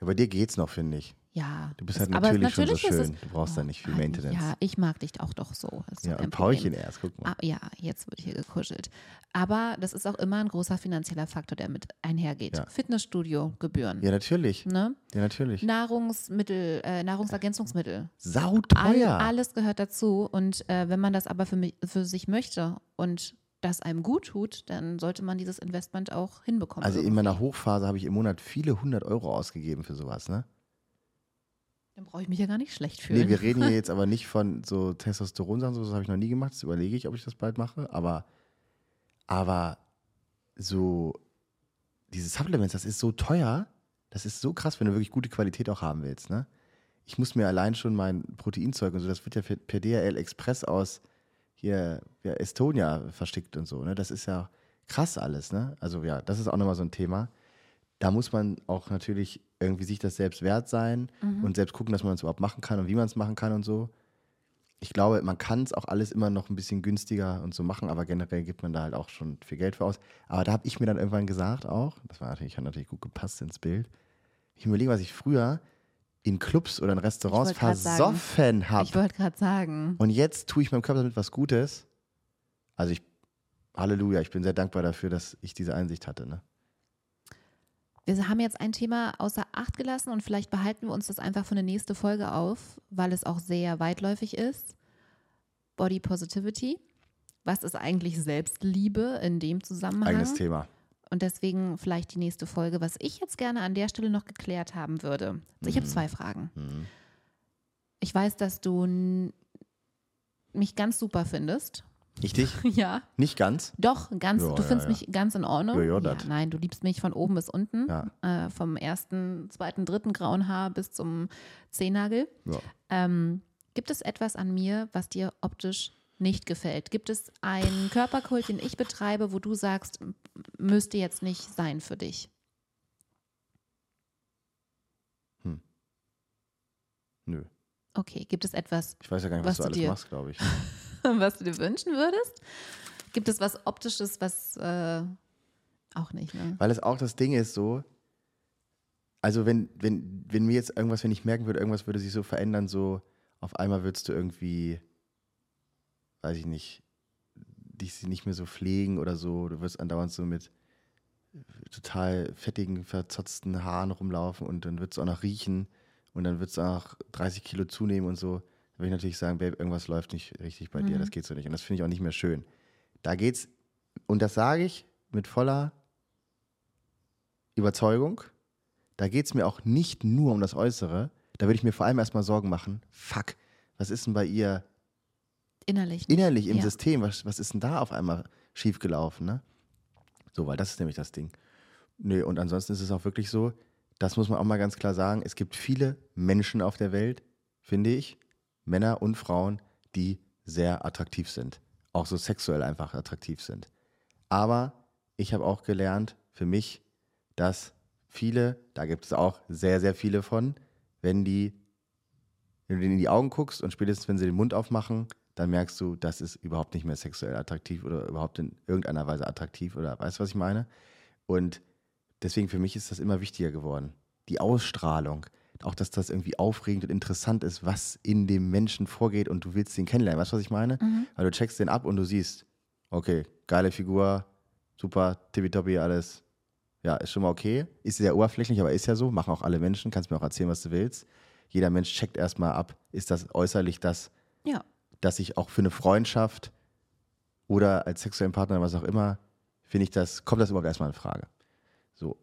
Ja, bei dir geht's noch, finde ich. Ja. Du bist halt aber natürlich, schon so natürlich ist es- schön. Du brauchst da nicht viel Ah, Maintenance. Ja, ich mag dich auch doch so. Ist Ja, Problem. Paulchen erst, guck mal. Ah, ja, jetzt wird hier gekuschelt. Aber das ist auch immer ein großer finanzieller Faktor, der mit einhergeht. Ja. Fitnessstudio-Gebühren. Ja, natürlich. Ne? Ja, natürlich. Nahrungsmittel, äh, Nahrungsergänzungsmittel. All, Sauteuer. alles gehört dazu. Und äh, wenn man das aber für, mich, für sich möchte und das einem gut tut, dann sollte man dieses Investment auch hinbekommen. Also in irgendwie. meiner Hochphase habe ich im Monat viele hundert Euro ausgegeben für sowas, ne? Dann brauche ich mich ja gar nicht schlecht fühlen. Nee, wir reden hier jetzt aber nicht von so Testosteronsachen, so, das habe ich noch nie gemacht. Das überlege ich, ob ich das bald mache. Aber, aber so diese Supplements, das ist so teuer. Das ist so krass, wenn du wirklich gute Qualität auch haben willst, ne? Ich muss mir allein schon mein Proteinzeug und so, das wird ja per- DHL Express aus hier ja, Estonia verschickt und so, ne? Das ist ja krass alles, ne? Also ja, das ist auch nochmal so ein Thema. Da muss man auch natürlich irgendwie sich das selbst wert sein und selbst gucken, dass man es überhaupt machen kann und wie man es machen kann und so. Ich glaube, man kann es auch alles immer noch ein bisschen günstiger und so machen, aber generell gibt man da halt auch schon viel Geld für aus. Aber da habe ich mir dann irgendwann gesagt auch, das war natürlich, hat natürlich gut gepasst ins Bild, ich überlege, was ich früher in Clubs oder in Restaurants versoffen habe. Ich wollte gerade sagen. Und jetzt tue ich meinem Körper damit was Gutes. Also ich, Halleluja, ich bin sehr dankbar dafür, dass ich diese Einsicht hatte. Ne? Wir haben jetzt ein Thema außer Acht gelassen und vielleicht behalten wir uns das einfach für eine nächste Folge auf, weil es auch sehr weitläufig ist. Body Positivity. Was ist eigentlich Selbstliebe in dem Zusammenhang? Eigenes Thema. Und deswegen vielleicht die nächste Folge, was ich jetzt gerne an der Stelle noch geklärt haben würde. Also ich habe zwei Fragen. Mhm. Ich weiß, dass du mich ganz super findest. Ich dich? Ja. Nicht ganz? Doch, ganz, Ja, du ja, findest ja. mich ganz in Ordnung. Ja, nein, du liebst mich von oben bis unten. Ja. Äh, vom ersten, zweiten, dritten grauen Haar bis zum Zehennagel. Ähm, gibt es etwas an mir, was dir optisch nicht gefällt? Gibt es einen Körperkult, den ich betreibe, wo du sagst, müsste jetzt nicht sein für dich? Nö. Okay, gibt es etwas, Ich weiß ja gar nicht, Was was, du du alles dir- machst, glaube ich. was du dir wünschen würdest? Gibt es was Optisches, was äh, auch nicht, ne? Weil es auch das Ding ist so, also wenn, wenn, wenn mir jetzt irgendwas, wenn ich merken würde, irgendwas würde sich so verändern, so auf einmal würdest du irgendwie, weiß ich nicht, dich nicht mehr so pflegen oder so, du wirst andauernd so mit total fettigen, verzotzten Haaren rumlaufen und dann wird es auch noch riechen und dann wird es auch 30 Kilo zunehmen und so. Da würde ich natürlich sagen, Babe, irgendwas läuft nicht richtig bei dir, das geht so nicht. Und das finde ich auch nicht mehr schön. Da geht's, und das sage ich mit voller Überzeugung, da geht es mir auch nicht nur um das Äußere, da würde ich mir vor allem erstmal Sorgen machen, fuck, was ist denn bei ihr Innerlich. innerlich im Ja. System, was, was ist denn da auf einmal schiefgelaufen, ne? So, weil das ist nämlich das Ding. Nee, und ansonsten ist es auch wirklich so, das muss man auch mal ganz klar sagen, es gibt viele Menschen auf der Welt, finde ich, Männer und Frauen, die sehr attraktiv sind. Auch so sexuell einfach attraktiv sind. Aber ich habe auch gelernt für mich, dass viele, da gibt es auch sehr, sehr viele von, wenn die, wenn du denen in die Augen guckst und spätestens, wenn sie den Mund aufmachen, dann merkst du, das ist überhaupt nicht mehr sexuell attraktiv oder überhaupt in irgendeiner Weise attraktiv oder weißt du, was ich meine? Und deswegen für mich ist das immer wichtiger geworden. Die Ausstrahlung, auch dass das irgendwie aufregend und interessant ist, was in dem Menschen vorgeht und du willst den kennenlernen. Weißt du, was ich meine? Weil du checkst den ab und du siehst, okay, geile Figur, super, tippitoppi, alles. Ja, ist schon mal okay. Ist sehr oberflächlich, aber ist ja so. Machen auch alle Menschen. Kannst mir auch erzählen, was du willst. Jeder Mensch checkt erstmal ab, ist das äußerlich das, Ja. dass ich auch für eine Freundschaft oder als sexuellen Partner, was auch immer, finde ich das, kommt das überhaupt erstmal in Frage. So.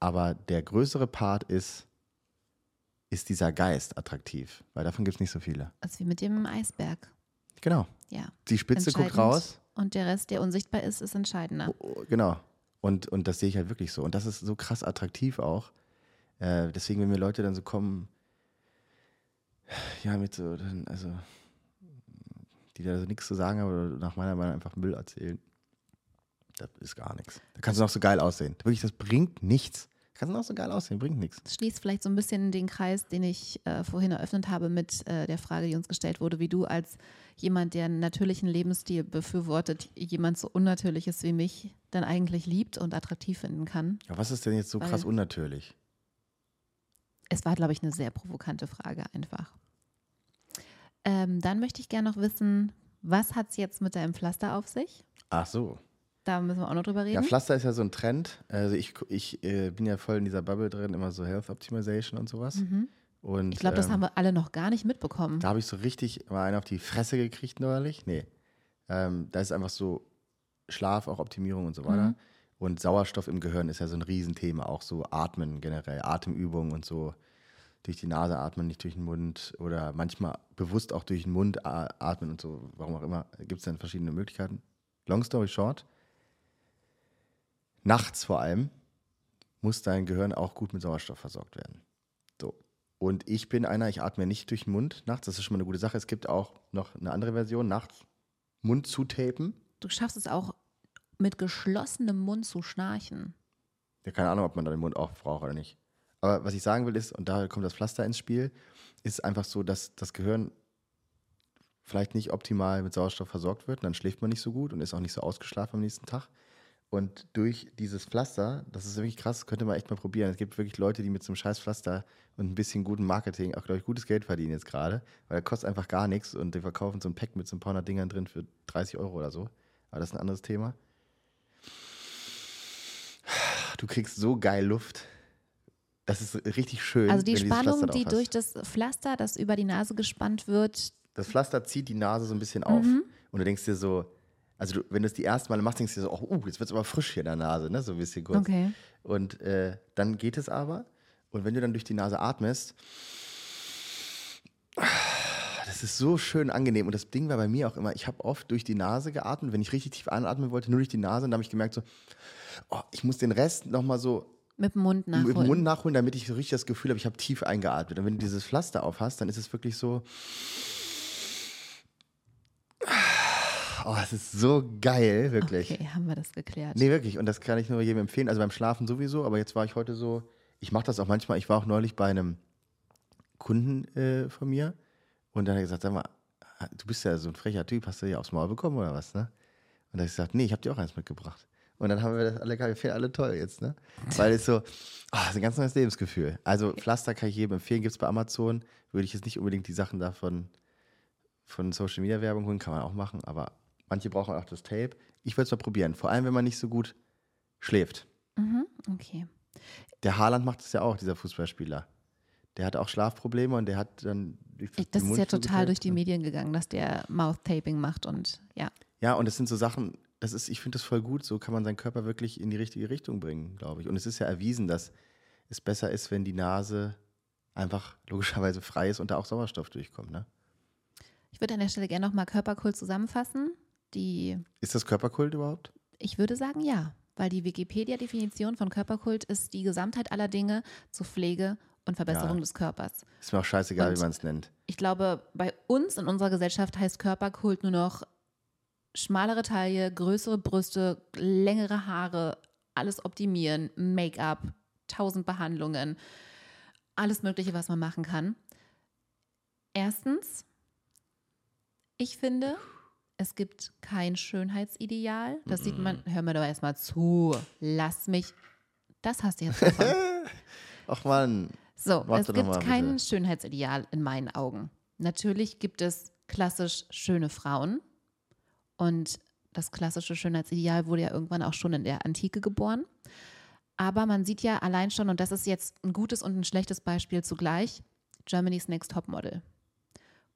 Aber der größere Part ist, ist dieser Geist attraktiv, weil davon gibt es nicht so viele. Das ist wie mit dem Eisberg. Genau. Ja. Die Spitze guckt raus. Und der Rest, der unsichtbar ist, ist entscheidender. Oh, Genau. Und, und das sehe ich halt wirklich so. Und das ist so krass attraktiv auch. Äh, deswegen, wenn mir Leute dann so kommen, ja, mit so, also, die da so nichts zu sagen haben oder nach meiner Meinung einfach Müll erzählen, das ist gar nichts. Da kannst du noch so geil aussehen. Wirklich, das bringt nichts. Du noch so geil aussehen, bringt nichts. Das schließt vielleicht so ein bisschen den Kreis, den ich äh, vorhin eröffnet habe mit äh, der Frage, die uns gestellt wurde, wie du als jemand, der einen natürlichen Lebensstil befürwortet, jemand so Unnatürliches wie mich dann eigentlich liebt und attraktiv finden kann. Ja, was ist denn jetzt so Weil- krass unnatürlich? Es war, glaube ich, eine sehr provokante Frage einfach. Ähm, dann möchte ich gerne noch wissen, was hat es jetzt mit deinem Pflaster auf sich? Ach so. Da müssen wir auch noch drüber Ja, reden. Pflaster ist ja so ein Trend. Also ich, ich äh, bin ja voll in dieser Bubble drin, immer so Health Optimization und sowas. Und, Mhm. ich glaube, das ähm, haben wir alle noch gar nicht mitbekommen. Da habe ich so richtig mal einen auf die Fresse gekriegt neulich. Nee. Ähm, da ist einfach so Schlaf, auch Optimierung und so weiter. Und Sauerstoff im Gehirn ist ja so ein Riesenthema. Auch so Atmen generell, Atemübungen und so. Durch die Nase atmen, nicht durch den Mund. Oder manchmal bewusst auch durch den Mund atmen und so. Warum auch immer. Gibt es dann verschiedene Möglichkeiten. Long story short. Nachts vor allem muss dein Gehirn auch gut mit Sauerstoff versorgt werden. So. Und ich bin einer, ich atme nicht durch den Mund nachts. Das ist schon mal eine gute Sache. Es gibt auch noch eine andere Version, nachts Mund zutapen. Du schaffst es auch mit geschlossenem Mund zu schnarchen. Ja, keine Ahnung, ob man da den Mund aufbraucht oder nicht. Aber was ich sagen will ist, und da kommt das Pflaster ins Spiel, ist einfach so, dass das Gehirn vielleicht nicht optimal mit Sauerstoff versorgt wird. Und dann schläft man nicht so gut und ist auch nicht so ausgeschlafen am nächsten Tag. Und durch dieses Pflaster, das ist wirklich krass, könnte man echt mal probieren. Es gibt wirklich Leute, die mit so einem scheiß Pflaster und ein bisschen guten Marketing auch, glaube ich, gutes Geld verdienen jetzt gerade, weil er kostet einfach gar nichts und die verkaufen so ein Pack mit so ein paar hundert Dingern drin für 30 Euro oder so. Aber das ist ein anderes Thema. Du kriegst so geil Luft. Das ist richtig schön. Also die Spannung, die durch das Pflaster, das über die Nase gespannt wird, Das Pflaster zieht die Nase so ein bisschen auf. Mhm. Und du denkst dir so, Also du, wenn du es die ersten Male machst, denkst du dir so, oh, uh, jetzt wird es aber frisch hier in der Nase, ne? So ein bisschen kurz. Okay. Und äh, dann geht es aber. Und wenn du dann durch die Nase atmest, das ist so schön angenehm. Und das Ding war bei mir auch immer, ich habe oft durch die Nase geatmet, wenn ich richtig tief einatmen wollte, nur durch die Nase. Und da habe ich gemerkt, so, oh, ich muss den Rest nochmal so Mit dem Mund nachholen. mit dem Mund nachholen, damit ich so richtig das Gefühl habe, ich habe tief eingeatmet. Und wenn du dieses Pflaster auf hast, dann ist es wirklich so. Oh, es ist so geil, wirklich. Okay, haben wir das geklärt. Nee, wirklich. Und das kann ich nur jedem empfehlen. Also beim Schlafen sowieso, aber jetzt war ich heute so, ich mache das auch manchmal. Ich war auch neulich bei einem Kunden äh, von mir und dann hat er gesagt, sag mal, du bist ja so ein frecher Typ, hast du ja aufs Maul bekommen oder was, ne? Und dann habe ich gesagt, nee, ich habe dir auch eins mitgebracht. Und dann haben wir das alle geil, wir alle toll jetzt, ne? Weil es so, ah, das ist ein ganz neues Lebensgefühl. Also Pflaster kann ich jedem empfehlen, gibt es bei Amazon. Würde ich jetzt nicht unbedingt die Sachen davon von Social Media Werbung holen, kann man auch machen, aber manche brauchen auch das Tape. Ich würde es mal probieren, vor allem wenn man nicht so gut schläft. Mhm, okay. Der Haaland macht es ja auch, dieser Fußballspieler. Der hat auch Schlafprobleme und der hat dann. durch Ich, das ist ja total zugetaped durch die und- Medien gegangen, dass der Mouth-Taping macht und ja. Ja, und das sind so Sachen, das ist, ich finde das voll gut, so kann man seinen Körper wirklich in die richtige Richtung bringen, glaube ich. Und es ist ja erwiesen, dass es besser ist, wenn die Nase einfach logischerweise frei ist und da auch Sauerstoff durchkommt. Ne? Ich würde an der Stelle gerne nochmal Körperkult zusammenfassen. Die, Ist das Körperkult überhaupt? ich würde sagen ja, weil die Wikipedia-Definition von Körperkult ist die Gesamtheit aller Dinge zur Pflege und Verbesserung Ja. des Körpers. Ist mir auch scheißegal, Und- wie man es nennt. Ich glaube, bei uns in unserer Gesellschaft heißt Körperkult nur noch schmalere Taille, größere Brüste, längere Haare, alles optimieren, Make-up, tausend Behandlungen, alles Mögliche, was man machen kann. Erstens, ich finde, es gibt kein Schönheitsideal. Das sieht man, hör mir doch erstmal zu, lass mich, das hast du jetzt. Ach man, So, Warte es gibt mal, kein bitte. Schönheitsideal in meinen Augen. Natürlich gibt es klassisch schöne Frauen und das klassische Schönheitsideal wurde ja irgendwann auch schon in der Antike geboren. Aber man sieht ja allein schon, und das ist jetzt ein gutes und ein schlechtes Beispiel zugleich, Germany's Next Topmodel.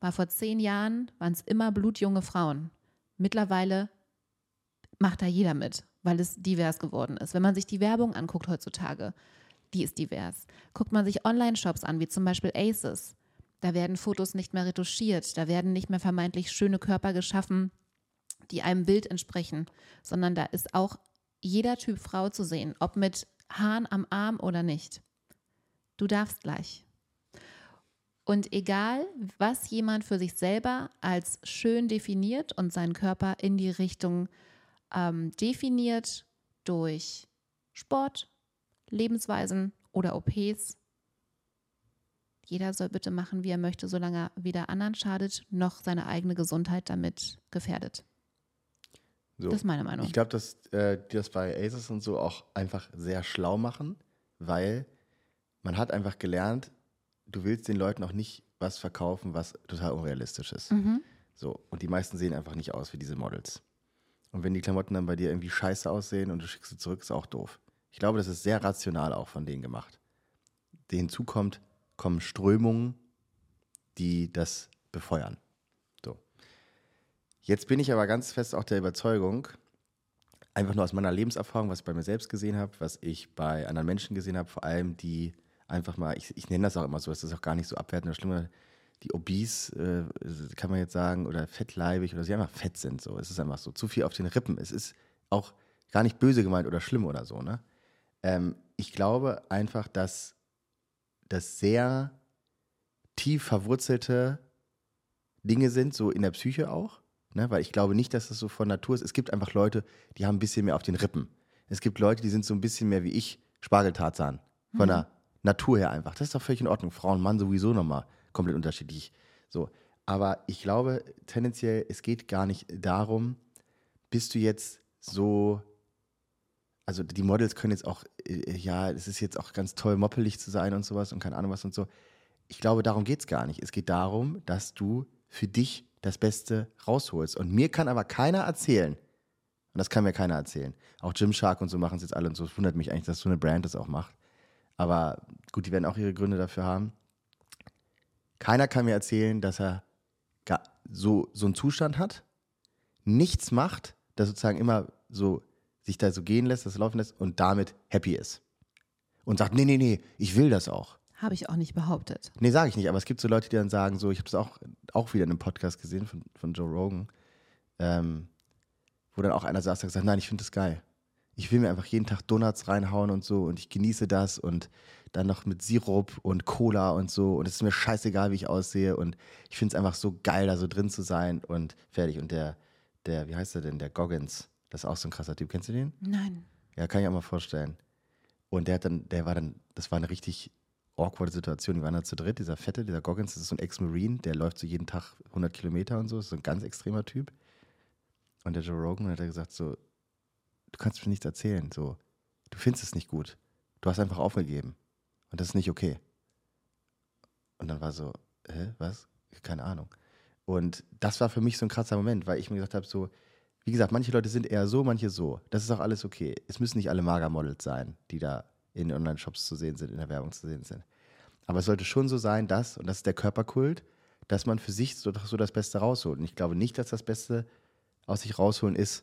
War vor zehn Jahren, waren es immer blutjunge Frauen. Mittlerweile macht da jeder mit, weil es divers geworden ist. Wenn man sich die Werbung anguckt heutzutage, die ist divers. Guckt man sich Online-Shops an, wie zum Beispiel Aces, da werden Fotos nicht mehr retuschiert, da werden nicht mehr vermeintlich schöne Körper geschaffen, die einem Bild entsprechen, sondern da ist auch jeder Typ Frau zu sehen, ob mit Haaren am Arm oder nicht. Du darfst gleich. Und egal, was jemand für sich selber als schön definiert und seinen Körper in die Richtung ähm, definiert durch Sport, Lebensweisen oder OPs, jeder soll bitte machen, wie er möchte, solange er weder anderen schadet noch seine eigene Gesundheit damit gefährdet. so. Das ist meine Meinung. Ich glaube, dass äh, die das bei Aces und so auch einfach sehr schlau machen, weil man hat einfach gelernt, du willst den Leuten auch nicht was verkaufen, was total unrealistisch ist. Mhm. So, und die meisten sehen einfach nicht aus wie diese Models. Und wenn die Klamotten dann bei dir irgendwie scheiße aussehen und du schickst sie zurück, ist auch doof. Ich glaube, das ist sehr rational auch von denen gemacht. Hinzu kommt, kommen Strömungen, die das befeuern. So. Jetzt bin ich aber ganz fest auch der Überzeugung, einfach nur aus meiner Lebenserfahrung, was ich bei mir selbst gesehen habe, was ich bei anderen Menschen gesehen habe, vor allem die einfach mal, ich, ich nenne das auch immer so, es ist auch gar nicht so abwertend oder schlimm, die obese, äh, kann man jetzt sagen, oder fettleibig oder sie einfach fett sind. So. Es ist einfach so. Zu viel auf den Rippen. Es ist auch gar nicht böse gemeint oder schlimm oder so. Ne? Ähm, ich glaube einfach, dass das sehr tief verwurzelte Dinge sind, so in der Psyche auch. Ne? Weil ich glaube nicht, dass das so von Natur ist. Es gibt einfach Leute, die haben ein bisschen mehr auf den Rippen. Es gibt Leute, die sind so ein bisschen mehr wie ich, Spargeltarzan. Von der Natur her einfach. Das ist doch völlig in Ordnung. Frau und Mann sowieso nochmal komplett unterschiedlich. So. Aber ich glaube tendenziell, es geht gar nicht darum, bist du jetzt so, also die Models können jetzt auch, äh, ja, es ist jetzt auch ganz toll, moppelig zu sein und sowas und keine Ahnung was und so. Ich glaube, darum geht es gar nicht. Es geht darum, dass du für dich das Beste rausholst. Und mir kann aber keiner erzählen, und das kann mir keiner erzählen. Auch Gymshark und so machen es jetzt alle und so. Es wundert mich eigentlich, dass so eine Brand das auch macht. Aber gut, die werden auch ihre Gründe dafür haben. Keiner kann mir erzählen, dass er so, so einen Zustand hat, nichts macht, der sozusagen immer so sich da so gehen lässt, das laufen lässt und damit happy ist. Und sagt, nee, nee, nee, ich will das auch. Habe ich auch nicht behauptet. Nee, sage ich nicht, aber es gibt so Leute, die dann sagen, so, ich habe das auch, auch wieder in einem Podcast gesehen von, von Joe Rogan, ähm, wo dann auch einer saß und gesagt, nein, ich finde das geil. Ich will mir einfach jeden Tag Donuts reinhauen und so und ich genieße das und dann noch mit Sirup und Cola und so und es ist mir scheißegal, wie ich aussehe und ich finde es einfach so geil, da so drin zu sein und fertig. Und der, der, wie heißt der denn, der Goggins, das ist auch so ein krasser Typ, kennst du den? Nein. Ja, kann ich auch mal vorstellen. Und der hat dann, der war dann, das war eine richtig awkwarde Situation. Die waren da zu dritt, dieser Fette, dieser Goggins, das ist so ein Ex-Marine, der läuft so jeden Tag 100 Kilometer und so, ist so ein ganz extremer Typ. Und der Joe Rogan hat gesagt so, du kannst mir nichts erzählen, so, du findest es nicht gut. Du hast einfach aufgegeben. Und das ist nicht okay. Und dann war so, hä, was? Keine Ahnung. Und das war für mich so ein krasser Moment, weil ich mir gesagt habe, so, wie gesagt, manche Leute sind eher so, manche so. Das ist auch alles okay. Es müssen nicht alle Magermodels sein, die da in Online-Shops zu sehen sind, in der Werbung zu sehen sind. Aber es sollte schon so sein, dass, und das ist der Körperkult, dass man für sich so, so das Beste rausholt. Und ich glaube nicht, dass das Beste aus sich rausholen ist,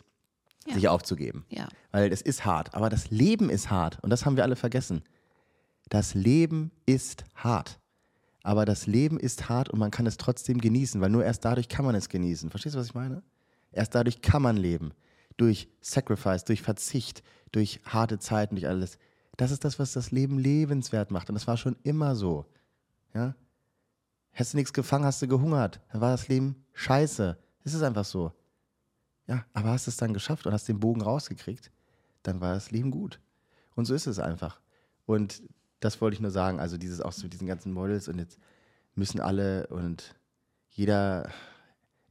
Ja. sich aufzugeben. Ja. Weil es ist hart. Aber das Leben ist hart. Und das haben wir alle vergessen. Das Leben ist hart. Aber das Leben ist hart und man kann es trotzdem genießen, weil nur erst dadurch kann man es genießen. Verstehst du, was ich meine? Erst dadurch kann man leben. Durch Sacrifice, durch Verzicht, durch harte Zeiten, durch alles. Das ist das, was das Leben lebenswert macht. Und das war schon immer so. Ja? Hast du nichts gefangen, hast du gehungert. Dann war das Leben scheiße. Es ist einfach so. Ja, aber hast es dann geschafft und hast den Bogen rausgekriegt, dann war das Leben gut. Und so ist es einfach. Und das wollte ich nur sagen. Also dieses auch mit diesen ganzen Models und jetzt müssen alle und jeder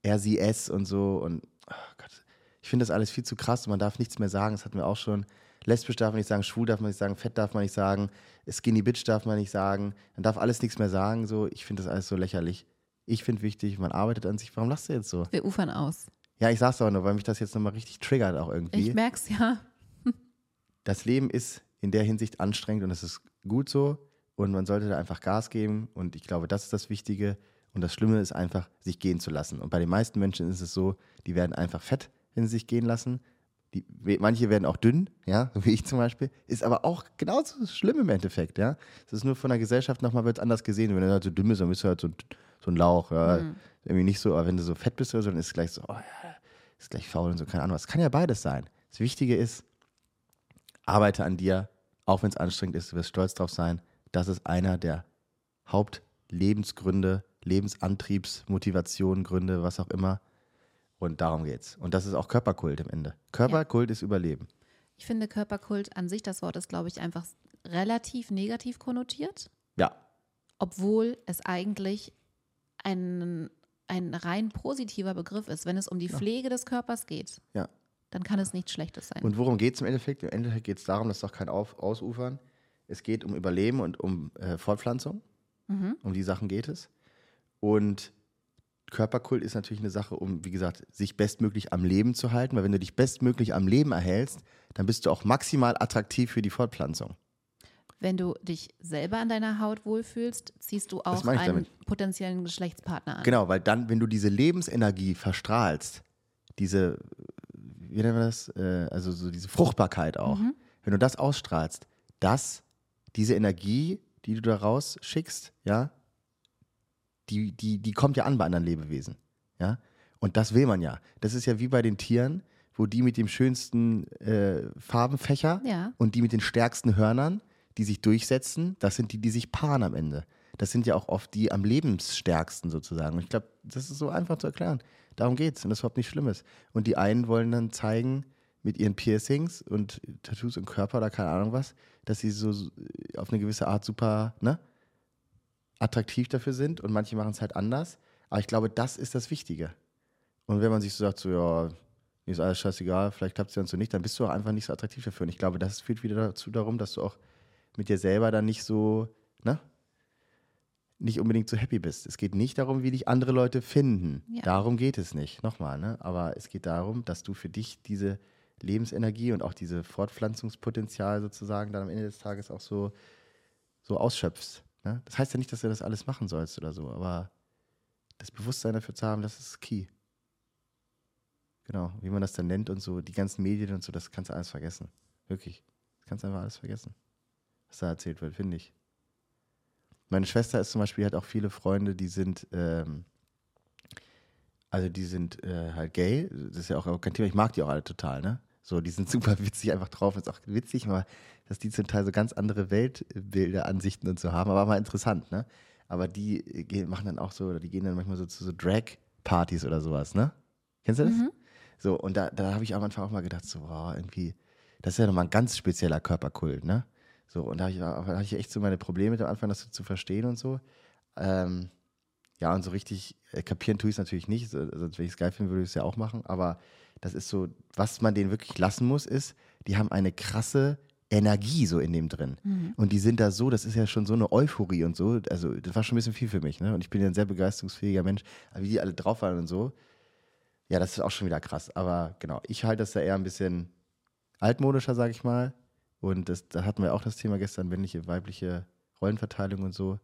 er, sie, es und so und oh Gott, ich finde das alles viel zu krass und man darf nichts mehr sagen. Das hatten wir auch schon. Lesbisch darf man nicht sagen, schwul darf man nicht sagen, fett darf man nicht sagen, skinny bitch darf man nicht sagen. Man darf alles nichts mehr sagen. So, ich finde das alles so lächerlich. Ich finde wichtig, man arbeitet an sich. Warum lachst du jetzt so? Wir ufern aus. Ja, ich sag's aber nur, weil mich das jetzt nochmal richtig triggert auch irgendwie. Ich merk's ja. das Leben ist in der Hinsicht anstrengend und das ist gut so. Und man sollte da einfach Gas geben. Und ich glaube, das ist das Wichtige. Und das Schlimme ist einfach, sich gehen zu lassen. Und bei den meisten Menschen ist es so, die werden einfach fett, wenn sie sich gehen lassen. Die, manche werden auch dünn, ja, so wie ich zum Beispiel. Ist aber auch genauso schlimm im Endeffekt, ja. Es ist nur von der Gesellschaft nochmal wird anders gesehen. Wenn du halt so dünn bist, dann bist du halt so, so ein Lauch, ja. Irgendwie nicht so, aber wenn du so fett bist oder so, dann ist es gleich so, oh ja, ist gleich faul und so, keine Ahnung. Es kann ja beides sein. Das Wichtige ist, arbeite an dir, auch wenn es anstrengend ist, du wirst stolz drauf sein. Das ist einer der Hauptlebensgründe, Lebensantriebs, Motivationen, Gründe, was auch immer. Und darum geht's. Und das ist auch Körperkult im Ende. Körperkult ist Überleben. Ich finde Körperkult an sich, das Wort ist, glaube ich, einfach relativ negativ konnotiert, Ja, obwohl es eigentlich ein, ein rein positiver Begriff ist. Wenn es um die Pflege des Körpers geht, ja. dann kann es nichts Schlechtes sein. Und worum geht es im Endeffekt? Im Endeffekt geht es darum, das ist doch kein Auf Ausufern. Es geht um Überleben und um äh, Fortpflanzung. Um die Sachen geht es. Und Körperkult ist natürlich eine Sache, um, wie gesagt, sich bestmöglich am Leben zu halten. Weil wenn du dich bestmöglich am Leben erhältst, dann bist du auch maximal attraktiv für die Fortpflanzung. Wenn du dich selber an deiner Haut wohlfühlst, ziehst du auch einen damit. potenziellen Geschlechtspartner an. Genau, weil dann, wenn du diese Lebensenergie verstrahlst, diese, wie nennen wir das, äh, also so diese Fruchtbarkeit auch, wenn du das ausstrahlst, das, diese Energie, die du da rausschickst, ja, die, die, die kommt ja an bei anderen Lebewesen, ja, und das will man ja. Das ist ja wie bei den Tieren, wo die mit dem schönsten äh, Farbenfächer Ja. und die mit den stärksten Hörnern, die sich durchsetzen, das sind die, die sich paaren am Ende. Das sind ja auch oft die am lebensstärksten sozusagen. Und ich glaube, das ist so einfach zu erklären. Darum geht's und das ist überhaupt nicht Schlimmes. Und die einen wollen dann zeigen mit ihren Piercings und Tattoos im Körper oder keine Ahnung was, dass sie so so auf eine gewisse Art super ne, attraktiv dafür sind und manche machen es halt anders. Aber ich glaube, das ist das Wichtige. Und wenn man sich so sagt, so ja, mir ist alles scheißegal, vielleicht klappt es ja und so nicht, dann bist du auch einfach nicht so attraktiv dafür. Und ich glaube, das führt wieder dazu darum, dass du auch mit dir selber dann nicht so, ne? Nicht unbedingt so happy bist. Es geht nicht darum, wie dich andere Leute finden. Ja. Darum geht es nicht. Nochmal, ne? Aber es geht darum, dass du für dich diese Lebensenergie und auch diese Fortpflanzungspotenzial sozusagen dann am Ende des Tages auch so, so ausschöpfst. Ne? Das heißt ja nicht, dass du das alles machen sollst oder so, aber das Bewusstsein dafür zu haben, das ist key. Genau, wie man das dann nennt und so, die ganzen Medien und so, das kannst du alles vergessen. Wirklich. Das kannst du einfach alles vergessen. Was da erzählt wird, finde ich. Meine Schwester ist zum Beispiel, hat auch viele Freunde, die sind, ähm, also die sind äh, halt gay. Das ist ja auch kein Thema. Ich mag die auch alle total, ne? So, die sind super witzig einfach drauf. Ist auch witzig, mal, dass die zum Teil so ganz andere Weltbilder, Ansichten und so haben, aber mal interessant, ne? Aber die gehen, machen dann auch so, die gehen dann manchmal so zu so Drag-Partys oder sowas, ne? Kennst du das? Mhm. So, und da, da habe ich am Anfang auch mal gedacht, so, wow, irgendwie, das ist ja nochmal ein ganz spezieller Körperkult, ne? So, und da hatte ich, hab ich echt so meine Probleme mit am Anfang, das zu verstehen und so. Ähm, ja, und so richtig äh, kapieren tue ich es natürlich nicht. Also, wenn ich es geil finde, würde ich es ja auch machen. Aber das ist so, was man denen wirklich lassen muss, ist, die haben eine krasse Energie so in dem drin. Mhm. Und die sind da so, das ist ja schon so eine Euphorie und so. Also, das war schon ein bisschen viel für mich. Ne? Und ich bin ja ein sehr begeisterungsfähiger Mensch. Aber wie die alle drauf waren und so, ja, das ist auch schon wieder krass. Aber genau, ich halte das da eher ein bisschen altmodischer, sage ich mal. Und das, da hatten wir auch das Thema gestern, männliche, weibliche Rollenverteilung und so.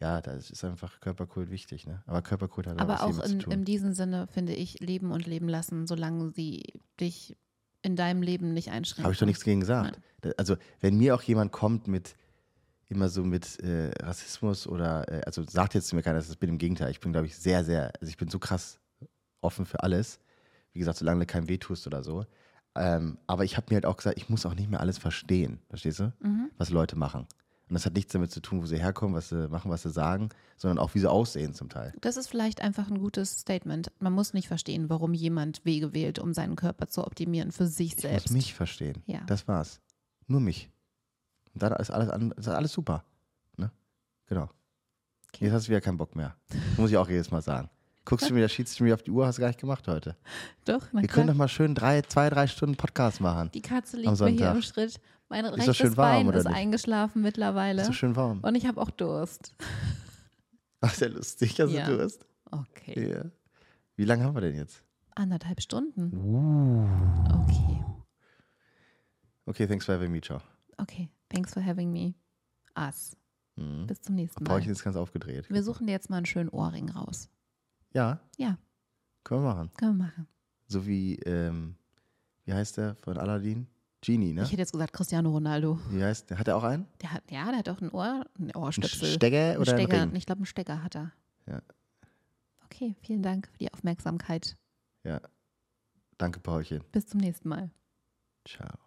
Ja, da ist einfach Körperkult wichtig, ne? Aber Körperkult hat Aber auch, auch in, in diesem Sinne finde ich leben und leben lassen, solange sie dich in deinem Leben nicht einschränken. Habe ich doch nichts gegen gesagt. Nein. Also, wenn mir auch jemand kommt mit immer so mit äh, Rassismus oder, äh, also sagt jetzt zu mir keiner, das bin im Gegenteil. Ich bin, glaube ich, sehr, sehr, also ich bin so krass offen für alles. Wie gesagt, solange du keinem wehtust oder so. Ähm, aber ich habe mir halt auch gesagt, ich muss auch nicht mehr alles verstehen, verstehst du? Mhm. Was Leute machen. Und das hat nichts damit zu tun, wo sie herkommen, was sie machen, was sie sagen, sondern auch, wie sie aussehen zum Teil. Das ist vielleicht einfach ein gutes Statement. Man muss nicht verstehen, warum jemand Wege wählt, um seinen Körper zu optimieren für sich selbst. Ich muss mich verstehen. Ja. Das war's. Nur mich. Und dann ist alles, ist alles super. Ne? Genau. Okay. Jetzt hast du wieder keinen Bock mehr. Das muss ich auch jedes Mal sagen. Guckst du mir, schießt du mir auf die Uhr, hast du gar nicht gemacht heute. Doch, na Wir klar. können doch mal schön drei, zwei, drei Stunden Podcast machen. Die Katze liegt mir hier im Schritt. Mein ist rechtes warm, Bein ist nicht? eingeschlafen mittlerweile. Ist so schön warm. Und ich habe auch Durst. Ach, sehr lustig, hast ja. du Durst? Okay. Ja. Wie lange haben wir denn jetzt? Anderthalb Stunden. Uh. Okay. Okay, thanks for having me, ciao. Okay, thanks for having me. Us. Mhm. Bis zum nächsten Mal. Paulchen ist ganz aufgedreht. Wir suchen dir jetzt mal einen schönen Ohrring raus. Ja? Ja. Können wir machen. Können wir machen. So wie, ähm, wie heißt der von Aladdin? Genie, ne? Ich hätte jetzt gesagt Cristiano Ronaldo. Wie heißt der? Hat er auch einen? Der hat, ja, der hat auch ein Ohr, ein Ohrstöpsel. Ein Stecker oder ein Stecker, Ring? Ich glaube, einen Stecker hat er. Ja. Okay, vielen Dank für die Aufmerksamkeit. Ja. Danke, Paulchen. Bis zum nächsten Mal. Ciao.